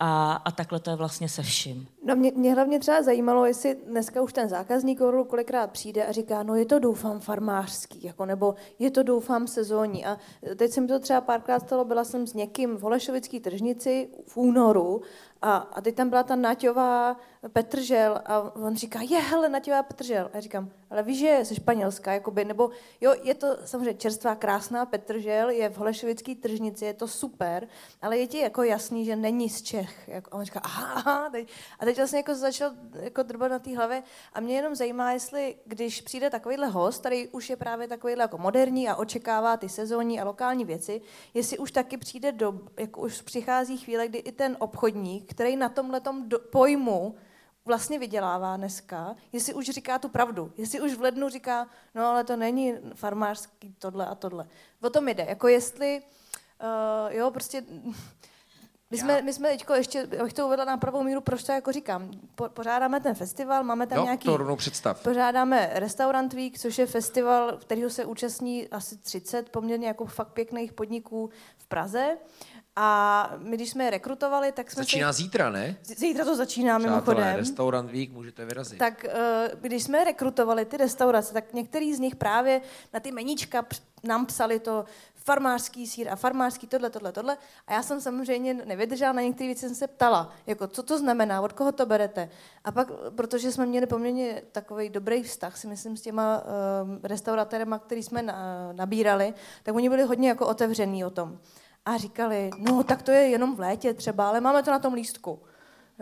A, a takhle to je vlastně se vším. No mě, mě hlavně třeba zajímalo, jestli dneska už ten zákazník kolikrát přijde a říká, no je to doufám farmářský, jako, nebo je to doufám sezónní. A teď jsem to třeba párkrát stalo, byla jsem s někým v Holešovické tržnici v únoru a, a teď tam byla ta Naťová Petržel a on říká, je, hele, Naťová Petržel. A já říkám, ale víš, že ze Španělska, jakoby, nebo jo, je to samozřejmě čerstvá, krásná Petržel, je v Holešovické tržnici, je to super, ale je ti jako jasný, že není z Čech. A on říká, aha, aha teď. a teď vlastně jako začal jako drbat na té hlavě a mě jenom zajímá, jestli když přijde takovýhle host, který už je právě takovýhle jako moderní a očekává ty sezónní a lokální věci, jestli už taky přijde do, jako už přichází chvíle, kdy i ten obchodník, který na tomhle pojmu vlastně vydělává dneska, jestli už říká tu pravdu, jestli už v lednu říká, no ale to není farmářský tohle a tohle. O tom jde, jako jestli, uh, jo, prostě my jsme, my jsme teďko ještě, abych to uvedla na pravou míru, proč to jako říkám, po, pořádáme ten festival, máme tam no, nějaký... to rovnou představ. Pořádáme Restaurant Week, což je festival, kterého se účastní asi 30 poměrně jako fakt pěkných podniků v Praze. A my, když jsme je rekrutovali, tak jsme Začíná si... zítra, ne? Zítra to začíná Přátelé, mimochodem. Restaurant Week, můžete vyrazit. Tak eh, když jsme rekrutovali ty restaurace, tak některý z nich právě na ty meníčka nám psali to farmářský sír a farmářský tohle, tohle, tohle. A já jsem samozřejmě nevydržela, na některé věci jsem se ptala, jako co to znamená, od koho to berete. A pak, protože jsme měli poměrně takový dobrý vztah, si myslím, s těma uh, restauratérema, který jsme na, nabírali, tak oni byli hodně jako otevření o tom a říkali, no tak to je jenom v létě třeba, ale máme to na tom lístku.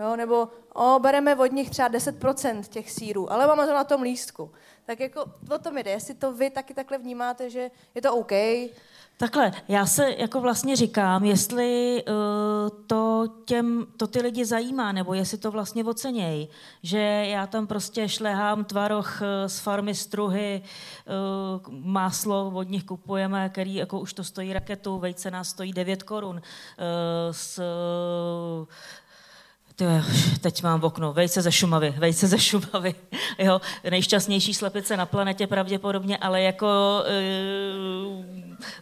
Jo, nebo o, bereme od nich třeba 10% těch sírů, ale máme to na tom lístku. Tak jako o tom jde, jestli to vy taky takhle vnímáte, že je to OK, Takhle, já se jako vlastně říkám, jestli uh, to těm, to ty lidi zajímá, nebo jestli to vlastně ocenějí, že já tam prostě šlehám tvaroh eh, z farmy struhy, uh, máslo od nich kupujeme, který jako už to stojí raketu, vejce nás stojí 9 korun, uh, s ty, teď mám v okno, vejce ze Šumavy, vejce ze Šumavy, jo, nejšťastnější slepice na planetě pravděpodobně, ale jako e,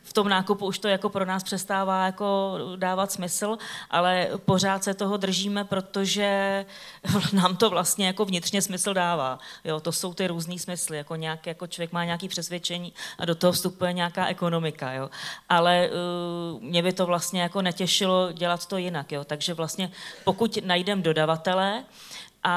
v tom nákupu už to jako pro nás přestává jako dávat smysl, ale pořád se toho držíme, protože nám to vlastně jako vnitřně smysl dává. Jo, to jsou ty různý smysly, jako, nějak, jako člověk má nějaké přesvědčení a do toho vstupuje nějaká ekonomika. Jo. Ale uh, mě by to vlastně jako netěšilo dělat to jinak. Jo. Takže vlastně pokud najdem dodavatele a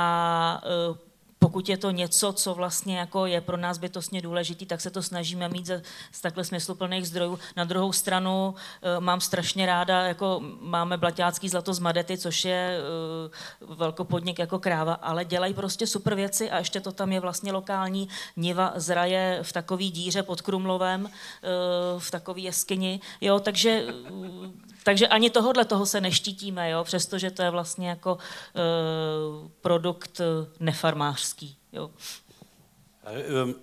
uh, pokud je to něco, co vlastně jako je pro nás bytostně důležitý, tak se to snažíme mít ze, z takhle smysluplných zdrojů. Na druhou stranu uh, mám strašně ráda, jako máme Blaťácký zlato z Madety, což je uh, velkopodnik jako kráva, ale dělají prostě super věci a ještě to tam je vlastně lokální niva zraje v takový díře pod Krumlovem, uh, v takové jeskyni. Jo, takže takže ani tohohle toho se neštítíme, jo, přestože to je vlastně jako uh, produkt nefarmářský. Jo. Ehm,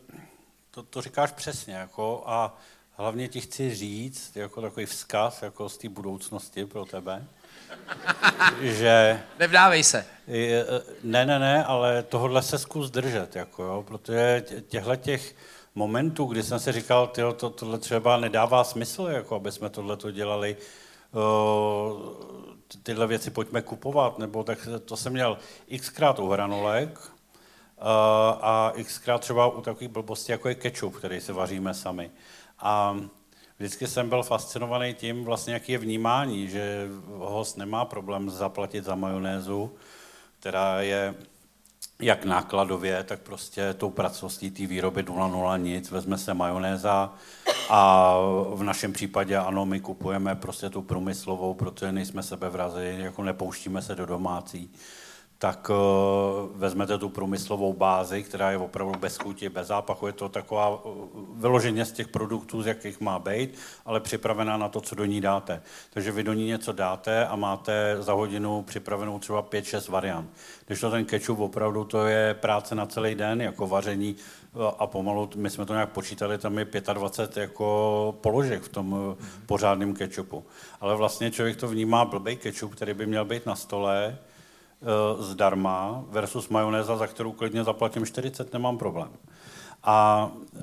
to, to říkáš přesně, jako, a hlavně ti chci říct, jako takový vzkaz jako z té budoucnosti pro tebe, že... Nevdávej se. Je, ne, ne, ne, ale tohle se zkus držet, jako jo, protože těchto těch momentů, kdy jsem si říkal, tyjo, to, tohle třeba nedává smysl, jako aby jsme tohle to dělali, tyhle věci pojďme kupovat, nebo tak to jsem měl xkrát u hranolek a xkrát třeba u takových blbostí, jako je ketchup, který si vaříme sami. A vždycky jsem byl fascinovaný tím, vlastně, jaký je vnímání, že host nemá problém zaplatit za majonézu, která je jak nákladově, tak prostě tou pracovostí té výroby 0,0 nic, vezme se majonéza a v našem případě ano, my kupujeme prostě tu průmyslovou, protože nejsme sebevrazy, jako nepouštíme se do domácí tak uh, vezmete tu průmyslovou bázi, která je opravdu bez chuti, bez zápachu, je to taková uh, vyloženě z těch produktů, z jakých má být, ale připravená na to, co do ní dáte. Takže vy do ní něco dáte a máte za hodinu připravenou třeba 5-6 variant. Když to ten ketchup opravdu to je práce na celý den, jako vaření uh, a pomalu, my jsme to nějak počítali, tam je 25 jako položek v tom uh, pořádném ketchupu. Ale vlastně člověk to vnímá blbej ketchup, který by měl být na stole, Eh, zdarma versus majonéza, za kterou klidně zaplatím 40, nemám problém. A eh,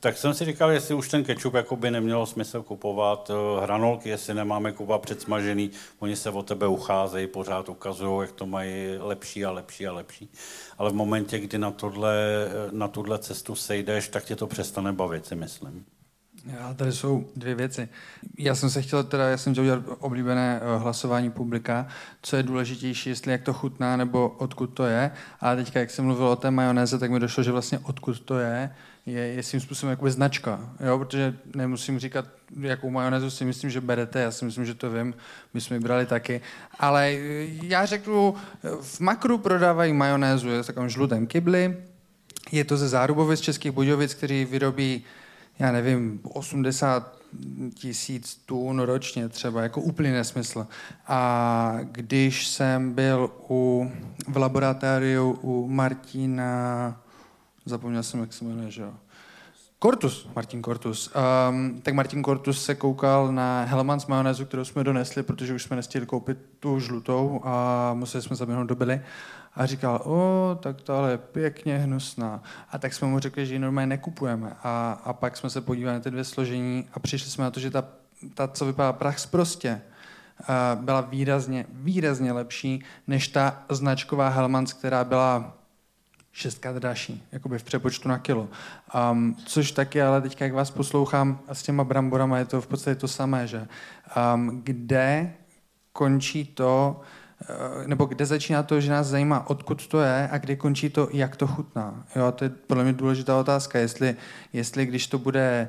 tak jsem si říkal, jestli už ten kečup by nemělo smysl kupovat, eh, hranolky, jestli nemáme kupovat předsmažený, oni se o tebe ucházejí, pořád ukazují, jak to mají lepší a lepší a lepší. Ale v momentě, kdy na, tohle, na tuhle cestu sejdeš, tak tě to přestane bavit, si myslím. Já tady jsou dvě věci. Já jsem se chtěl teda, já jsem chtěl udělat oblíbené eh, hlasování publika, co je důležitější, jestli jak to chutná nebo odkud to je. A teďka, jak jsem mluvil o té majonéze, tak mi došlo, že vlastně odkud to je, je, je svým způsobem jakoby značka, jo? protože nemusím říkat, jakou majonézu si myslím, že berete, já si myslím, že to vím, my jsme ji brali taky, ale eh, já řeknu, v Makru prodávají majonézu, je takovým žlutém kybli, je to ze Zárubovic Českých Budějovic, který vyrobí já nevím, 80 tisíc tun ročně třeba, jako úplný nesmysl. A když jsem byl u, v laboratoriu u Martina, zapomněl jsem, jak se jmenuje, že jo? Kortus, Martin Kortus. Um, tak Martin Kortus se koukal na Hellmann's majonézu, kterou jsme donesli, protože už jsme nestihli koupit tu žlutou a museli jsme zaběhnout do byly. A říkal, o, tak tohle je pěkně hnusná. A tak jsme mu řekli, že ji normálně nekupujeme. A, a pak jsme se podívali na ty dvě složení a přišli jsme na to, že ta, ta co vypadá prach zprostě, uh, byla výrazně, výrazně lepší než ta značková Hellmann's, která byla šestka dražší, jakoby v přepočtu na kilo. Um, což taky, ale teďka, jak vás poslouchám a s těma bramborama, je to v podstatě to samé, že um, kde končí to, uh, nebo kde začíná to, že nás zajímá, odkud to je a kde končí to, jak to chutná. Jo, to je podle mě důležitá otázka, jestli, jestli když to bude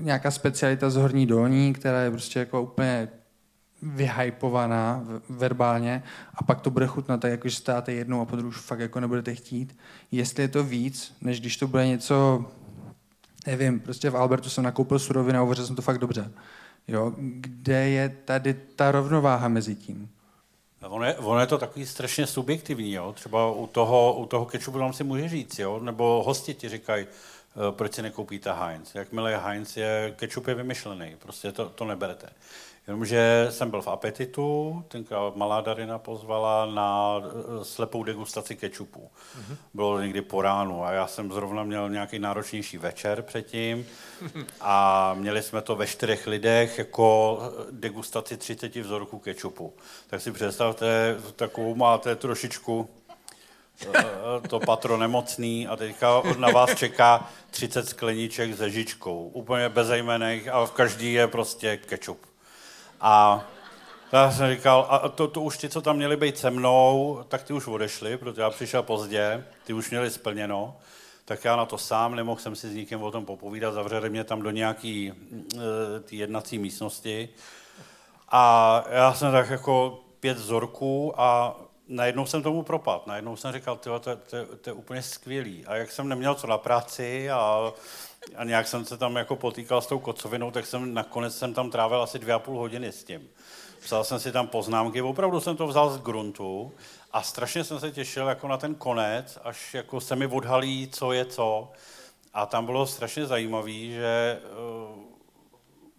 nějaká specialita z horní dolní, která je prostě jako úplně vyhypovaná verbálně a pak to bude chutnat tak, jako že státe jednou a po už fakt jako nebudete chtít. Jestli je to víc, než když to bude něco, nevím, prostě v Albertu jsem nakoupil surovinu a uvařil jsem to fakt dobře. Jo? Kde je tady ta rovnováha mezi tím? Ono je, ono je to takový strašně subjektivní, jo? třeba u toho, u toho kečupu vám si může říct, jo? nebo hosti ti říkají, eh, proč si nekoupíte Heinz. Jakmile Heinz je, kečup je vymyšlený, prostě to, to neberete. Jenomže jsem byl v apetitu, tenkrát malá Darina pozvala na eh, slepou degustaci kečupu. Mm-hmm. Bylo někdy po ránu a já jsem zrovna měl nějaký náročnější večer předtím a měli jsme to ve čtyřech lidech jako eh, degustaci 30 vzorků kečupu. Tak si představte, takovou máte trošičku eh, to patro nemocný a teďka na vás čeká 30 skleniček se žičkou, úplně bezejmených a v každý je prostě kečup. A já jsem říkal, a to, to už ti, co tam měli být se mnou, tak ty už odešli, protože já přišel pozdě, ty už měli splněno, tak já na to sám nemohl jsem si s nikým o tom popovídat, zavřeli mě tam do nějaký e, ty jednací místnosti. A já jsem tak jako pět vzorků a najednou jsem tomu propad. Najednou jsem říkal, tyjo, to, to, to je úplně skvělý. A jak jsem neměl co na práci a a nějak jsem se tam jako potýkal s tou kocovinou, tak jsem nakonec jsem tam trávil asi dvě a půl hodiny s tím. Psal jsem si tam poznámky, opravdu jsem to vzal z gruntu a strašně jsem se těšil jako na ten konec, až jako se mi odhalí, co je co. A tam bylo strašně zajímavé, že eh,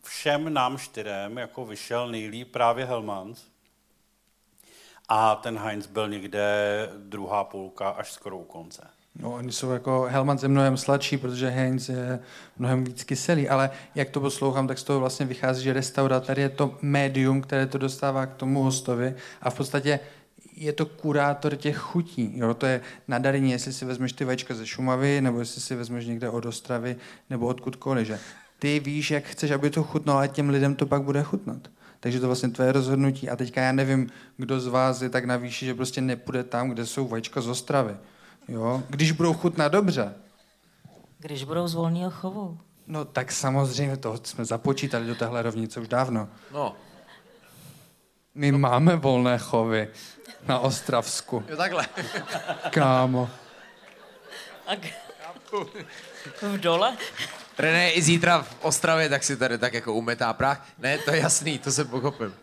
všem nám čtyřem jako vyšel nejlíp právě Helmans. A ten Heinz byl někde druhá půlka až skoro u konce. No, oni jsou jako, Helman je mnohem sladší, protože Heinz je mnohem víc kyselý, ale jak to poslouchám, tak z toho vlastně vychází, že restauratér je to médium, které to dostává k tomu hostovi a v podstatě je to kurátor těch chutí. Jo? To je nadarení, jestli si vezmeš ty vajíčka ze Šumavy, nebo jestli si vezmeš někde od Ostravy, nebo odkudkoliv. Že? Ty víš, jak chceš, aby to chutnalo a těm lidem to pak bude chutnat. Takže to vlastně tvoje rozhodnutí. A teďka já nevím, kdo z vás je tak na výši, že prostě nepůjde tam, kde jsou vajíčka z Ostravy. Jo? Když budou chutnat dobře. Když budou z volného chovu. No tak samozřejmě, to jsme započítali do téhle rovnice už dávno. No. My no. máme volné chovy na Ostravsku. Jo, takhle. Kámo. A v dole? René i zítra v Ostravě, tak si tady tak jako umetá prach. Ne, to je jasný, to se pochopím.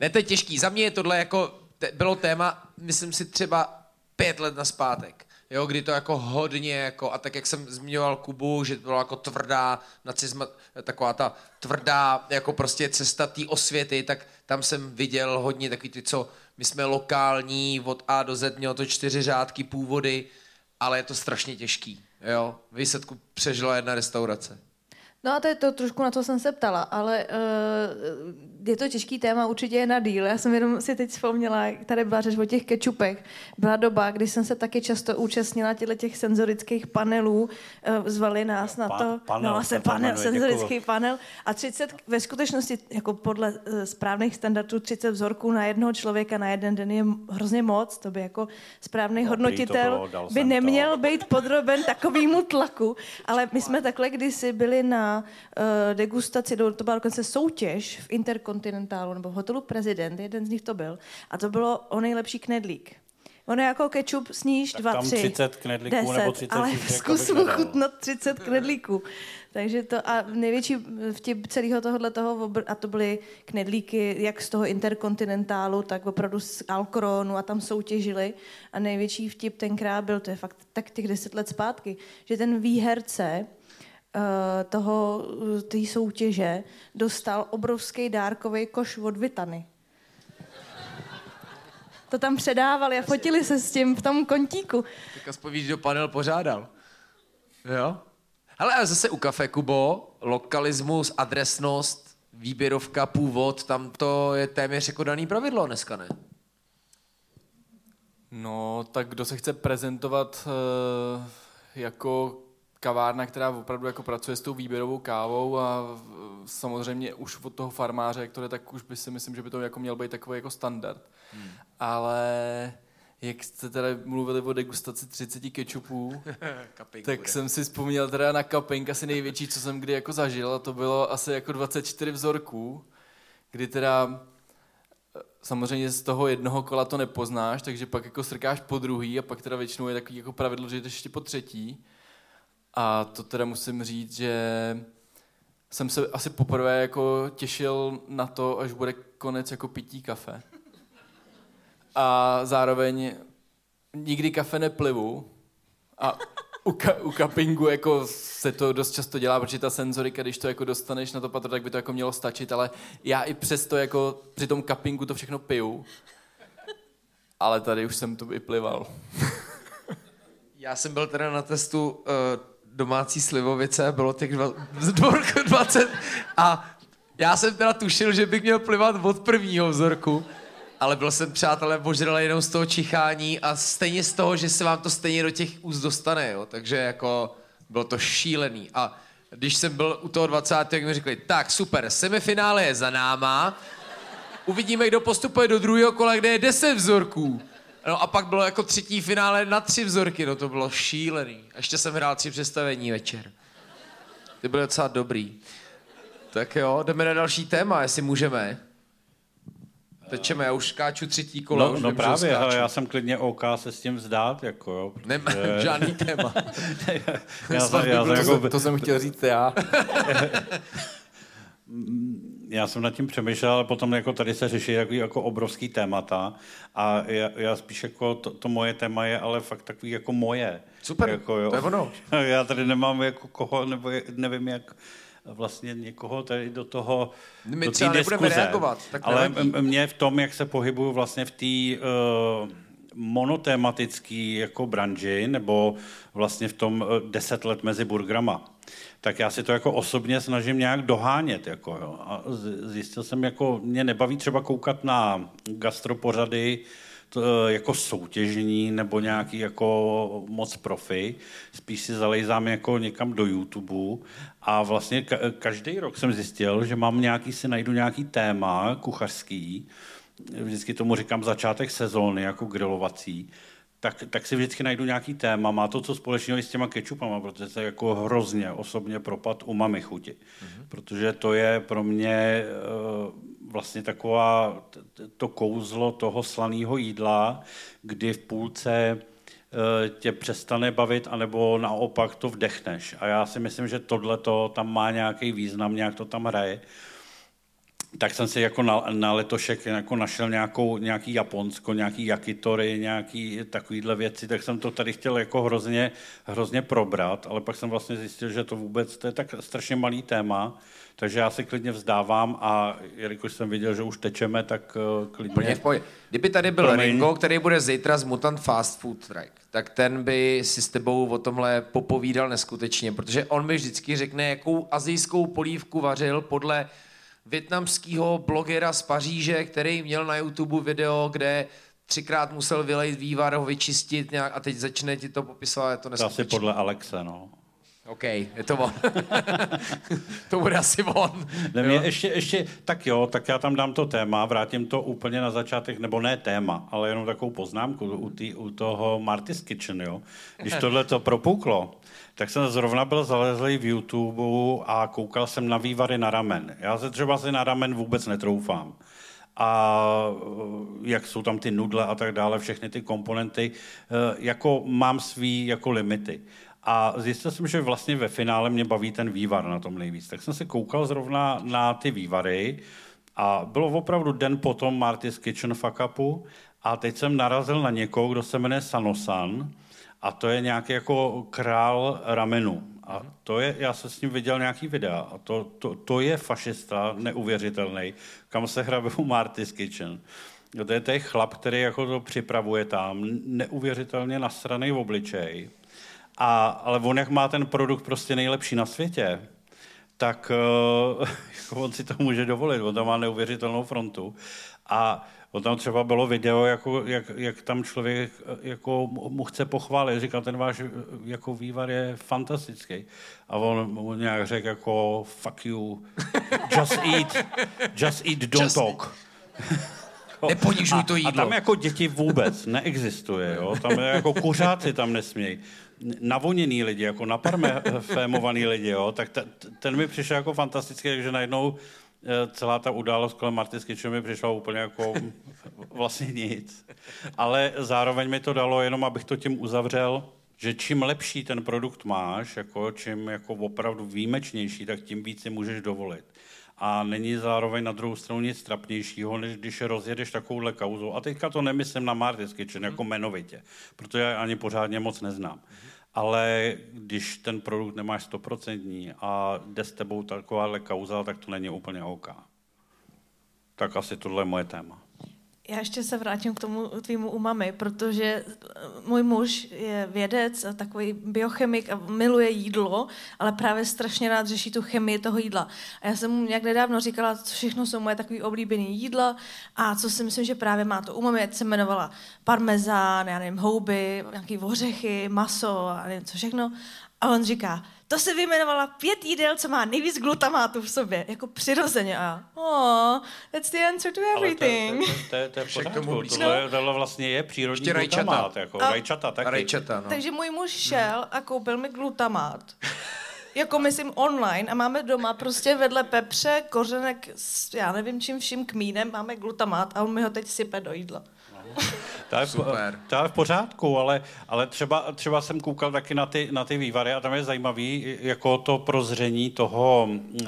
Ne, to je těžký. Za mě je tohle jako, te, bylo téma, myslím si třeba pět let na zpátek jo, kdy to jako hodně, jako, a tak jak jsem zmiňoval Kubu, že to byla jako tvrdá nacizma, taková ta tvrdá jako prostě cesta té osvěty, tak tam jsem viděl hodně takový ty, co my jsme lokální, od A do Z, mělo to čtyři řádky původy, ale je to strašně těžký, jo. Výsledku přežila jedna restaurace. No a to je to trošku na to jsem se ptala, ale uh, je to těžký téma, určitě je na díl. Já jsem jenom si teď vzpomněla, tady byla řeč o těch kečupech. Byla doba, kdy jsem se taky často účastnila těchto těch senzorických panelů, uh, zvali nás na to. Pa, panel, no, se panel, senzorický děkuju. panel. A 30, ve skutečnosti, jako podle uh, správných standardů, 30 vzorků na jednoho člověka na jeden den je hrozně moc. To by jako správný Dobrý hodnotitel bylo, by neměl to. být podroben takovému tlaku. Ale my jsme takhle kdysi byli na uh, degustaci, to byla dokonce soutěž v Interkontinentálu nebo v hotelu Prezident, jeden z nich to byl, a to bylo o nejlepší knedlík. Ono jako kečup sníš tak dva, tam tři. 30 knedlíků 10, nebo 30 ale zkus ochutnat 30 knedlíků. Takže to a největší vtip celého tohohle toho, a to byly knedlíky jak z toho interkontinentálu, tak opravdu z Alkronu a tam soutěžili. A největší vtip tenkrát byl, to je fakt tak těch deset let zpátky, že ten výherce toho, té soutěže dostal obrovský dárkový koš od Vitany. To tam předávali a fotili se s tím v tom kontíku. Tak aspoň víš, kdo panel pořádal. Jo? Ale zase u Kafe Kubo, lokalismus, adresnost, výběrovka, původ, tam to je téměř jako daný pravidlo dneska, ne? No, tak kdo se chce prezentovat uh, jako kavárna, která opravdu jako pracuje s tou výběrovou kávou a samozřejmě už od toho farmáře, je, tak už by si myslím, že by to jako měl být takový jako standard. Hmm. Ale jak jste teda mluvili o degustaci 30 kečupů, tak bude. jsem si vzpomněl teda na kapink asi největší, co jsem kdy jako zažil a to bylo asi jako 24 vzorků, kdy teda eh, samozřejmě z toho jednoho kola to nepoznáš, takže pak jako srkáš po druhý a pak teda většinou je takový jako pravidlo, že jdeš ještě po třetí. A to teda musím říct, že jsem se asi poprvé jako těšil na to, až bude konec jako pití kafe a zároveň nikdy kafe neplivu a u, ka- u kapingu jako se to dost často dělá, protože ta senzorika, když to jako dostaneš na to patro, tak by to jako mělo stačit, ale já i přesto jako při tom kapingu to všechno piju, ale tady už jsem to plival. já jsem byl teda na testu uh, domácí slivovice, bylo těch dva, 20 a já jsem teda tušil, že bych měl plivat od prvního vzorku, ale byl jsem, přátelé, požral jenom z toho čichání a stejně z toho, že se vám to stejně do těch úst dostane, jo. Takže jako bylo to šílený. A když jsem byl u toho 20. tak mi řekli, tak super, semifinále je za náma, uvidíme, kdo postupuje do druhého kola, kde je 10 vzorků. No a pak bylo jako třetí finále na tři vzorky, no to bylo šílený. A ještě jsem hrál tři představení večer. Ty byly docela dobrý. Tak jo, jdeme na další téma, jestli můžeme. Tečeme, já už skáču třetí kolo. No, už no vím, právě, ale já jsem klidně OK se s tím vzdát, jako jo. Protože... Nemám žádný téma. já, já, jsem, já jsem, jako... to jsem chtěl říct já. já jsem nad tím přemýšlel, ale potom jako tady se řeší jako, jako obrovský témata a já, já spíš jako to, to, moje téma je ale fakt takový jako moje. Super, jako, jo. to je ono. Já tady nemám jako koho, nebo nevím jak vlastně někoho tady do toho My do třeba nebudeme diskuze. reagovat. Tak Ale nevadí. mě v tom, jak se pohybuju vlastně v té uh, monotématický jako branži, nebo vlastně v tom uh, deset let mezi burgrama, tak já si to jako osobně snažím nějak dohánět. Jako, jo. A zjistil jsem, jako mě nebaví třeba koukat na gastropořady, to, jako soutěžní nebo nějaký jako moc profi. Spíš si zalejzám jako někam do YouTube a vlastně ka- každý rok jsem zjistil, že mám nějaký, si najdu nějaký téma kuchařský, vždycky tomu říkám začátek sezóny, jako grilovací, tak, tak si vždycky najdu nějaký téma. Má to co společného i s těma kečupama, protože se jako hrozně osobně propad u mami chuti. Mm-hmm. Protože to je pro mě uh, vlastně taková to kouzlo toho slaného jídla, kdy v půlce eh, tě přestane bavit, anebo naopak to vdechneš. A já si myslím, že tohle tam má nějaký význam, nějak to tam hraje tak jsem si jako na, na letošek jako našel nějakou, nějaký Japonsko, nějaký jakitory, nějaký takovýhle věci, tak jsem to tady chtěl jako hrozně, hrozně probrat, ale pak jsem vlastně zjistil, že to vůbec, to je tak strašně malý téma, takže já si klidně vzdávám a jelikož jsem viděl, že už tečeme, tak uh, klidně... v Kdyby tady byl Promiň. Ringo, který bude zítra z Mutant Fast Food Track, tak ten by si s tebou o tomhle popovídal neskutečně, protože on mi vždycky řekne, jakou azijskou polívku vařil podle větnamského blogera z Paříže, který měl na YouTube video, kde třikrát musel vylejt vývar, ho vyčistit nějak a teď začne ti to popisovat, je to neskutečné. To asi podle Alexa, no. OK, je to on. to bude asi on. Ne, mě ještě, ještě, tak jo, tak já tam dám to téma, vrátím to úplně na začátek, nebo ne téma, ale jenom takovou poznámku u, tý, u toho Marty's Kitchen, jo. Když tohle to propuklo, tak jsem zrovna byl zalezlý v YouTube a koukal jsem na vývary na ramen. Já se třeba si na ramen vůbec netroufám. a jak jsou tam ty nudle a tak dále, všechny ty komponenty, jako mám svý jako limity. A zjistil jsem, že vlastně ve finále mě baví ten vývar na tom nejvíc. Tak jsem se koukal zrovna na ty vývary a bylo opravdu den potom Marty's Kitchen fuck upu a teď jsem narazil na někoho, kdo se jmenuje Sanosan a to je nějaký jako král ramenu. A to je, já jsem s ním viděl nějaký videa a to, to, to je fašista neuvěřitelný, kam se hrabe u Marty's Kitchen. To je ten chlap, který jako to připravuje tam, neuvěřitelně nasraný v obličej. A, ale on, jak má ten produkt prostě nejlepší na světě, tak uh, on si to může dovolit, on tam má neuvěřitelnou frontu. A on tam třeba bylo video, jako, jak, jak tam člověk jako mu chce pochválit, říká, ten váš jako vývar je fantastický. A on mu nějak řekl jako, fuck you, just eat, just eat, don't just talk. Neponižuj to jídlo. A tam jako děti vůbec neexistuje, jo? Tam jako kuřáci tam nesmějí navoněný lidi, jako naparfémovaný lidi, jo, tak t- ten mi přišel jako fantastický, takže najednou eh, celá ta událost kolem Marty Skitchu mi přišla úplně jako vlastně nic. Ale zároveň mi to dalo, jenom abych to tím uzavřel, že čím lepší ten produkt máš, jako čím jako opravdu výjimečnější, tak tím víc si můžeš dovolit. A není zároveň na druhou stranu nic trapnějšího, než když rozjedeš takovouhle kauzou. A teďka to nemyslím na Marty's Kitchen jako jmenovitě, protože já ani pořádně moc neznám ale když ten produkt nemáš stoprocentní a jde s tebou takováhle kauza, tak to není úplně OK. Tak asi tohle je moje téma. Já ještě se vrátím k tomu tvýmu umami, protože eh, můj muž je vědec, a takový biochemik a miluje jídlo, ale právě strašně rád řeší tu chemii toho jídla. A já jsem mu nějak nedávno říkala, co všechno jsou moje takový oblíbené jídla a co si myslím, že právě má to umami, ať se jmenovala parmezán, já nevím, houby, nějaký ořechy, maso a nevím co všechno. A on říká, to se vyjmenovala pět jídel, co má nejvíc glutamátu v sobě, jako přirozeně. A oh, that's the answer to everything. Ale to, to, to, to je v pořádku, tohle, tohle vlastně je přírodní Ještě glutamát, jako a, rajčata taky. Rajčata, no. Takže můj muž šel a koupil mi glutamát. jako myslím online a máme doma prostě vedle pepře, kořenek s já nevím čím vším kmínem, máme glutamát a on mi ho teď sype do jídla. To je, Super. to je v pořádku, ale, ale třeba, třeba jsem koukal taky na ty, na ty vývary a tam je zajímavý jako to prozření toho, eh,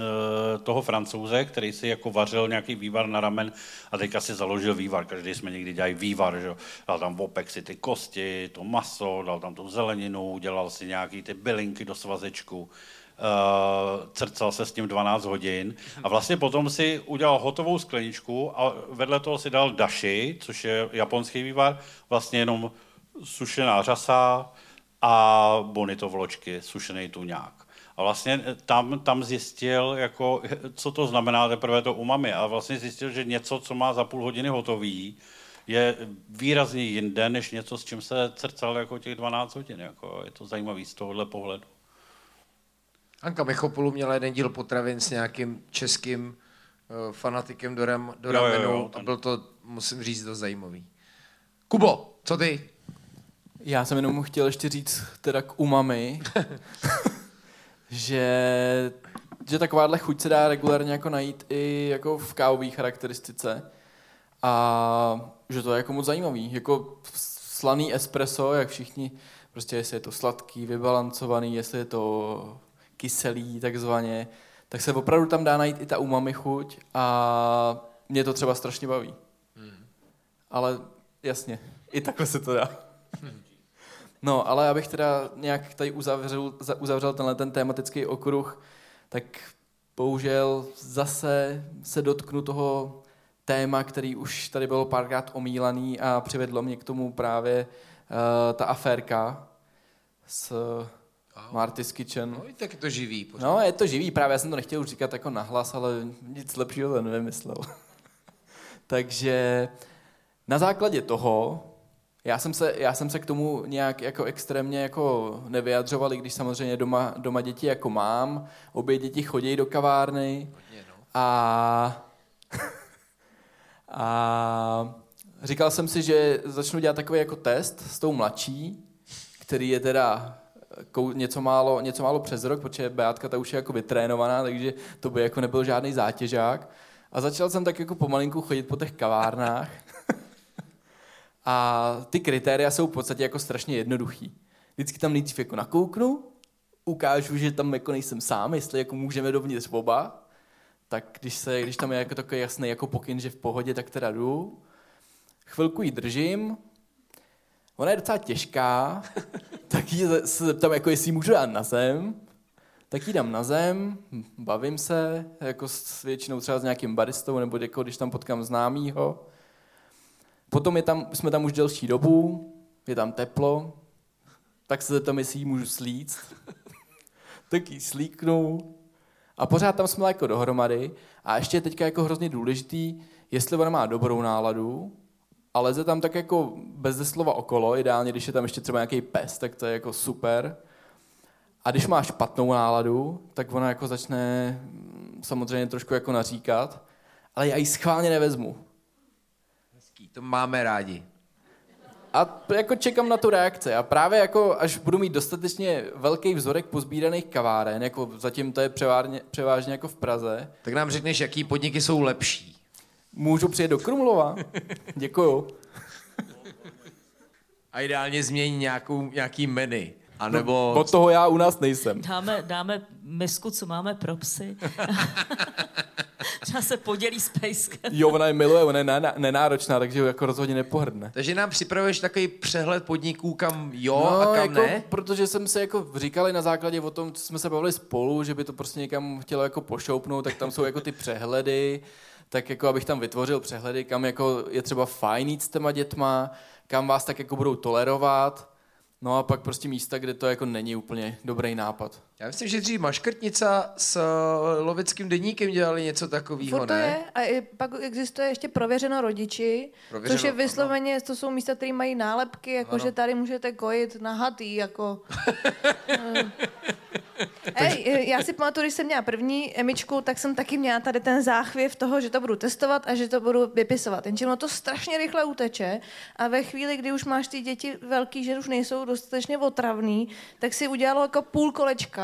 toho francouze, který si jako vařil nějaký vývar na ramen a teďka si založil vývar. Každý jsme někdy dělali vývar, že? dal tam v si ty kosti, to maso, dal tam tu zeleninu, dělal si nějaký ty bylinky do svazečku uh, crcal se s tím 12 hodin a vlastně potom si udělal hotovou skleničku a vedle toho si dal dashi, což je japonský vývar, vlastně jenom sušená řasa a bonito vločky, sušený tuňák. A vlastně tam, tam zjistil, jako, co to znamená teprve to umami. A vlastně zjistil, že něco, co má za půl hodiny hotový, je výrazně jinde, než něco, s čím se crcal jako těch 12 hodin. Jako, je to zajímavý z tohohle pohledu. Anka Mechopolu měla jeden díl potravin s nějakým českým uh, fanatikem do, ram, do ramenu jo, jo, jo, a byl to, musím říct, to zajímavý. Kubo, co ty? Já jsem jenom chtěl ještě říct teda k umami, že, že takováhle chuť se dá regulárně jako najít i jako v kávové charakteristice a že to je jako moc zajímavý. Jako slaný espresso, jak všichni, prostě jestli je to sladký, vybalancovaný, jestli je to kyselý takzvaně, tak se opravdu tam dá najít i ta umami chuť a mě to třeba strašně baví. Hmm. Ale jasně, i takhle se to dá. No, ale abych teda nějak tady uzavřel, uzavřel tenhle ten tematický okruh, tak bohužel zase se dotknu toho téma, který už tady bylo párkrát omílaný a přivedlo mě k tomu právě uh, ta aférka s Marty's Kitchen. No, tak je to živý. Pořád. No, je to živý, právě já jsem to nechtěl už říkat jako nahlas, ale nic lepšího to nevymyslel. Takže na základě toho, já jsem, se, já jsem se k tomu nějak jako extrémně jako nevyjadřoval, i když samozřejmě doma, doma děti jako mám, obě děti chodí do kavárny no. a, a říkal jsem si, že začnu dělat takový jako test s tou mladší, který je teda něco málo, něco málo přes rok, protože Beatka ta už je jako vytrénovaná, takže to by jako nebyl žádný zátěžák. A začal jsem tak jako pomalinku chodit po těch kavárnách. a ty kritéria jsou v podstatě jako strašně jednoduchý. Vždycky tam nejdřív jako nakouknu, ukážu, že tam jako nejsem sám, jestli jako můžeme dovnitř oba, tak když, se, když tam je jako takový jasný jako pokyn, že v pohodě, tak teda jdu. Chvilku ji držím, ona je docela těžká, tak ji se zeptám, jako jestli ji můžu dát na zem, tak ji dám na zem, bavím se, jako s většinou třeba s nějakým baristou, nebo jako když tam potkám známýho. Potom je tam, jsme tam už delší dobu, je tam teplo, tak se zeptám, jestli ji můžu slíct. tak ji slíknu, a pořád tam jsme jako dohromady. A ještě je teďka jako hrozně důležitý, jestli ona má dobrou náladu, a leze tam tak jako bez slova okolo, ideálně, když je tam ještě třeba nějaký pes, tak to je jako super. A když má špatnou náladu, tak ona jako začne mm, samozřejmě trošku jako naříkat, ale já ji schválně nevezmu. Hezký, to máme rádi. A jako čekám na tu reakci. A právě jako, až budu mít dostatečně velký vzorek pozbíraných kaváren, jako zatím to je převážně, převážně jako v Praze. Tak nám řekneš, jaký podniky jsou lepší. Můžu přijet do Krumlova? Děkuju. A ideálně změní nějakou, nějaký menu. A nebo... No, od toho já u nás nejsem. Dáme, dáme misku, co máme pro psy. Třeba se podělí s pejskem. Jo, ona je miluje, ona je nenáročná, takže ho jako rozhodně nepohrdne. Takže nám připravuješ takový přehled podniků, kam jo no, a kam jako, ne? Protože jsem se jako říkali na základě o tom, co jsme se bavili spolu, že by to prostě někam chtělo jako pošoupnout, tak tam jsou jako ty přehledy, tak jako abych tam vytvořil přehledy, kam jako je třeba fajn jít s těma dětma, kam vás tak jako budou tolerovat, No a pak prostě místa, kde to jako není úplně dobrý nápad. Já myslím, že dřív Maškrtnica s eh, loveckým deníkem dělali něco takového, ne? to je. A je, pak existuje ještě prověřeno rodiči, prověřeno, což je vysloveně, to jsou místa, které mají nálepky, jako ano. že tady můžete kojit na hatý, jako... Ej, já si pamatuju, když jsem měla první emičku, tak jsem taky měla tady ten záchvěv toho, že to budu testovat a že to budu vypisovat. Jenže ono to strašně rychle uteče a ve chvíli, kdy už máš ty děti velký, že už nejsou dostatečně otravný, tak si udělalo jako půl kolečka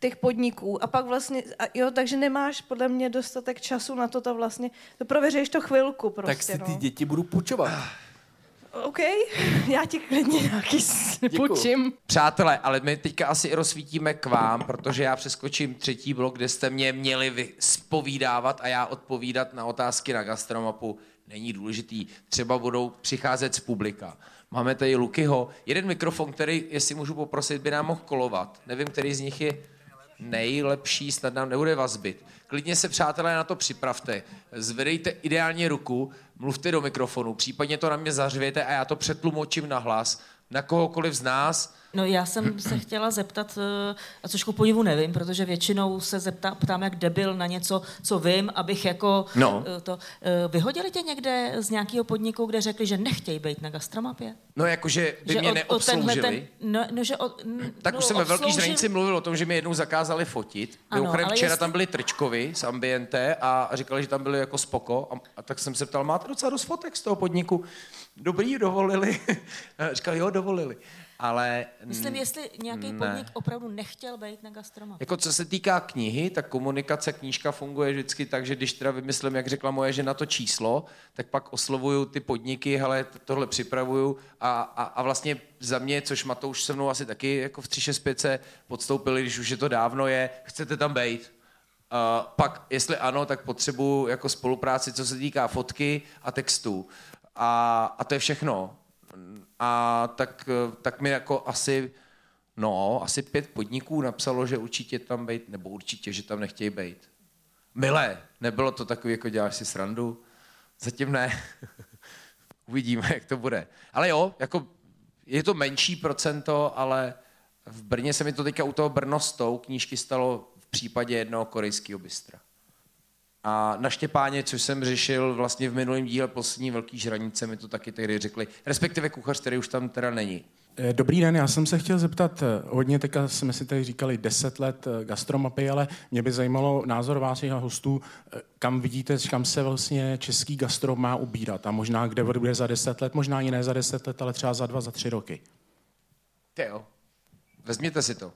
těch podniků a pak vlastně, a jo, takže nemáš podle mě dostatek času na to, to vlastně, to prověříš to chvilku prostě, Tak si ty no. děti budu půjčovat. OK, já ti klidně nějaký půjčím. Přátelé, ale my teďka asi rozsvítíme k vám, protože já přeskočím třetí blok, kde jste mě měli vy spovídávat a já odpovídat na otázky na gastromapu. Není důležitý. Třeba budou přicházet z publika. Máme tady Lukyho. Jeden mikrofon, který, jestli můžu poprosit, by nám mohl kolovat. Nevím, který z nich je nejlepší, snad nám nebude vazbit. Klidně se, přátelé, na to připravte. Zvedejte ideálně ruku, mluvte do mikrofonu, případně to na mě zařvěte a já to přetlumočím na hlas na kohokoliv z nás, No já jsem se chtěla zeptat, eh, a což ku podivu nevím, protože většinou se zeptá, ptám jak debil na něco, co vím, abych jako no. Eh, to... Eh, vyhodili tě někde z nějakého podniku, kde řekli, že nechtějí být na gastromapě? No jakože by že mě o, neobsloužili. Ten, no, no, že o, tak no, už jsem ve Velký žranici mluvil o tom, že mi jednou zakázali fotit. Mimochodem včera jestli... tam byli Trčkovi z Ambiente a říkali, že tam byli jako spoko. A, a tak jsem se ptal, máte docela dost fotek z toho podniku? Dobrý, dovolili. Říkali, jo, dovolili ale... Myslím, jestli nějaký ne. podnik opravdu nechtěl být na gastromat. Jako co se týká knihy, tak komunikace, knížka funguje vždycky tak, že když teda vymyslím, jak řekla moje žena to číslo, tak pak oslovuju ty podniky, hele, tohle připravuju a, a, a vlastně za mě, což Matouš se mnou asi taky jako v 365 podstoupili, když už je to dávno, je, chcete tam být, Uh, pak, jestli ano, tak potřebuji jako spolupráci, co se týká fotky a textu. A, a to je všechno a tak, tak mi jako asi, no, asi pět podniků napsalo, že určitě tam být, nebo určitě, že tam nechtějí být. Milé, nebylo to takový, jako děláš si srandu? Zatím ne. Uvidíme, jak to bude. Ale jo, jako je to menší procento, ale v Brně se mi to teďka u toho Brnostou knížky stalo v případě jednoho korejského bystra. A na Štěpáně, což jsem řešil vlastně v minulém díle poslední velký žranice, mi to taky tehdy řekli, respektive kuchař, který už tam teda není. Eh, dobrý den, já jsem se chtěl zeptat, eh, hodně teďka jsme si tady říkali 10 let eh, gastromapy, ale mě by zajímalo názor vás a hostů, kam vidíte, kam se vlastně český gastro má ubírat a možná kde bude za 10 let, možná i ne za 10 let, ale třeba za dva, za tři roky. Ty jo, vezměte si to.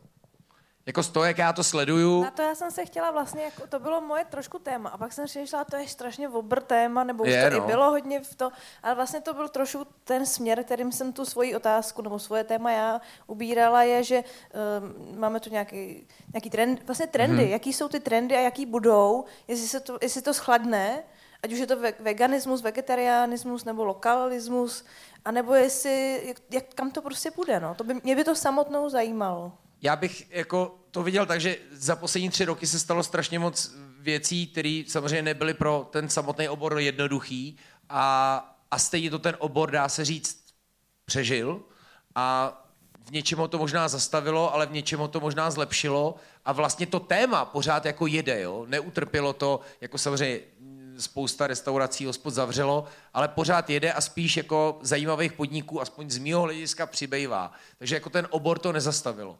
Jako z toho, jak já to sleduju. Na to já jsem se chtěla vlastně, jako, to bylo moje trošku téma. A pak jsem si říkala, to je strašně obr téma, nebo už je, to no. i bylo hodně v to. Ale vlastně to byl trošku ten směr, kterým jsem tu svoji otázku nebo svoje téma já ubírala, je, že um, máme tu nějaký, nějaký trend, vlastně trendy. Hmm. Jaký jsou ty trendy a jaký budou, jestli, se to, jestli to schladne, ať už je to veganismus, vegetarianismus nebo lokalismus, anebo jestli, jak, jak, kam to prostě půjde. No? To by, mě by to samotnou zajímalo já bych jako to viděl tak, že za poslední tři roky se stalo strašně moc věcí, které samozřejmě nebyly pro ten samotný obor jednoduchý a, a stejně to ten obor, dá se říct, přežil a v něčem ho to možná zastavilo, ale v něčem ho to možná zlepšilo a vlastně to téma pořád jako jede, jo? neutrpělo to, jako samozřejmě spousta restaurací, hospod zavřelo, ale pořád jede a spíš jako zajímavých podniků, aspoň z mého hlediska, přibývá. Takže jako ten obor to nezastavilo.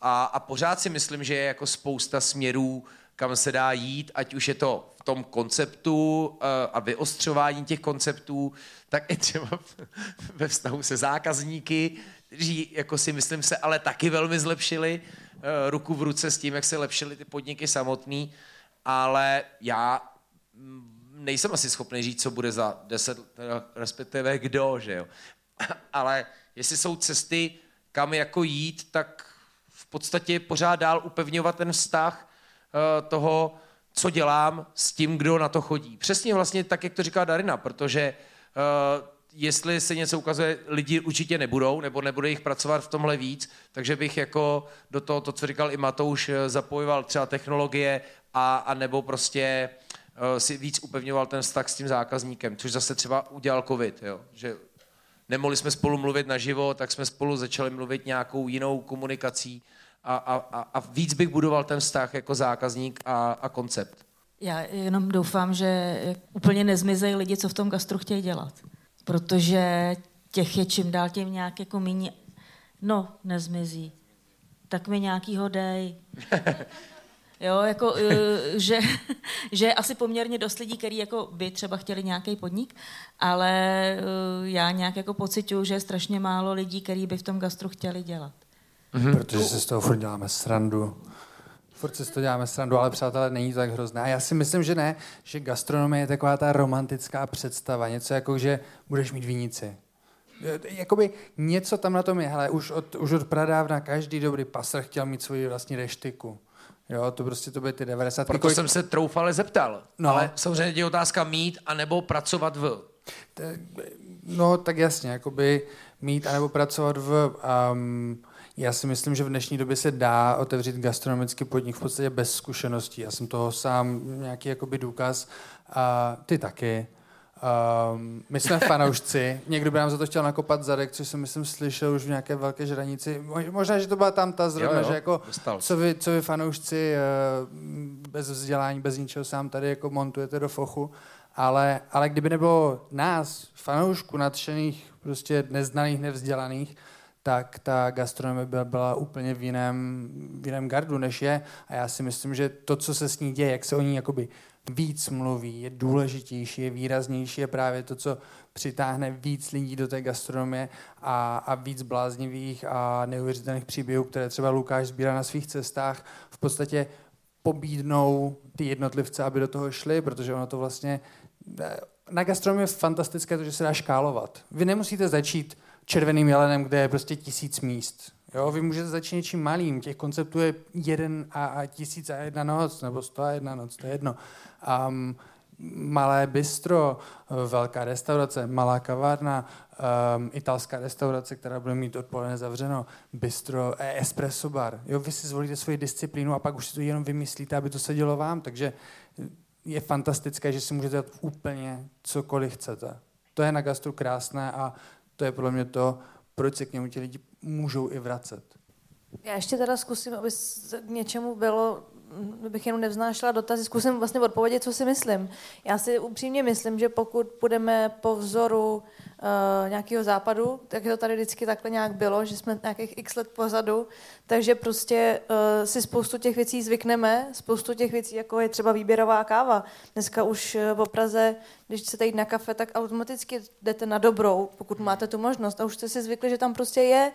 A, a pořád si myslím, že je jako spousta směrů, kam se dá jít, ať už je to v tom konceptu uh, a vyostřování těch konceptů, tak i třeba ve vztahu se zákazníky, kteří jako si myslím se ale taky velmi zlepšili uh, ruku v ruce s tím, jak se lepšily ty podniky samotný, ale já mm, nejsem asi schopný říct, co bude za deset, respektive kdo, že jo. Ale jestli jsou cesty, kam jako jít, tak v podstatě pořád dál upevňovat ten vztah uh, toho, co dělám s tím, kdo na to chodí. Přesně vlastně tak, jak to říká Darina, protože uh, jestli se něco ukazuje, lidi určitě nebudou, nebo nebude jich pracovat v tomhle víc, takže bych jako do toho, to, co říkal i Matouš, eh, zapojoval třeba technologie a, a nebo prostě si víc upevňoval ten vztah s tím zákazníkem, což zase třeba udělal covid, jo? že nemohli jsme spolu mluvit naživo, tak jsme spolu začali mluvit nějakou jinou komunikací a, a, a víc bych budoval ten vztah jako zákazník a, a koncept. Já jenom doufám, že úplně nezmizejí lidi, co v tom gastru chtějí dělat. Protože těch je čím dál tím nějak jako míní. No, nezmizí. Tak mi nějakýho dej. Jo, jako, eh, že, že je asi poměrně dost lidí, kteří jako by třeba chtěli nějaký podnik, ale eh, já nějak jako pocituju, že je strašně málo lidí, kteří by v tom gastru chtěli dělat. Mm-hmm. Protože se z toho furt děláme srandu. Furt se z toho děláme srandu, ale přátelé, není to tak hrozné. A já si myslím, že ne, že gastronomie je taková ta romantická představa. Něco jako, že budeš mít vinici. Jakoby něco tam na tom je, hele, už od, už od pradávna každý dobrý pasr chtěl mít svoji vlastní reštiku. Jo, to prostě to byly ty 90. Proto kolik... jsem se troufale zeptal. No. Ale samozřejmě je otázka mít a nebo pracovat v. No, tak jasně, jakoby mít a nebo pracovat v. Um, já si myslím, že v dnešní době se dá otevřít gastronomický podnik v podstatě bez zkušeností. Já jsem toho sám nějaký jakoby důkaz. A ty taky. Um, my jsme fanoušci, někdo by nám za to chtěl nakopat zadek, což jsem myslím slyšel už v nějaké velké žranici. Možná, že to byla tam ta zrovna, jo, jo, že jako co vy, co vy fanoušci uh, bez vzdělání, bez ničeho sám tady jako montujete do fochu, ale, ale kdyby nebylo nás, fanoušků nadšených, prostě neznaných, nevzdělaných, tak ta gastronomie byla, byla úplně v jiném, v jiném gardu, než je. A já si myslím, že to, co se s ní děje, jak se o ní jakoby víc mluví, je důležitější, je výraznější, je právě to, co přitáhne víc lidí do té gastronomie a, a víc bláznivých a neuvěřitelných příběhů, které třeba Lukáš sbírá na svých cestách, v podstatě pobídnou ty jednotlivce, aby do toho šli, protože ono to vlastně... Na gastronomii je fantastické to, že se dá škálovat. Vy nemusíte začít červeným jelenem, kde je prostě tisíc míst. Jo, vy můžete začít něčím malým, těch konceptů je jeden a, a tisíc a jedna noc, nebo sto a jedna noc, to je jedno. Um, malé bistro, velká restaurace, malá kavárna, um, italská restaurace, která bude mít odpoledne zavřeno, bistro, eh, espresso bar. Jo, vy si zvolíte svoji disciplínu a pak už si to jenom vymyslíte, aby to sedělo vám, takže je fantastické, že si můžete dělat úplně cokoliv chcete. To je na gastru krásné a to je podle mě to, proč se k němu ti lidi můžou i vracet. Já ještě teda zkusím, aby k něčemu bylo bych jenom nevznášela dotazy, zkusím vlastně odpovědět, co si myslím. Já si upřímně myslím, že pokud půjdeme po vzoru uh, nějakého západu, tak to tady vždycky takhle nějak bylo, že jsme nějakých x let pozadu, takže prostě uh, si spoustu těch věcí zvykneme, spoustu těch věcí, jako je třeba výběrová káva. Dneska už uh, v Praze, když chcete jít na kafe, tak automaticky jdete na dobrou, pokud máte tu možnost. A už jste si zvykli, že tam prostě je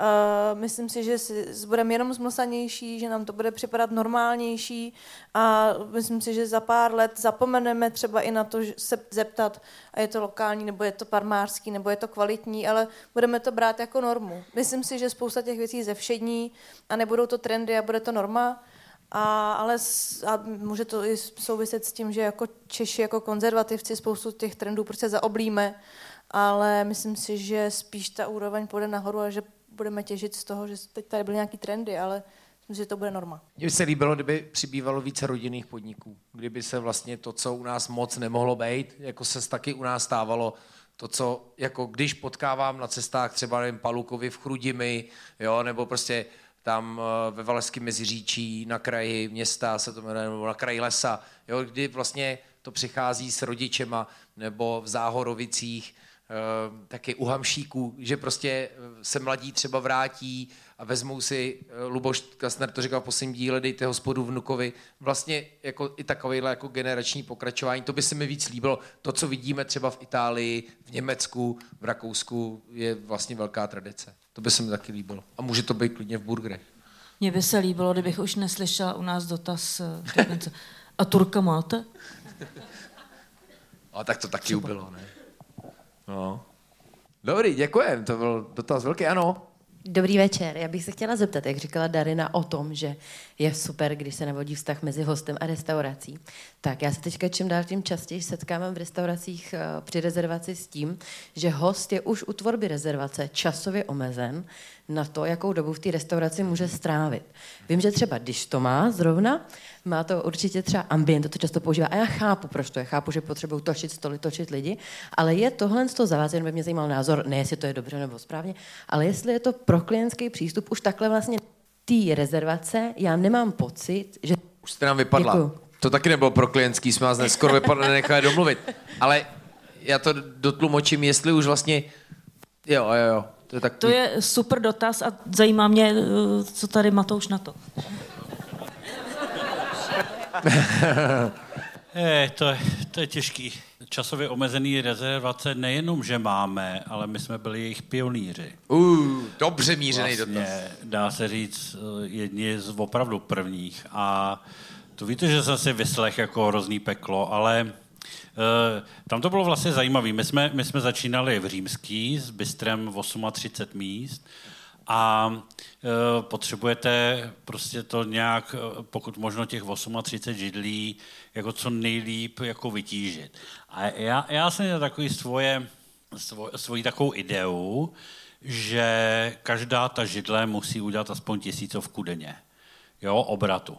Uh, myslím si, že si budeme jenom zmlsanější, že nám to bude připadat normálnější a myslím si, že za pár let zapomeneme třeba i na to že se zeptat, a je to lokální, nebo je to parmářský, nebo je to kvalitní, ale budeme to brát jako normu. Myslím si, že spousta těch věcí ze všední a nebudou to trendy a bude to norma. A, ale a může to i souviset s tím, že jako Češi, jako konzervativci spoustu těch trendů prostě zaoblíme, ale myslím si, že spíš ta úroveň půjde nahoru a že budeme těžit z toho, že teď tady byly nějaký trendy, ale myslím, že to bude norma. Mně by se líbilo, kdyby přibývalo více rodinných podniků. Kdyby se vlastně to, co u nás moc nemohlo být, jako se taky u nás stávalo, to, co, jako když potkávám na cestách třeba nevím, Palukovi v Chrudimi, jo, nebo prostě tam eh, ve Valeském Meziříčí, na kraji města se to jmenuje, nebo na kraji lesa, jo, kdy vlastně to přichází s rodičema, nebo v Záhorovicích, taky u Hamšíků, že prostě eh, se mladí třeba vrátí a vezmou si, Luboš Kasner to říkal v posledním díle, dejte hospodu vnukovi, vlastně jako i takovýhle jako generační pokračování, to by se mi víc líbilo. To, co vidíme třeba v Itálii, v Německu, v Rakousku, je vlastně velká tradice. To by se mi taky líbilo. A může to být klidně v burgerech. Mně by se líbilo, kdybych už neslyšela u nás dotaz. Eh, a Turka máte? A tak to taky Třeba. bylo, ne? No. Dobrý, děkujem, to byl dotaz velký, ano. Dobrý večer. Já bych se chtěla zeptat, jak říkala Darina o tom, že je super, když se navodí vztah mezi hostem a restaurací. Tak já se teďka čím dál tím častěji setkávám v restauracích eh, při rezervaci s tím, že host je už u tvorby rezervace časově omezen na to, jakou dobu v té restauraci může strávit. Vím, že třeba když to má zrovna, má to určitě třeba ambient, to často používá. A já chápu, proč to je. Chápu, že potřebují točit stoly, točit lidi, ale je tohle z toho za vás, jen by mě zajímal názor, ne jestli to je dobře nebo správně, ale jestli je to pro klientský přístup už takhle vlastně té rezervace, já nemám pocit, že... Už jste nám vypadla. Děkuju. To taky nebylo pro klientský, jsme vás skoro vypadli, nechali domluvit. Ale já to dotlumočím, jestli už vlastně... Jo, jo, jo. To je, takový... to je super dotaz a zajímá mě, eh, co tady Matouš na to. je, to, je, to je těžký. Časově omezený rezervace nejenom, že máme, ale my jsme byli jejich pionýři. Uh, dobře mířený vlastně, dotaz. Dá se říct, eh, jedni z opravdu prvních. A to víte, že jsem si vyslech jako hrozný peklo, ale Uh, tam to bylo vlastně zajímavé. My jsme, my jsme začínali v Římský s bystrem 38 míst a e, potřebujete prostě to nějak, e, pokud možno těch 38 židlí, jako co nejlíp jako vytížit. A já, já jsem měl takový svoje, svoj, svoji takovou ideu, že každá ta židle musí udělat aspoň tisícovku denně, jo, obratu.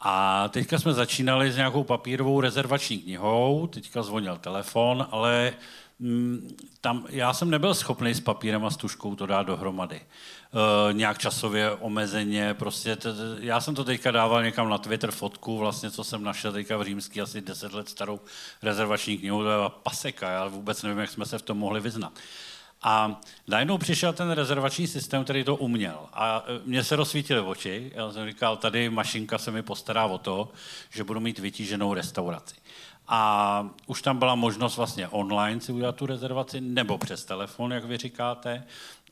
A teďka jsme začínali s nějakou papírovou rezervační knihou, teďka zvonil telefon, ale mm, tam já jsem nebyl schopný s papírem a s tuškou to dát dohromady. E, nějak časově omezeně, prostě t, já jsem to teďka dával někam na Twitter fotku, vlastně, co jsem našel teďka v Římský, asi 10 let starou rezervační knihu, to je paseka, já vůbec nevím, jak jsme se v tom mohli vyznat. A najednou přišel ten rezervační systém, který to uměl. A e, mně se rozsvítily oči. Já jsem říkal, tady mašinka se mi postará o to, že budu mít vytíženou restauraci. A už tam byla možnost vlastně online si udělat tu rezervaci, nebo přes telefon, jak vy říkáte.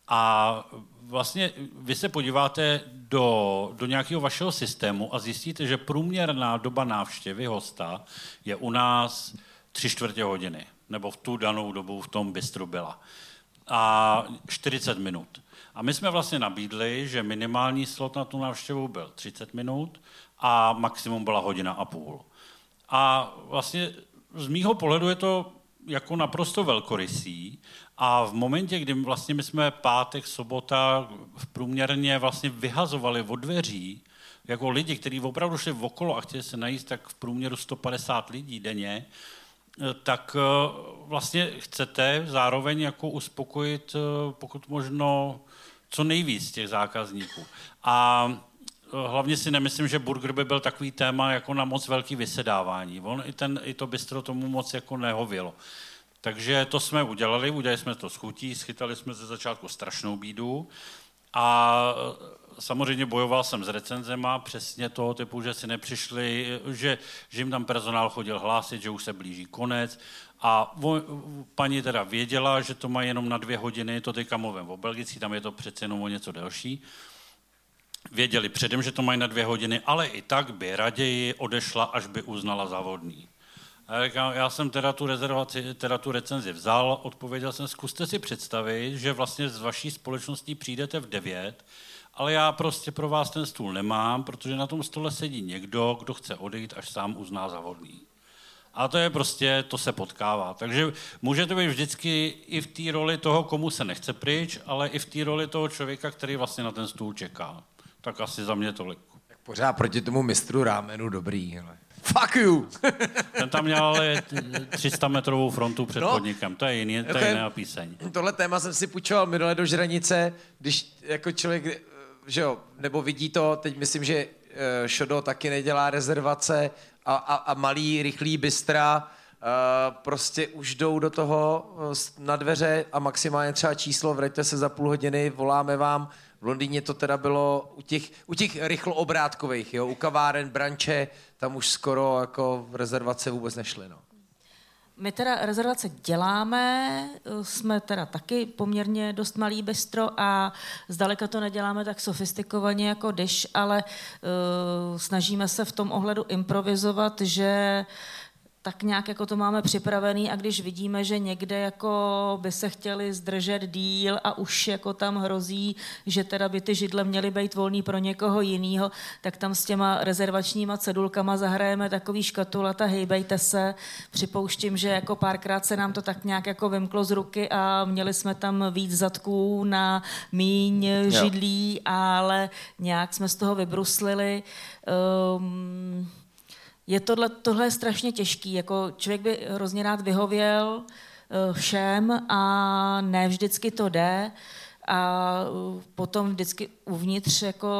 A vlastně vy se podíváte do, do nějakého vašeho systému a zjistíte, že průměrná doba návštěvy hosta je u nás tři čtvrtě hodiny, nebo v tu danou dobu v tom bistru byla a 40 minut. A my jsme vlastně nabídli, že minimální slot na tu návštěvu byl 30 minut a maximum byla hodina a půl. A vlastně z mýho pohledu je to jako naprosto velkorysý a v momentě, kdy vlastně my jsme pátek, sobota v průměrně vlastně vyhazovali od dveří, jako lidi, kteří opravdu šli okolo a chtěli se najíst, tak v průměru 150 lidí denně, Eh, tak eh, vlastně chcete zároveň jako uspokojit eh, pokud možno co nejvíc těch zákazníků. A hlavně si nemyslím, že burger by byl takový téma jako na moc velký vysedávání. On i, ten, i to bistro tomu moc jako nehovělo. Takže to jsme udělali, udělali jsme to s chutí, schytali jsme ze začátku strašnou bídu A samozřejmě bojoval jsem s recenzema přesně toho typu, že si nepřišli, že, že jim tam personál chodil hlásit, že už se blíží konec. A paní teda věděla, že to má jenom na dvě hodiny, to teďka mluvím o Belgici, tam je to přece jenom o něco delší. Věděli předem, že to mají na dvě hodiny, ale i tak by raději odešla, až by uznala Já jsem teda tu rezervaci, teda tu recenzi vzal, odpověděl jsem, zkuste si představit, že vlastně z vaší společností přijdete v 9, ale já prostě pro vás ten stůl nemám, protože na tom stole sedí někdo, kdo chce odejít, až sám uzná závodný. A to je prostě, to se potkává. Takže můžete být vždycky i v té roli toho, komu se nechce pryč, ale i v té roli toho člověka, který vlastně na ten stůl čeká. Tak asi za mě tolik. Tak pořád proti tomu mistru rámenu dobrý. Hele. Fuck you! Ten tam měl ale 300 metrovou frontu před no, podnikem. To je jiný, to je jiná píseň. Tohle téma jsem si půjčoval minule do žranice, když jako člověk, že jo, nebo vidí to, teď myslím, že uh, Šodo taky nedělá rezervace a, a, a malý, rychlý bystra uh, prostě už jdou do toho uh, na dveře a maximálně třeba číslo, vraťte se za půl hodiny, voláme vám, v Londýně to teda bylo u těch, u těch rychloobrátkových, jo, u kaváren, branče, tam už skoro jako rezervace vůbec nešly. No. My teda rezervace děláme, jsme teda taky poměrně dost malý bistro a zdaleka to neděláme tak sofistikovaně jako Dish, ale uh, snažíme se v tom ohledu improvizovat, že uh, tak nějak jako to máme připravený a když vidíme, že někde jako by se chtěli zdržet díl a už jako tam hrozí, že teda by ty židle měly být volný pro někoho jiného, tak tam s těma rezervačníma cedulkama zahrajeme takový škatulata, hejbejte se. Připouštím, že jako párkrát se nám to tak nějak jako vymklo z ruky a měli jsme tam víc zadků na míň židlí, ale nějak jsme z toho vybruslili. Um, je tohle, tohle je strašně těžký. Jako člověk by hrozně rád vyhověl eh, všem a ne vždycky to jde. A eh, potom vždycky uvnitř jako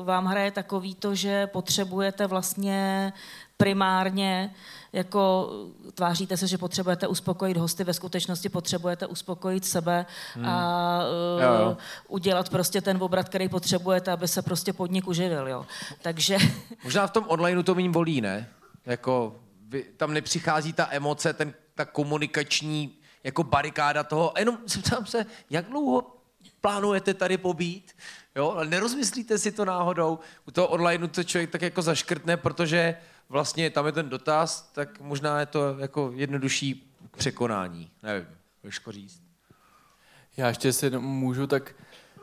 eh, vám hraje takový to, že potřebujete vlastně primárně jako tváříte se, že potřebujete uspokojit hosty, ve skutečnosti potřebujete uspokojit sebe hmm. a uh, jo, jo. udělat prostě ten obrat, který potřebujete, aby se prostě podnik uživil. Jo. Takže... Možná v tom onlineu to méně bolí, ne? Jako, vy, tam nepřichází ta emoce, ten, ta komunikační jako barikáda toho. Jenom zeptám se, jak dlouho plánujete tady pobít? Jo, ale nerozmyslíte si to náhodou. U toho onlineu to člověk tak jako zaškrtne, protože vlastně tam je ten dotaz, tak možná je to jako jednodušší překonání. Nevím, těžko říct. Já ještě si můžu, tak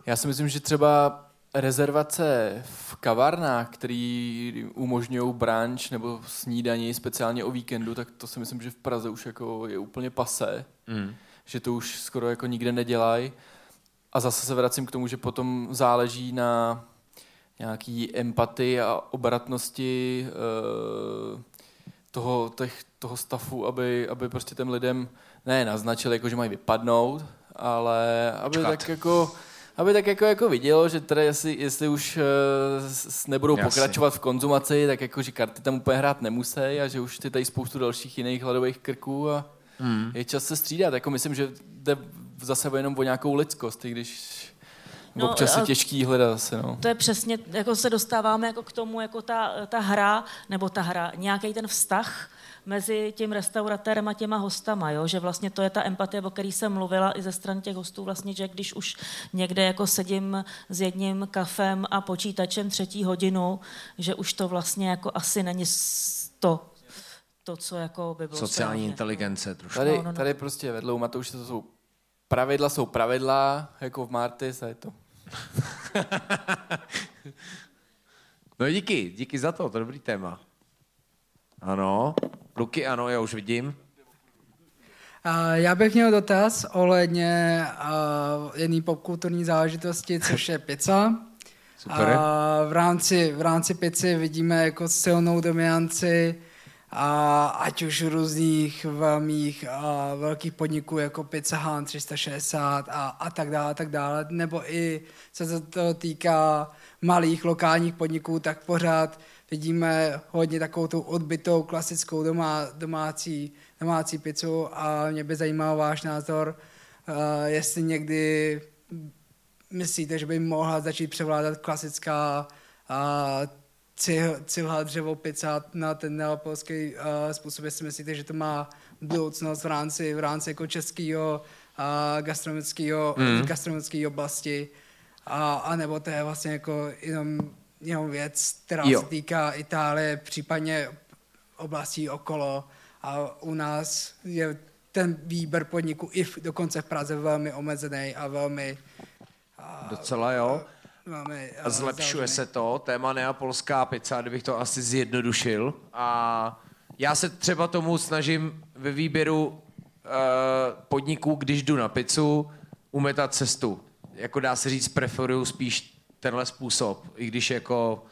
já si myslím, že třeba rezervace v kavárnách, který umožňují branč nebo snídaní speciálně o víkendu, tak to si myslím, že v Praze už jako je úplně pasé. Mm. Že to už skoro jako nikde nedělají. A zase se vracím k tomu, že potom záleží na nějaký empatii a obratnosti uh, toho, těch, toho stavu, aby, aby prostě těm lidem ne naznačili, jako, že mají vypadnout, ale aby Čkat. tak jako aby tak jako, jako vidělo, že teda jestli, jestli už uh, nebudou Jasně. pokračovat v konzumaci, tak jako, že karty tam úplně hrát nemusí a že už ty tady spoustu dalších jiných hladových krků a hmm. je čas se střídat. Jako myslím, že jde zase jenom o nějakou lidskost, i když No, Občas je těžký hledat zase, no. To je přesně, jako se dostáváme jako k tomu, jako ta, ta hra, nebo ta hra, nějaký ten vztah mezi tím restauratérem a těma hostama, jo? že vlastně to je ta empatie, o který jsem mluvila i ze strany těch hostů, vlastně, že když už někde jako sedím s jedním kafem a počítačem třetí hodinu, že už to vlastně jako asi není to, to, co jako by bylo Sociální správně. inteligence trošku. Tady, no, no, no. tady prostě vedle u Matouše to jsou pravidla jsou pravidla, jako v Martis a je to no díky, díky za to, to je dobrý téma. Ano, Luky, ano, já už vidím. Já bych měl dotaz ohledně uh, jedné popkulturní záležitosti, což je pizza. Super. A v rámci, v rámci pizzy vidíme jako silnou dominanci a ať už různých velmých a velkých podniků jako Pizza Hut 360 a, a tak dále, a tak dále, nebo i co se to týká malých lokálních podniků, tak pořád vidíme hodně takovou tu odbytou klasickou domá, domácí, domácí pizzu. A mě by zajímal váš názor, uh, jestli někdy myslíte, že by mohla začít převládat klasická uh, cihla, dřevo, pizza na ten neapolský uh, způsob, jestli myslíte, že to má budoucnost v rámci, v rámci jako českého uh, gastronomického, mm. gastronomické oblasti, a, a nebo to je vlastně jako jenom, jenom věc, která jo. se týká Itálie, případně oblastí okolo a u nás je ten výběr podniku i v, dokonce v Praze velmi omezený a velmi... A, Docela jo. Velmi, a zlepšuje se to, téma neapolská pizza, kdybych to asi zjednodušil. A já se třeba tomu snažím ve výběru uh, podniků, když jdu na pizzu, umetat cestu. Jako dá se říct, preferuju spíš tenhle způsob, i když jako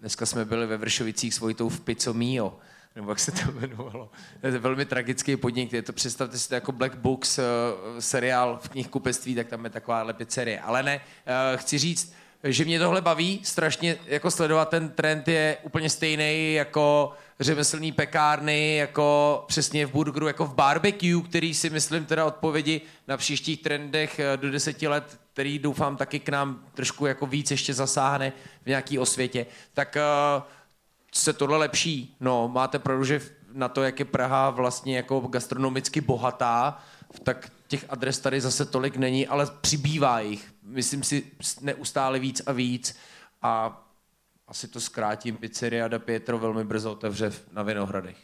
dneska jsme byli ve Vršovicích s Vojtou v Pizzo Mio, nebo jak se to jmenovalo. Je to velmi tragický podnik, je to, představte si to jako Black Books uh, seriál v knihkupectví, tak tam je taková pizzerie. Ale ne, uh, chci říct, že mě tohle baví strašně jako sledovat, ten trend je úplně stejný jako řemeslný pekárny, jako přesně v burgeru, jako v barbecue, který si myslím teda odpovědi na příštích trendech eh, do deseti let, který doufám taky k nám trošku jako víc ještě zasáhne v nějaký osvětě, tak uh, se tohle lepší. No, máte pravdu, že na to, jak je Praha vlastně jako gastronomicky bohatá, tak těch adres tady zase tolik není, ale přibývá jich. Myslím si neustále víc a víc a asi to zkrátím. Pizzeria da Pietro velmi brzo otevře na Vinohradech.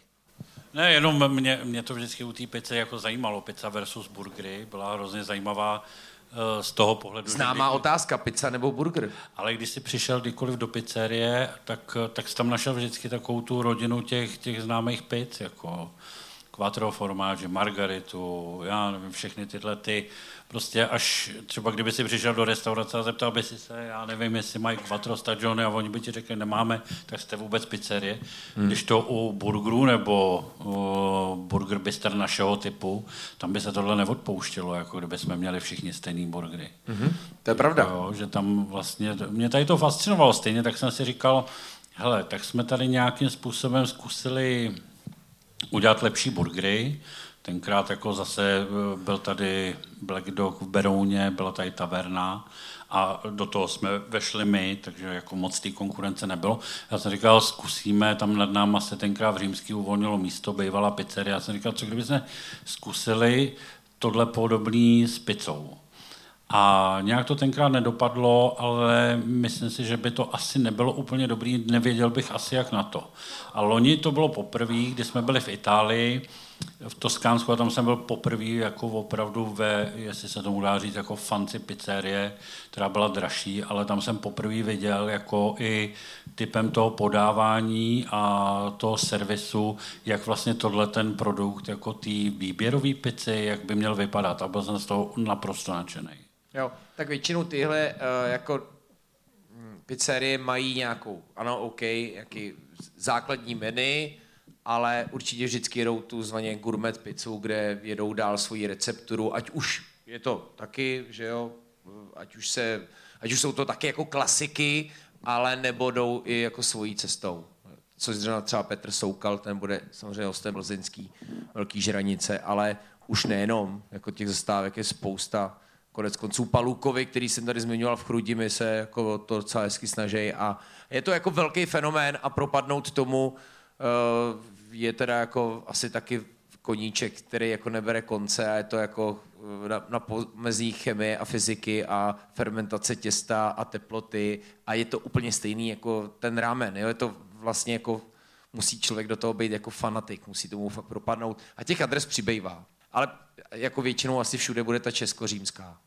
Ne, jenom mě, mě to vždycky u té pizze jako zajímalo. Pizza versus burgery byla hrozně zajímavá z toho pohledu. Známá že... otázka, pizza nebo burger. Ale když jsi přišel kdykoliv do pizzerie, tak, eh, tak jsi tam našel vždycky takovou tu rodinu těch, těch známých pizz, jako quattro formáže, margaritu, já nevím, všechny tyhle ty, prostě až třeba kdyby si přišel do restaurace a zeptal by si se, já nevím, jestli mají quattro stagione a oni by ti řekli, nemáme, tak jste vůbec pizzerie. Hmm. Když to u burgerů nebo u burger bister našeho typu, tam by se tohle neodpouštělo, jako kdyby jsme měli všichni stejný burgery. Hmm. To je pravda. Jo, že tam vlastně, mě tady to fascinovalo stejně, tak jsem si říkal, hele, tak jsme tady nějakým způsobem zkusili udělat lepší burgery. Tenkrát jako zase eh, byl tady Black Dog v Berouně, byla tady taverna a do toho jsme vešli my, takže jako moc té konkurence nebylo. Já jsem říkal, zkusíme, tam nad náma se tenkrát v Římský uvolnilo místo, bývala pizzeria. Já jsem říkal, co kdyby jsme zkusili tohle podobný s pizzou. A nějak to tenkrát nedopadlo, ale myslím si, že by to asi nebylo úplně dobrý, nevěděl bych asi jak na to. A loni to bylo poprvé, kdy jsme byli v Itálii, v Toskánsku tam jsem byl poprvé jako opravdu ve, jestli se tomu dá říct, jako fancy pizzerie, která byla dražší, ale tam jsem poprvé viděl jako i typem toho podávání a toho servisu, jak vlastně tohle ten produkt, jako ty výběrový pici, jak by měl vypadat a byl jsem z toho naprosto nadšený. Jo, tak většinou tyhle uh, jako hm, pizzerie mají nějakou, ano, OK, jaký základní menu, ale určitě vždycky jedou tu zvaně gourmet pizzu, kde jedou dál svoji recepturu, ať už je to taky, že jo, ať už, se, ať už jsou to taky jako klasiky, ale nebo jdou i jako svojí cestou. Což zřejmě třeba Petr Soukal, ten bude samozřejmě hostem plzeňský, velký žranice, ale už nejenom, jako těch zastávek je spousta, konec konců Palukovi, který jsem tady zmiňoval v Chrudimi, se jako to docela hezky snaží a je to jako velký fenomén a propadnout tomu uh, je teda jako asi taky koníček, který jako nebere konce a je to jako eh, na, na mezí chemie a fyziky a fermentace těsta a teploty a je to úplně stejný jako ten rámen. Jo? Je to vlastně jako musí člověk do toho být jako fanatik, musí tomu fakt propadnout a těch adres přibývá. Ale jako většinou asi všude bude ta česko-římská.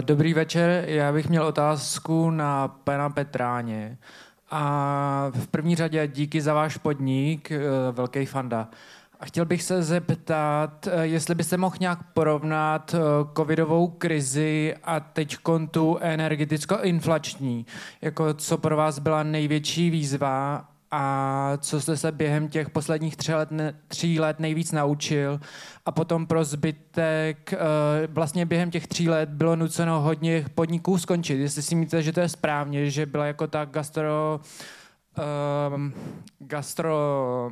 Dobrý večer, já bych měl otázku na pana Petráně. A v první řadě díky za váš podnik, eh, velký fanda. A chtěl bych se zeptat, eh, jestli byste mohl nějak porovnat eh, covidovou krizi a teď tu energeticko-inflační. Jako co pro vás byla největší výzva a co jste se během těch posledních tří let, ne, tří let nejvíc naučil a potom pro zbytek uh, vlastně během těch tří let bylo nuceno hodně podniků skončit. Jestli si myslíte, že to je správně, že byla jako ta gastro um, gastro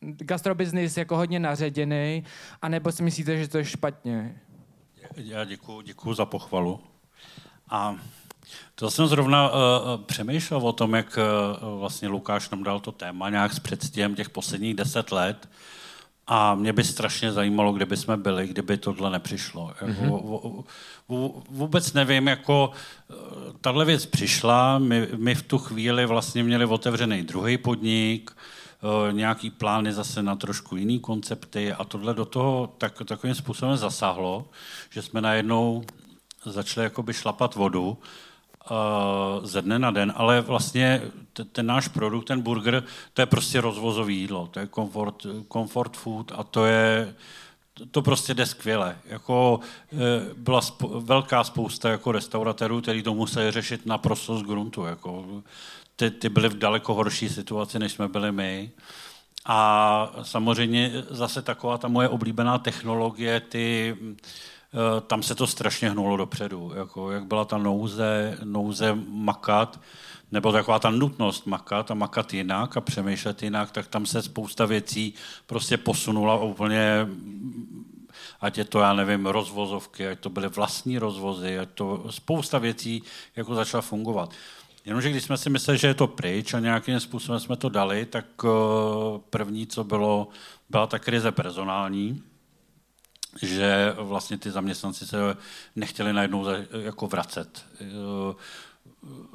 gastrobiznis jako hodně naředěný, anebo si myslíte, že to je špatně? Já děkuji děkuji za pochvalu. A to jsem zrovna uh, přemýšlel o tom, jak uh, vlastně Lukáš nám dal to téma nějak s předstihem těch posledních deset let. A mě by strašně zajímalo, kde by jsme byli, kdyby tohle nepřišlo. Mm-hmm. Vůbec nevím, jako tahle věc přišla, my, my v tu chvíli vlastně měli otevřený druhý podnik, nějaký plány zase na trošku jiný koncepty a tohle do toho tak, takovým způsobem zasáhlo, že jsme najednou začali jakoby šlapat vodu ze dne na den, ale vlastně ten náš produkt, ten burger, to je prostě rozvozový jídlo, to je comfort, comfort food a to je, to prostě jde skvěle. Jako, e, byla sp- velká spousta jako restauratérů, kteří to museli řešit naprosto z gruntu. Jako, ty, ty byly v daleko horší situaci, než jsme byli my. A samozřejmě zase taková ta moje oblíbená technologie, ty Eh, tam se to strašně hnulo dopředu. Jako, jak byla ta nouze, nouze makat, nebo taková ta nutnost makat a makat jinak a přemýšlet jinak, tak tam se spousta věcí prostě posunula úplně, ať je to, já nevím, rozvozovky, ať to byly vlastní rozvozy, ať to spousta věcí jako začala fungovat. Jenomže když jsme si mysleli, že je to pryč a nějakým způsobem jsme to dali, tak eh, první, co bylo, byla ta krize personální, že vlastně ty zaměstnanci se nechtěli najednou jako vracet.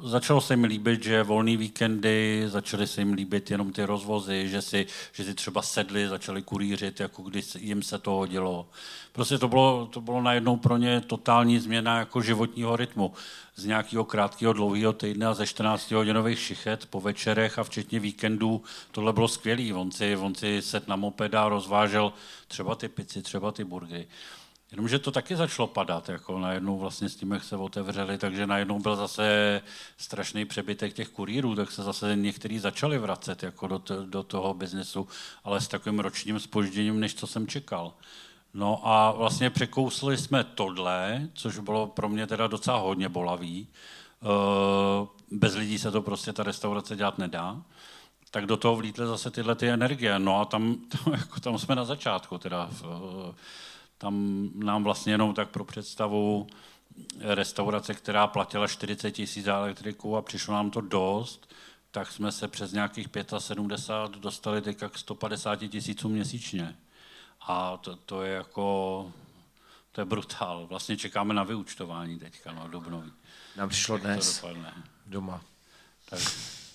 Začalo se jim líbit, že volný víkendy, začaly se jim líbit jenom ty rozvozy, že si, že si třeba sedli, začali kurířit, jako když jim se to hodilo. Prostě to bylo, to bylo najednou pro ně totální změna jako životního rytmu. Z nějakého krátkého, dlouhého týdne a ze 14 hodinových šichet po večerech a včetně víkendů, tohle bylo skvělý. On si, on si set na mopeda rozvážel třeba ty pici, třeba ty burgery. Jenomže to taky začalo padat, jako najednou vlastně s tím, jak se otevřeli, takže najednou byl zase strašný přebytek těch kurýrů, tak se zase někteří začali vracet jako do, t- do toho biznesu, ale s takovým ročním spožděním, než co jsem čekal. No a vlastně překousli jsme tohle, což bylo pro mě teda docela hodně bolavý. Eh, bez lidí se to prostě ta restaurace dělat nedá. Tak do toho vlítly zase tyhle ty energie. No a tam, tam, jako tam jsme na začátku. Teda, tam nám vlastně jenom tak pro představu restaurace, která platila 40 tisíc za elektriku a přišlo nám to dost, tak jsme se přes nějakých 75 dostali teďka k 150 tisícům měsíčně. A to, to je jako, to je brutál. Vlastně čekáme na vyučtování teďka, no, dubnový. Nám přišlo dnes doma. Tak,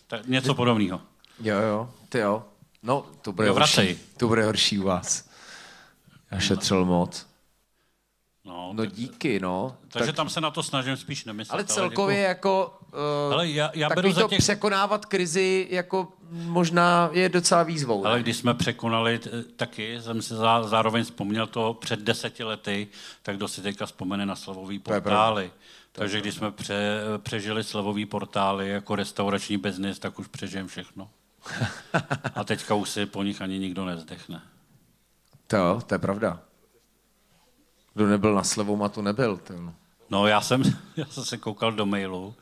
tak něco podobného. Jo, jo, ty jo. No, to bude jo, horší. To bude horší u vás. Já šetřil moc. No, no díky, no. Takže tak... tam se na to snažím spíš nemyslet. Ale celkově ale jako, uh, ale já, já beru za těch... překonávat krizi jako možná je docela výzvou. Ale ne? když jsme překonali taky, jsem si zá, zároveň vzpomněl to před deseti lety, tak kdo si teďka vzpomene na slovový portály. Takže když jsme pře, přežili slovový portály jako restaurační biznis, tak už přežijem všechno. A teďka už si po nich ani nikdo nezdechne. To, to je pravda. Kdo nebyl na slevou, tu nebyl. Ten. No já jsem, já jsem se koukal do mailu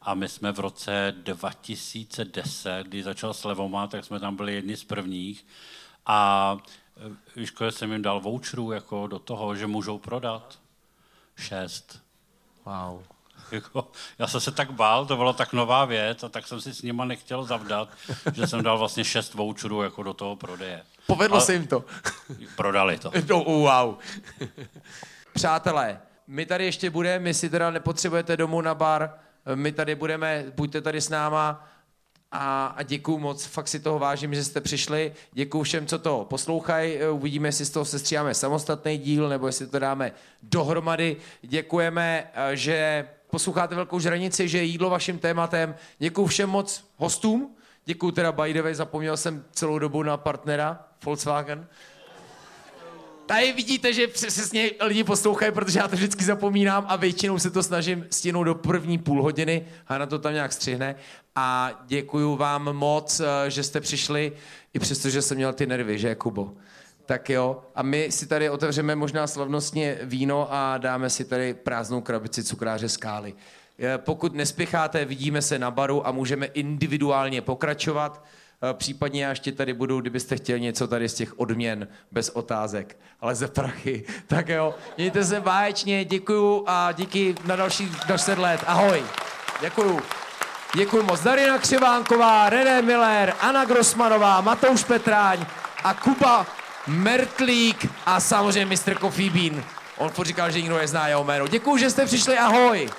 a my jsme v roce 2010, když začal slevoma, tak jsme tam byli jedni z prvních a e, víš, kolik jsem jim dal voucherů jako do toho, že můžou prodat? Šest. Wow. Jako, já jsem se tak bál, to byla tak nová věc a tak jsem si s nima nechtěl zavdat, že jsem dal vlastně šest voucherů jako do toho prodeje. Povedlo a se jim to. Prodali to. No, wow. Přátelé, my tady ještě budeme, my si teda nepotřebujete domů na bar, my tady budeme, buďte tady s náma a, a děkuju moc, fakt si toho vážím, že jste přišli. Děkuju všem, co to poslouchají. Uvidíme, jestli z toho sestříháme samostatný díl, nebo jestli to dáme dohromady. Děkujeme, že posloucháte Velkou žranici, že je jídlo vaším tématem. Děkuju všem moc hostům. Děkuju teda way, zapomněl jsem celou dobu na partnera Volkswagen. Tady vidíte, že přesně lidi poslouchají, protože já to vždycky zapomínám a většinou se to snažím stihnout do první půl hodiny a na to tam nějak střihne. A děkuju vám moc, eh, že jste přišli, i přesto, že jsem měl ty nervy, že Kubo? Tak jo, a my si tady otevřeme možná slavnostně víno a dáme si tady prázdnou krabici cukráře skály. Eh, pokud nespěcháte, vidíme se na baru a můžeme individuálně pokračovat. Případně já ještě tady budu, kdybyste chtěli něco tady z těch odměn bez otázek, ale ze prachy. Tak jo, mějte se báječně, děkuju a díky na další 10 let. Ahoj. Děkuju. Děkuji moc. Darina Křivánková, René Miller, Anna Grossmanová, Matouš Petráň a Kuba Mertlík a samozřejmě Mr. Coffee Bean. On říkal, že nikdo nezná jeho jméno. Děkuji, že jste přišli, ahoj.